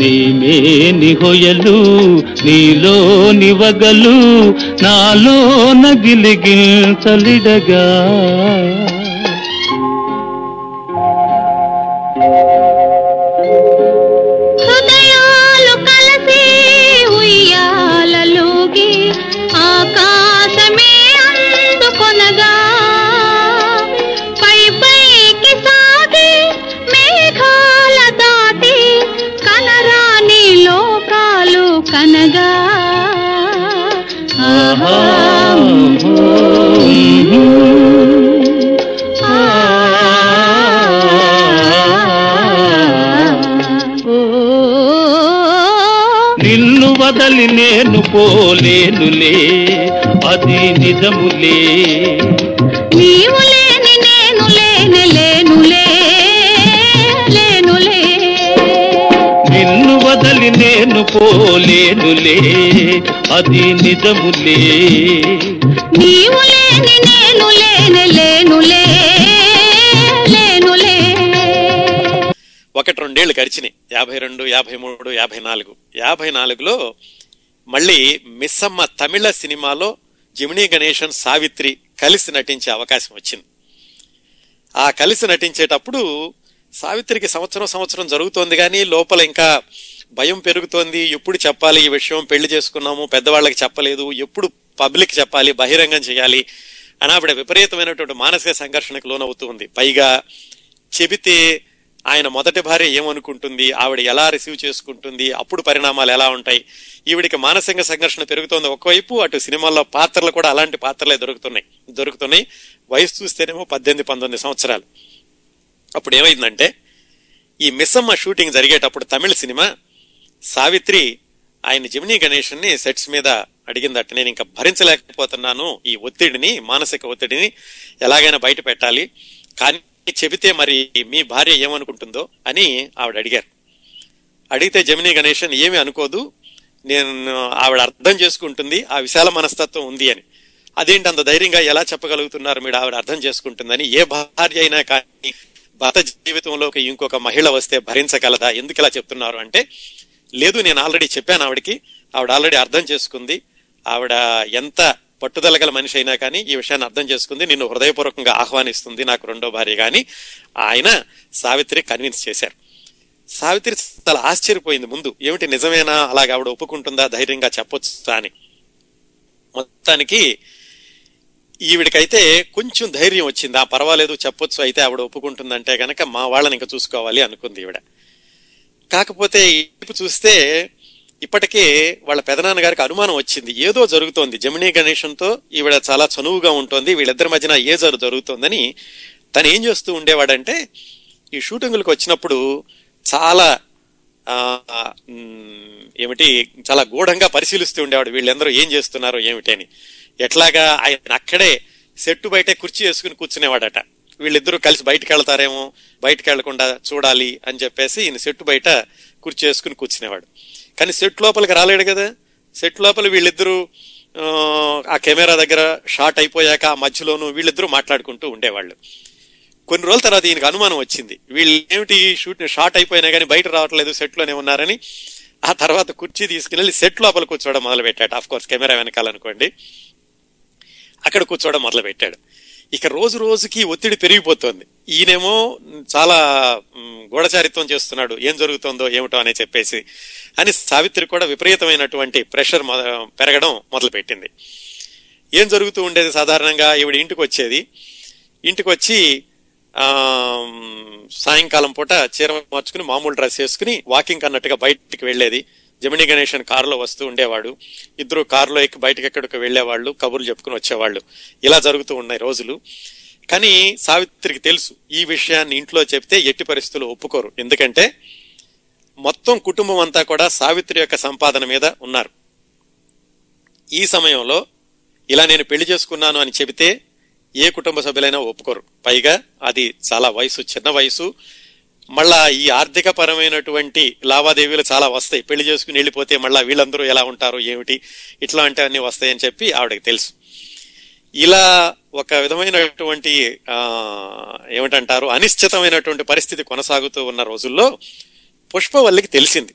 నీమే నిహొయలు నీలో నివగలు నాలో నగిలిగిల్చలిడగా తలిడగా నిజములే నీవు లేని నేను లేని లేనులే లేనులే. నిన్ను వదలి నేను పోలేనులే అది నిజములే. నీవు లేని నేను లేని లేనులే లేనులే. ఒకటి రెండేళ్ళు గడిచినాయి. యాభై రెండు యాభై మూడు యాభై నాలుగు. యాభై నాలుగులో మళ్ళీ మిస్సమ్మ తమిళ సినిమాలో జిమినీ గణేషన్ సావిత్రి కలిసి నటించే అవకాశం వచ్చింది. ఆ కలిసి నటించేటప్పుడు సావిత్రికి సంవత్సరం సంవత్సరం జరుగుతోంది కానీ లోపల ఇంకా భయం పెరుగుతోంది. ఎప్పుడు చెప్పాలి ఈ విషయం పెళ్ళి చేసుకున్నాము పెద్దవాళ్ళకి చెప్పలేదు ఎప్పుడు పబ్లిక్ చెప్పాలి బహిరంగం చేయాలి అని ఆవిడ విపరీతమైనటువంటి మానసిక సంఘర్షణకు లోనవుతూ ఉంది. పైగా చెబితే ఆయన మొదటి భార్య ఏమనుకుంటుంది ఆవిడ ఎలా రిసీవ్ చేసుకుంటుంది అప్పుడు పరిణామాలు ఎలా ఉంటాయి ఈవిడికి మానసిక సంఘర్షణ పెరుగుతోంది. ఒకవైపు అటు సినిమాల్లో పాత్రలు కూడా అలాంటి పాత్రలే దొరుకుతున్నాయి. దొరుకుతున్నాయి. వయసు చూస్తేనేమో పద్దెనిమిది పంతొమ్మిది సంవత్సరాలు. అప్పుడు ఏమైందంటే ఈ మిస్సమ్మ షూటింగ్ జరిగేటప్పుడు తమిళ సినిమా సావిత్రి ఆయన జమినీ గణేషన్ని సెట్స్ మీద అడిగిందట నేను ఇంకా భరించలేకపోతున్నాను ఈ ఒత్తిడిని మానసిక ఒత్తిడిని ఎలాగైనా బయట పెట్టాలి. కానీ చెబితే మరి మీ భార్య ఏమనుకుంటుందో అని ఆవిడ అడిగారు. అడిగితే జమినీ గణేషన్ ఏమీ అనుకోదు. నేను ఆవిడ అర్థం చేసుకుంటుంది ఆ విశాల మనస్తత్వం ఉంది అని. అదేంటి అంత ధైర్యంగా ఎలా చెప్పగలుగుతున్నారు మీరు? ఆవిడ అర్థం చేసుకుంటుందని. ఏ భార్య అయినా కానీ భర్త జీవితంలోకి ఇంకొక మహిళ వస్తే భరించగలదా? ఎందుకు ఇలా చెప్తున్నారు అంటే లేదు నేను ఆల్రెడీ చెప్పాను ఆవిడకి. ఆవిడ ఆల్రెడీ అర్థం చేసుకుంది. ఆవిడ ఎంత పట్టుదల గల మనిషి అయినా కానీ ఈ విషయాన్ని అర్థం చేసుకుంది. నిన్ను హృదయపూర్వకంగా ఆహ్వానిస్తుంది నాకు రెండో భార్య. కానీ ఆయన సావిత్రి కన్విన్స్ చేశారు. సావిత్రి చాలా ఆశ్చర్యపోయింది ముందు. ఏమిటి నిజమేనా? అలాగ ఆవిడ ఒప్పుకుంటుందా? ధైర్యంగా చెప్పొచ్చా అని. మొత్తానికి ఈవిడికైతే కొంచెం ధైర్యం వచ్చింది. ఆ పర్వాలేదు చెప్పొచ్చు అయితే ఆవిడ ఒప్పుకుంటుందంటే కనుక మా వాళ్ళని ఇంకా చూసుకోవాలి అనుకుంది ఈవిడ. కాకపోతే ఇప్పుడు చూస్తే ఇప్పటికే వాళ్ళ పెదనాన్న గారికి అనుమానం వచ్చింది. ఏదో జరుగుతోంది. జమినీ గణేషంతో ఈవిడ చాలా చనువుగా ఉంటుంది. వీళ్ళిద్దరి మధ్యన ఏ జరు జరుగుతోందని తను ఏం చేస్తూ ఉండేవాడంటే ఈ షూటింగులకు వచ్చినప్పుడు చాలా ఏమిటి చాలా గూఢంగా పరిశీలిస్తూ ఉండేవాడు. వీళ్ళందరూ ఏం చేస్తున్నారు ఏమిటి అని. ఎట్లాగా ఆయన అక్కడే సెట్టు బయటే కుర్చీ వేసుకుని కూర్చునేవాడట. వీళ్ళిద్దరూ కలిసి బయటకు వెళ్తారేమో బయటికి వెళ్ళకుండా చూడాలి అని చెప్పేసి ఈయన సెట్టు బయట కుర్చీ వేసుకుని కూర్చునేవాడు. కానీ సెట్ లోపలికి రాలేడు కదా. సెట్ లోపల వీళ్ళిద్దరూ ఆ, ఆ కెమెరా దగ్గర షాట్ అయిపోయాక ఆ మధ్యలోనూ వీళ్ళిద్దరూ మాట్లాడుకుంటూ ఉండేవాళ్ళు. కొన్ని రోజుల తర్వాత ఈయనకు అనుమానం వచ్చింది. వీళ్ళు ఏమిటి షూట్ షార్ట్ అయిపోయినా కానీ బయట రావట్లేదు సెట్లోనే ఉన్నారని. ఆ తర్వాత కుర్చీ తీసుకుని సెట్ లోపల కూర్చోవడం మొదలు పెట్టాడు ఆఫ్ కోర్స్ కెమెరా వెనకాలనుకోండి అక్కడ కూర్చోవడం మొదలు పెట్టాడు ఇక రోజు రోజుకి ఒత్తిడి పెరిగిపోతుంది. ఈయనేమో చాలా గూఢచారిత్వం చేస్తున్నాడు. ఏం జరుగుతుందో ఏమిటో అని చెప్పేసి అని సావిత్రి కూడా విపరీతమైనటువంటి ప్రెషర్ మొద- పెరగడం మొదలుపెట్టింది. ఏం జరుగుతూ ఉండేది సాధారణంగా? ఈవిడ ఇంటికి వచ్చేది ఇంటికి వచ్చి సాయంకాలం పూట చీర మార్చుకుని మామూలు డ్రెస్ వేసుకుని వాకింగ్ అన్నట్టుగా బయటికి వెళ్ళేది. జమినీ గణేషన్ కారులో వస్తూ ఉండేవాడు. ఇద్దరు కారులో ఎక్కి బయటకి ఎక్కడికి వెళ్ళేవాళ్ళు కబుర్లు చెప్పుకుని వచ్చేవాళ్ళు. ఇలా జరుగుతూ ఉన్నాయి రోజులు. కానీ సావిత్రికి తెలుసు ఈ విషయాన్ని ఇంట్లో చెప్తే ఎట్టి పరిస్థితులు ఒప్పుకోరు. ఎందుకంటే మొత్తం కుటుంబం అంతా కూడా సావిత్రి యొక్క సంపాదన మీద ఉన్నారు. ఈ సమయంలో ఇలా నేను పెళ్ళి చేసుకున్నాను అని చెబితే ఏ కుటుంబ సభ్యులైనా ఒప్పుకోరు. పైగా అది చాలా వయసు చిన్న వయసు. మళ్ళా ఈ ఆర్థిక పరమైనటువంటి లావాదేవీలు చాలా వస్తాయి. పెళ్ళి చేసుకుని వెళ్ళిపోతే మళ్ళా వీళ్ళందరూ ఎలా ఉంటారు ఏమిటి ఇట్లాంటివన్నీ వస్తాయని చెప్పి ఆవిడకి తెలుసు. ఇలా ఒక విధమైనటువంటి ఏమిటంటారు అనిశ్చితమైనటువంటి పరిస్థితి కొనసాగుతూ ఉన్న రోజుల్లో పుష్పవల్లికి తెలిసింది.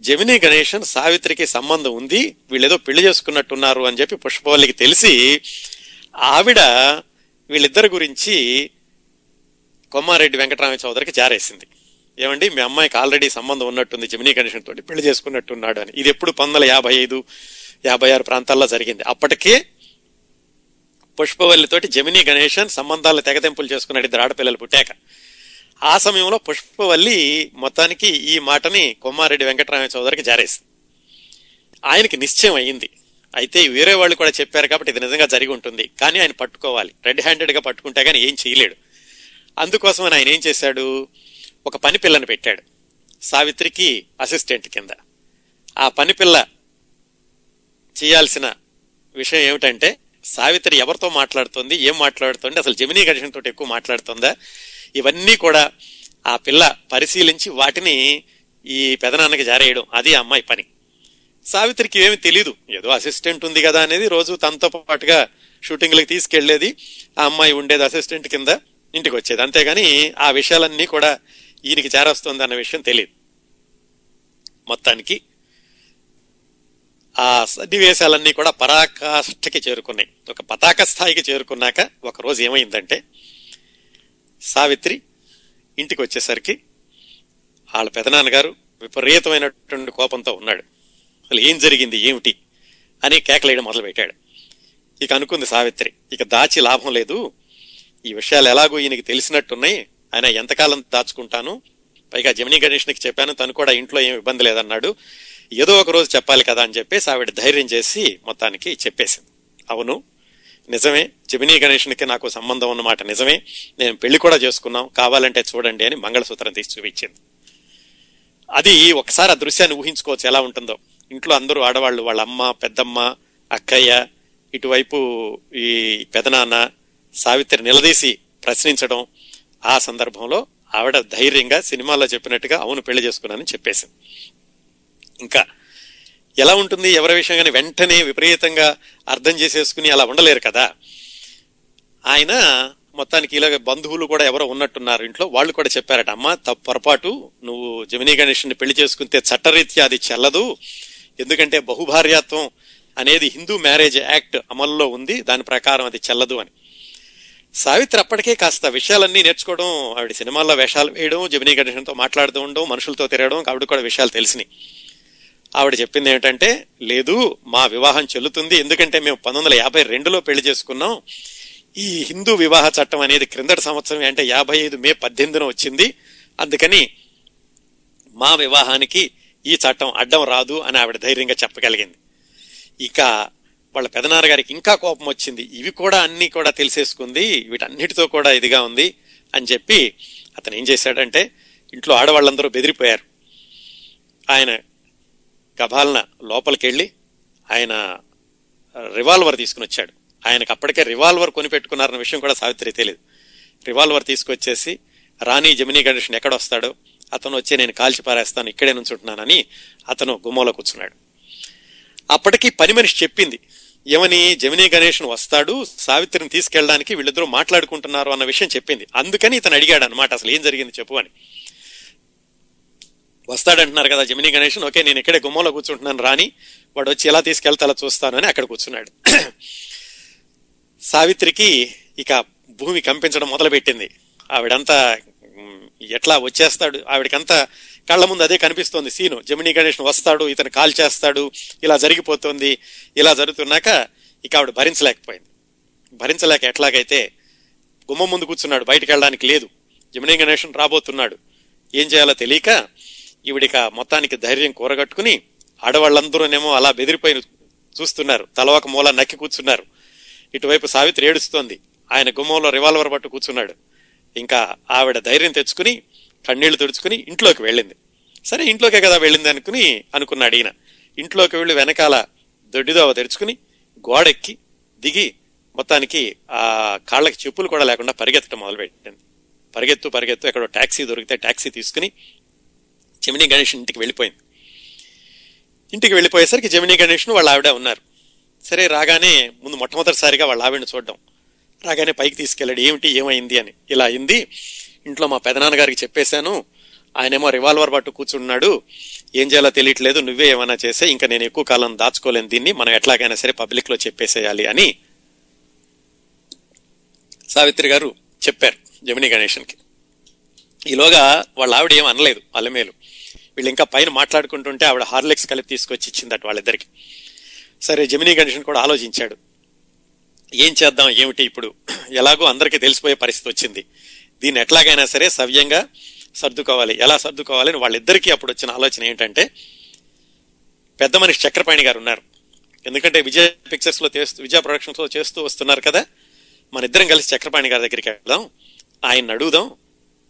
జమినీ గణేషన్ సావిత్రికి సంబంధం ఉంది వీళ్ళేదో పెళ్ళి చేసుకున్నట్టున్నారు అని చెప్పి పుష్పవల్లికి తెలిసి ఆవిడ వీళ్ళిద్దరి గురించి కొమ్మారెడ్డి వెంకటరామ చౌదరికి జారేసింది. ఏమండి మీ అమ్మాయికి ఆల్రెడీ సంబంధం ఉన్నట్టుంది జమినీ కండిషన్ తోటి పెళ్ళి చేసుకున్నట్టున్నాడు అని. ఇది ఎప్పుడు పంతొమ్మిది వందల యాభై ఐదు యాభై ఆరు ప్రాంతాల్లో జరిగింది. అప్పటికే పుష్పవల్లితోటి జమినీ గణేషన్ సంబంధాలు తెగతెంపులు చేసుకున్నాడు ఇద్దరు ఆడపిల్లలు పుట్టాక. ఆ సమయంలో పుష్పవల్లి మొత్తానికి ఈ మాటని కొమ్మారెడ్డి వెంకటరామ చౌదరికి జారేసింది. ఆయనకి నిశ్చయం అయ్యింది. అయితే వేరే వాళ్ళు కూడా చెప్పారు కాబట్టి ఇది నిజంగా జరిగి ఉంటుంది. కానీ ఆయన పట్టుకోవాలి. రెడ్ హ్యాండెడ్గా పట్టుకుంటే కానీ ఏం చేయలేడు. అందుకోసం ఆయన ఏం చేశాడు? ఒక పని పిల్లని పెట్టాడు. సావిత్రికి అసిస్టెంట్ కింద. ఆ పని పిల్ల చేయాల్సిన విషయం ఏమిటంటే సావిత్రి ఎవరితో మాట్లాడుతుంది ఏం మాట్లాడుతుంది అసలు జమినీ గణేషన్ తోటి ఎక్కువ మాట్లాడుతుందా? ఇవన్నీ కూడా ఆ పిల్ల పరిశీలించి వాటిని ఈ పెదనాన్నకి జారేయడం. అది ఆ అమ్మాయి పని. సావిత్రికి ఏమి తెలీదు. ఏదో అసిస్టెంట్ ఉంది కదా అనేది రోజు తనతో పాటుగా షూటింగ్లకు తీసుకెళ్ళేది ఆ అమ్మాయి ఉండేది అసిస్టెంట్ కింద ఇంటికి వచ్చేది. అంతేగాని ఆ విషయాలన్నీ కూడా ఈయనకి చేరొస్తుంది అన్న విషయం తెలియదు మొత్తానికి ఆ సన్నివేశాలన్నీ కూడా పరాకాష్ఠకి చేరుకున్నాయి. ఒక పతాక స్థాయికి చేరుకున్నాక ఒకరోజు ఏమైందంటే సావిత్రి ఇంటికి వచ్చేసరికి వాళ్ళ పెదనాన్నగారు విపరీతమైనటువంటి కోపంతో ఉన్నాడు. అసలు ఏం జరిగింది ఏమిటి అని కేకలేయడం మొదలుపెట్టాడు. ఇక అనుకుంది సావిత్రి ఇక దాచి లాభం లేదు. ఈ విషయాలు ఎలాగో ఈయనకి తెలిసినట్టున్నాయి. ఆయన ఎంతకాలం దాచుకుంటాను? పైగా జమినీ గణేష్నికి చెప్పాను తను కూడా ఇంట్లో ఏం ఇబ్బంది లేదన్నాడు. ఏదో ఒక రోజు చెప్పాలి కదా అని చెప్పేసి ఆవిడ ధైర్యం చేసి మొత్తానికి చెప్పేసింది. అవును నిజమే జమినీ గణేష్నికి నాకు సంబంధం ఉన్నమాట నిజమే. నేను పెళ్ళి కూడా చేసుకున్నాం కావాలంటే చూడండి అని మంగళసూత్రం తీసి చూపించింది. అది ఒకసారి ఆ దృశ్యాన్ని ఊహించుకోవచ్చు ఎలా ఉంటుందో. ఇంట్లో అందరూ ఆడవాళ్ళు వాళ్ళ అమ్మ పెద్దమ్మ అక్కయ్య ఇటువైపు ఈ పెదనాన్న సావిత్రి నిలదీసి ప్రశ్నించడం ఆ సందర్భంలో ఆవిడ ధైర్యంగా సినిమాలో చెప్పినట్టుగా అవును పెళ్ళి చేసుకున్నానని చెప్పేసింది ఇంకా ఎలా ఉంటుంది ఎవరి విషయం కానీ వెంటనే విపరీతంగా అర్థం చేసేసుకుని అలా ఉండలేరు కదా. ఆయన మొత్తానికి ఇలాగ బంధువులు కూడా ఎవరో ఉన్నట్టున్నారు ఇంట్లో వాళ్ళు కూడా చెప్పారట అమ్మ తప్పు పొరపాటు నువ్వు జమినీ గణేష్ని పెళ్ళి చేసుకుంటే చట్టరీత్యా అది చెల్లదు ఎందుకంటే బహుభార్యాత్వం అనేది హిందూ మ్యారేజ్ యాక్ట్ అమల్లో ఉంది దాని ప్రకారం అది చెల్లదు అని. సావిత్రి అప్పటికే కాస్త విషయాలన్నీ నేర్చుకోవడం ఆవిడ సినిమాల్లో వేషాలు వేయడం జమినీ గణేషన్తో మాట్లాడుతూ ఉండడం మనుషులతో తిరగడం ఆవిడ కూడా విషయాలు తెలిసినాయి. ఆవిడ చెప్పింది ఏమిటంటే లేదు మా వివాహం చెల్లుతుంది ఎందుకంటే మేము పంతొమ్మిది వందల యాభై రెండులో పెళ్ళి చేసుకున్నాం. ఈ హిందూ వివాహ చట్టం అనేది క్రిందటి సంవత్సరం అంటే యాభై ఐదు మే పద్దెనిమిదిన వచ్చింది. అందుకని మా వివాహానికి ఈ చట్టం అడ్డం రాదు అని ఆవిడ ధైర్యంగా చెప్పగలిగింది. ఇక వాళ్ళ పెదనాన్న గారికి ఇంకా కోపం వచ్చింది. ఇవి కూడా అన్నీ కూడా తెలిసేసుకుంది. వీటన్నిటితో కూడా ఇదిగా ఉంది అని చెప్పి అతను ఏం చేశాడంటే ఇంట్లో ఆడవాళ్ళందరూ బెదిరిపోయారు. ఆయన గభాలన లోపలికి వెళ్ళి ఆయన రివాల్వర్ తీసుకుని వచ్చాడు. ఆయనకు అప్పటికే రివాల్వర్ కొనిపెట్టుకున్నారన్న విషయం కూడా సావిత్రి తెలియదు. రివాల్వర్ తీసుకొచ్చేసి రాణి జమినీ గణేషన్ ఎక్కడ వస్తాడో అతను వచ్చి నేను కాల్చి పారేస్తాను ఇక్కడే నుంచుంటున్నానని అతను గుమ్మలో కూర్చున్నాడు. అప్పటికి పని మనిషి చెప్పింది ఏమని జమినీ గణేషన్ వస్తాడు సావిత్రిని తీసుకెళ్ళడానికి వీళ్ళిద్దరూ మాట్లాడుకుంటున్నారు అన్న విషయం చెప్పింది. అందుకని ఇతను అడిగాడు అనమాట అసలు ఏం జరిగింది చెప్పు అని. వస్తాడంటున్నారు కదా జమినీ గణేషన్ ఓకే నేను ఇక్కడే గుమ్మంలో కూర్చుంటున్నాను రాని వాడు వచ్చి ఎలా తీసుకెళ్తాలో చూస్తాను అని అక్కడ కూర్చున్నాడు. సావిత్రికి ఇక భూమి కంపించడం మొదలుపెట్టింది. ఆవిడంతా ఎట్లా వచ్చేస్తాడు? ఆవిడకంతా కళ్ళ ముందు అదే కనిపిస్తోంది సీను. జమినీ గణేష్ వస్తాడు ఇతను కాల్ చేస్తాడు ఇలా జరిగిపోతుంది ఇలా జరుగుతున్నాక ఇక ఆవిడ భరించలేకపోయింది. భరించలేక ఎట్లాగైతే గుమ్మం ముందు కూర్చున్నాడు బయటికి వెళ్ళడానికి లేదు. జమినీ గణేష్ రాబోతున్నాడు. ఏం చేయాలో తెలియక ఈవిడిక మొత్తానికి ధైర్యం కూరగట్టుకుని ఆడవాళ్ళందరూనేమో అలా బెదిరిపోయిన చూస్తున్నారు. తలవక మూల నక్కి కూర్చున్నారు. ఇటువైపు సావిత్రి ఏడుస్తోంది. ఆయన గుమ్మంలో రివాల్వర్ పట్టు కూర్చున్నాడు. ఇంకా ఆవిడ ధైర్యం తెచ్చుకుని కన్నీళ్ళు తుడుచుకుని ఇంట్లోకి వెళ్ళింది. సరే ఇంట్లోకే కదా వెళ్ళింది అనుకుని అనుకున్నాడు ఈయన. ఇంట్లోకి వెళ్ళి వెనకాల దొడ్డిదోవ తెరుచుకుని గోడెక్కి దిగి మొత్తానికి ఆ కాళ్ళకి చెప్పులు కూడా లేకుండా పరిగెత్తడం మొదలుపెట్టింది. పరిగెత్తు పరిగెత్తు ఎక్కడో ట్యాక్సీ దొరికితే ట్యాక్సీ తీసుకుని జమినీ గణేష్ ఇంటికి వెళ్ళిపోయింది. ఇంటికి వెళ్ళిపోయేసరికి జమినీ గణేష్ను వాళ్ళ ఆవిడ ఉన్నారు. సరే రాగానే ముందు మొట్టమొదటిసారిగా వాళ్ళ ఆవిడని చూడడం. రాగానే పైకి తీసుకెళ్ళాడు. ఏమిటి? ఏమైంది అని. ఇలా అయింది. ఇంట్లో మా పెదనాన్నగారికి చెప్పేశాను. ఆయనేమో రివాల్వర్ పట్టు కూర్చున్నాడు. ఏం చేయాలో తెలియట్లేదు. నువ్వే ఏమైనా చేసే ఇంకా నేను ఎక్కువ కాలం దాచుకోలేను దీన్ని. మనం ఎట్లాగైనా సరే పబ్లిక్లో చెప్పేసేయాలి అని సావిత్రి గారు చెప్పారు జమినీ గణేషన్కి. ఈలోగా వాళ్ళ ఆవిడ ఏం అనలేదు అల్లమేలు వీళ్ళు ఇంకా పైన మాట్లాడుకుంటుంటే ఆవిడ హార్లిక్స్ కలిపి తీసుకొచ్చి ఇచ్చిందట వాళ్ళిద్దరికి. సరే జమినీ గణేషన్ కూడా ఆలోచించాడు. ఏం చేద్దాం ఏమిటి ఇప్పుడు? ఎలాగో అందరికీ తెలిసిపోయే పరిస్థితి వచ్చింది. దీన్ని ఎట్లాగైనా సరే సవ్యంగా సర్దుకోవాలి. ఎలా సర్దుకోవాలి అని వాళ్ళిద్దరికీ అప్పుడు వచ్చిన ఆలోచన ఏంటంటే పెద్ద మనిషి చక్రపాణి గారు ఉన్నారు. ఎందుకంటే విజయ పిక్చర్స్లో చేస్తూ విజయ ప్రొడక్షన్స్లో చేస్తూ వస్తున్నారు కదా. మన ఇద్దరం కలిసి చక్రపాణి గారి దగ్గరికి వెళ్దాం. ఆయన అడుగుదాం.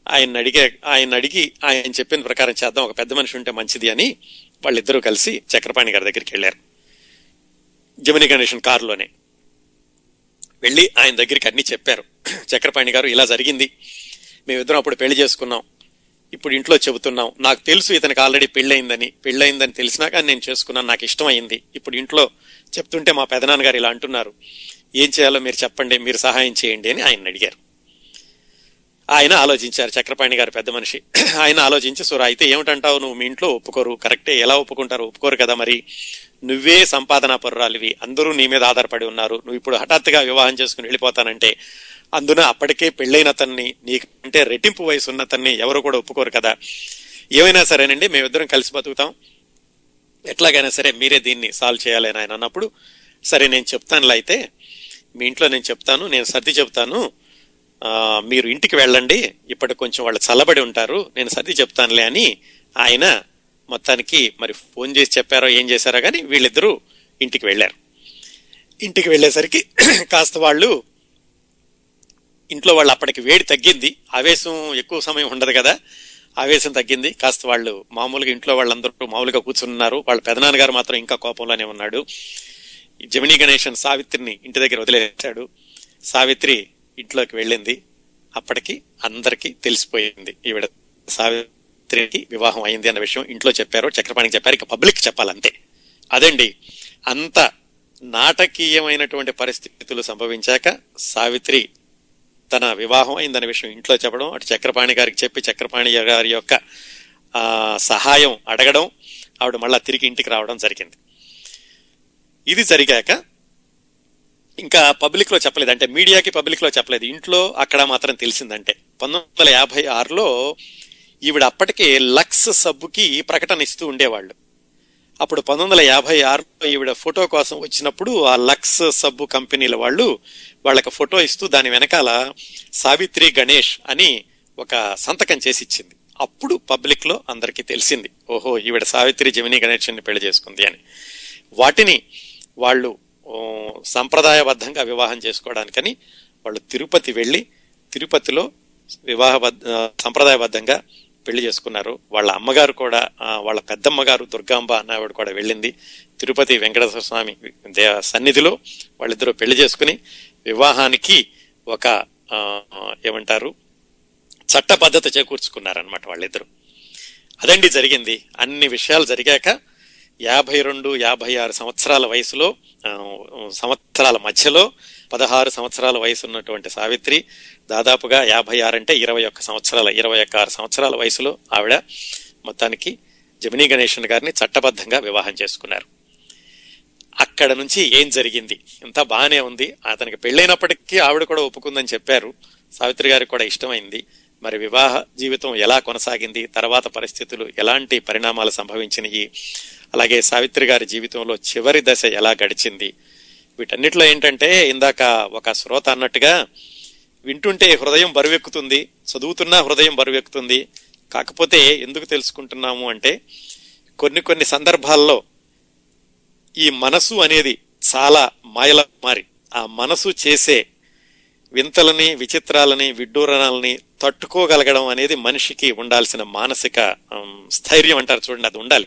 ఆయన అడిగే ఆయన అడిగి ఆయన చెప్పిన ప్రకారం చేద్దాం. ఒక పెద్ద మనిషి ఉంటే మంచిది అని వాళ్ళిద్దరూ కలిసి చక్రపాణి గారి దగ్గరికి వెళ్ళారు. జమిని గణేషన్ కారులోనే. వెళ్ళి ఆయన దగ్గరికి అన్ని చెప్పారు. చక్రపాణి గారు ఇలా జరిగింది. మేమిద్దరం అప్పుడు పెళ్ళి చేసుకున్నాం. ఇప్పుడు ఇంట్లో చెబుతున్నాం. నాకు తెలుసు ఇతనికి ఆల్రెడీ పెళ్ళయిందని. పెళ్ళయిందని తెలిసినా కానీ నేను చేసుకున్నాను. నాకు ఇష్టమైంది ఇప్పుడు ఇంట్లో చెప్తుంటే మా పెదనాన్నగారు ఇలా అంటున్నారు. ఏం చేయాలో మీరు చెప్పండి మీరు సహాయం చేయండి అని ఆయన అడిగారు. ఆయన ఆలోచించారు. చక్రపాణి గారు పెద్ద మనిషి. ఆయన ఆలోచించి సురా అయితే ఏమిటంటావు? నువ్వు మీ ఇంట్లో ఒప్పుకోరు. కరెక్టే. ఎలా ఒప్పుకుంటారు? ఒప్పుకోరు కదా మరి. నువ్వే సంపాదన పరురాలివి. అందరూ నీ మీద ఆధారపడి ఉన్నారు. నువ్వు ఇప్పుడు హఠాత్తుగా వివాహం చేసుకుని వెళ్ళిపోతానంటే అందున అప్పటికే పెళ్ళైన తన్ని నీకంటే రెట్టింపు వయసు ఉన్న తన్ని ఎవరు కూడా ఒప్పుకోరు కదా. ఏమైనా సరేనండి మేమిద్దరం కలిసి బతుకుతాం. ఎట్లాగైనా సరే మీరే దీన్ని సాల్వ్ చేయాలి అని ఆయన అన్నప్పుడు సరే నేను చెప్తానులే అయితే మీ ఇంట్లో నేను చెప్తాను నేను సర్ది చెప్తాను. మీరు ఇంటికి వెళ్ళండి. ఇప్పటి కొంచెం వాళ్ళు చల్లబడి ఉంటారు. నేను సర్ది చెప్తానులే అని ఆయన మొత్తానికి మరి ఫోన్ చేసి చెప్పారో ఏం చేశారో కానీ వీళ్ళిద్దరూ ఇంటికి వెళ్ళారు. ఇంటికి వెళ్ళేసరికి కాస్త వాళ్ళు ఇంట్లో వాళ్ళు అప్పటికి వేడి తగ్గింది. ఆవేశం ఎక్కువ సమయం ఉండదు కదా. ఆవేశం తగ్గింది. కాస్త వాళ్ళు మామూలుగా ఇంట్లో వాళ్ళందరూ మామూలుగా కూర్చున్నారు. వాళ్ళ పెదనాన్నగారు మాత్రం ఇంకా కోపంలోనే ఉన్నాడు. ఈ జమినీ గణేశన్ సావిత్రిని ఇంటి దగ్గర వదిలేశాడు. సావిత్రి ఇంట్లోకి వెళ్ళింది. అప్పటికి అందరికీ తెలిసిపోయింది ఈవిడ సావిత్రికి వివాహం అయింది అన్న విషయం ఇంట్లో చెప్పారు చక్రపాణికి చెప్పారు ఇక పబ్లిక్ చెప్పాలంతే. అదండి అంత నాటకీయమైనటువంటి పరిస్థితులు సంభవించాక సావిత్రి తన వివాహం అయిందనే విషయం ఇంట్లో చెప్పడం అటు చక్రపాణి గారికి చెప్పి చక్రపాణి గారి యొక్క సహాయం అడగడం ఆవిడ మళ్ళా తిరిగి ఇంటికి రావడం జరిగింది. ఇది జరిగాక ఇంకా పబ్లిక్లో చెప్పలేదు. అంటే మీడియాకి పబ్లిక్లో చెప్పలేదు. ఇంట్లో అక్కడ మాత్రం తెలిసిందంటే. పంతొమ్మిది వందల యాభై ఆరులో ఈవిడ అప్పటికే లక్స్ సబ్బుకి ప్రకటన ఇస్తూ ఉండేవాళ్ళు. అప్పుడు పంతొమ్మిది వందల యాభై ఆరులో ఈవిడ ఫోటో కోసం వచ్చినప్పుడు ఆ లక్స్ సబ్బు కంపెనీల వాళ్ళు వాళ్ళకి ఫోటో ఇస్తూ దాని వెనకాల సావిత్రి గణేష్ అని ఒక సంతకం చేసి ఇచ్చింది అప్పుడు పబ్లిక్లో అందరికీ తెలిసింది ఓహో ఈవిడ సావిత్రి జమిని గణేష్ని పెళ్ళి చేసుకుంది అని. వాటిని వాళ్ళు సంప్రదాయబద్ధంగా వివాహం చేసుకోవడానికని వాళ్ళు తిరుపతి వెళ్ళి తిరుపతిలో వివాహ సంప్రదాయబద్ధంగా పెళ్ళి చేసుకున్నారు. వాళ్ళ అమ్మగారు కూడా వాళ్ళ పెద్దమ్మగారు దుర్గాంబ అన్నవాడు కూడా వెళ్ళింది. తిరుపతి వెంకటేశ్వర స్వామి దే- సన్నిధిలో వాళ్ళిద్దరూ పెళ్ళి చేసుకుని వివాహానికి ఒక ఏమంటారు చట్ట పద్ధతి చేకూర్చుకున్నారనమాట వాళ్ళిద్దరూ. అదండి జరిగింది. అన్ని విషయాలు జరిగాక యాభై రెండు యాభై ఆరు సంవత్సరాల వయసులో సంవత్సరాల మధ్యలో పదహారు సంవత్సరాల వయసు ఉన్నటువంటి సావిత్రి దాదాపుగా యాభై ఆరు అంటే ఇరవై ఒక్క సంవత్సరాల ఇరవై ఒక్క ఆరు సంవత్సరాల వయసులో ఆవిడ మొత్తానికి జమినీ గణేషన్ గారిని చట్టబద్ధంగా వివాహం చేసుకున్నారు. అక్కడ నుంచి ఏం జరిగింది? ఇంత బాగానే ఉంది. అతనికి పెళ్ళైనప్పటికీ ఆవిడ కూడా ఒప్పుకుందని చెప్పారు. సావిత్రి గారికి కూడా ఇష్టమైంది. మరి వివాహ జీవితం ఎలా కొనసాగింది? తర్వాత పరిస్థితులు ఎలాంటి పరిణామాలు సంభవించినాయి? అలాగే సావిత్రి గారి జీవితంలో చివరి దశ ఎలా గడిచింది? వీటన్నిటిలో ఏంటంటే ఇందాక ఒక శ్రోత అన్నట్టుగా వింటుంటే హృదయం బరువెక్కుతుంది చదువుతున్నా హృదయం బరువెక్కుతుంది. కాకపోతే ఎందుకు తెలుసుకుంటున్నాము అంటే కొన్ని కొన్ని సందర్భాల్లో ఈ మనసు అనేది చాలా మాయల మారి ఆ మనసు చేసే వింతలని విచిత్రాలని విడ్డూరణాలని తట్టుకోగలగడం అనేది మనిషికి ఉండాల్సిన మానసిక స్థైర్యం అంటారు చూడండి అది ఉండాలి.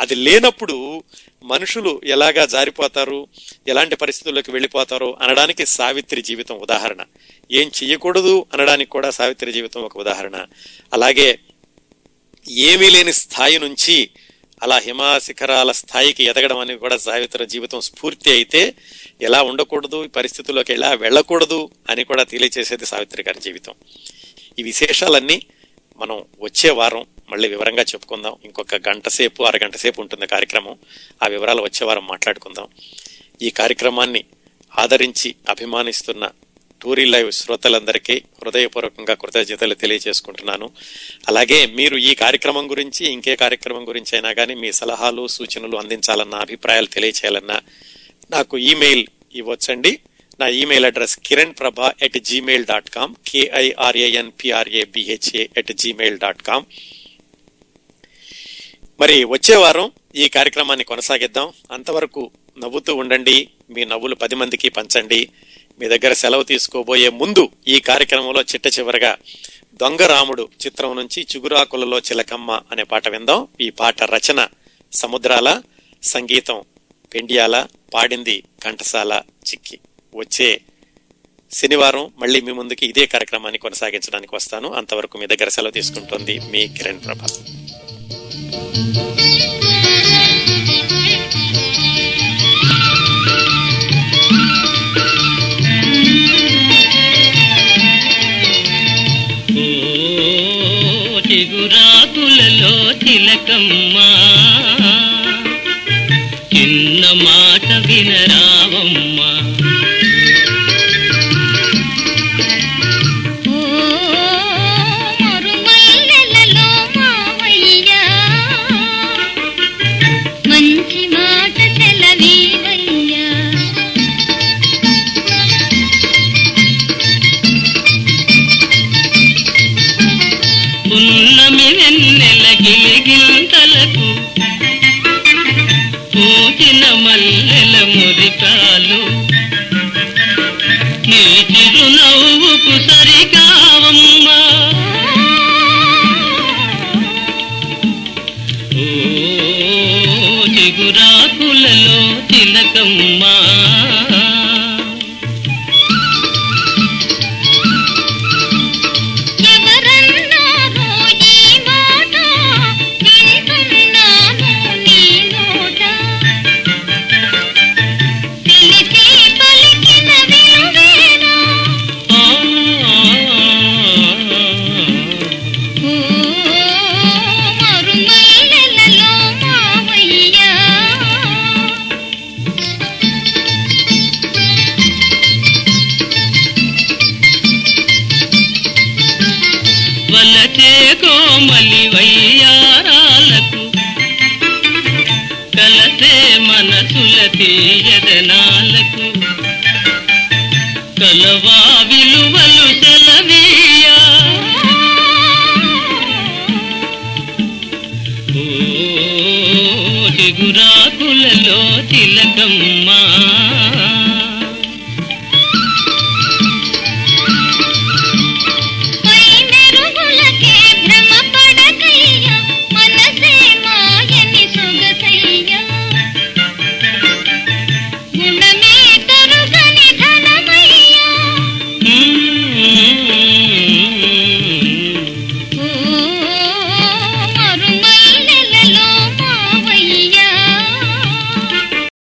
అది లేనప్పుడు మనుషులు ఎలాగా జారిపోతారు? ఎలాంటి పరిస్థితుల్లోకి వెళ్ళిపోతారో? అనడానికి సావిత్రి జీవితం ఉదాహరణ. ఏం చెయ్యకూడదు అనడానికి కూడా సావిత్రి జీవితం ఒక ఉదాహరణ. అలాగే ఏమీ లేని స్థాయి నుంచి అలా హిమా శిఖరాల స్థాయికి ఎదగడం అనేది కూడా సావిత్రి జీవితం స్ఫూర్తి అయితే ఎలా ఉండకూడదు? ఈ పరిస్థితుల్లోకి ఎలా వెళ్ళకూడదు? అని కూడా తెలియచేసేది సావిత్రి గారి జీవితం. ఈ విశేషాలన్నీ మనం వచ్చే వారం మళ్ళీ వివరంగా చెప్పుకుందాం. ఇంకొక గంట సేపు అరగంట సేపు ఉంటుంది కార్యక్రమం. ఆ వివరాలు వచ్చే వారం మాట్లాడుకుందాం. ఈ కార్యక్రమాన్ని ఆదరించి అభిమానిస్తున్న టూరీ లైవ్ శ్రోతలందరికీ హృదయపూర్వకంగా కృతజ్ఞతలు తెలియజేసుకుంటున్నాను. అలాగే మీరు ఈ కార్యక్రమం గురించి ఇంకే కార్యక్రమం గురించి అయినా కానీ మీ సలహాలు సూచనలు అందించాలన్నా అభిప్రాయాలు తెలియచేయాలన్నా నాకు ఈమెయిల్ ఇవ్వచ్చండి. నా email address Kiran Prabha at Gmail dot com K I R A N P R A B H A at Gmail dot com. మరి వచ్చే వారం ఈ కార్యక్రమాన్ని కొనసాగిద్దాం. అంతవరకు నవ్వుతూ ఉండండి. మీ నవ్వులు పది మందికి పంచండి. మీ దగ్గర సెలవు తీసుకోబోయే ముందు ఈ కార్యక్రమంలో చిట్ట చివరగా దొంగ రాముడు చిత్రం నుంచి చిగురాకులలో చిలకమ్మ అనే పాట విందాం. ఈ పాట రచన సముద్రాల సంగీతం పెండియాల పాడింది కంఠసాల చిక్కి. వచ్చే శనివారం మళ్ళీ మీ ముందుకి ఇదే కార్యక్రమాన్ని కొనసాగించడానికి వస్తాను. అంతవరకు మీ దగ్గర సెలవు తీసుకుంటోంది మీ కిరణ్ ప్రభా. చిగురాకులలో తిలకమ్మ. చిన్న మాట వినరావమ్మ. పూచిన మురికాలు నీ చిరునవ్వుకు సరికావమ్మా. ఓ చిగురాకులలో తిలకమ్మా మనసుల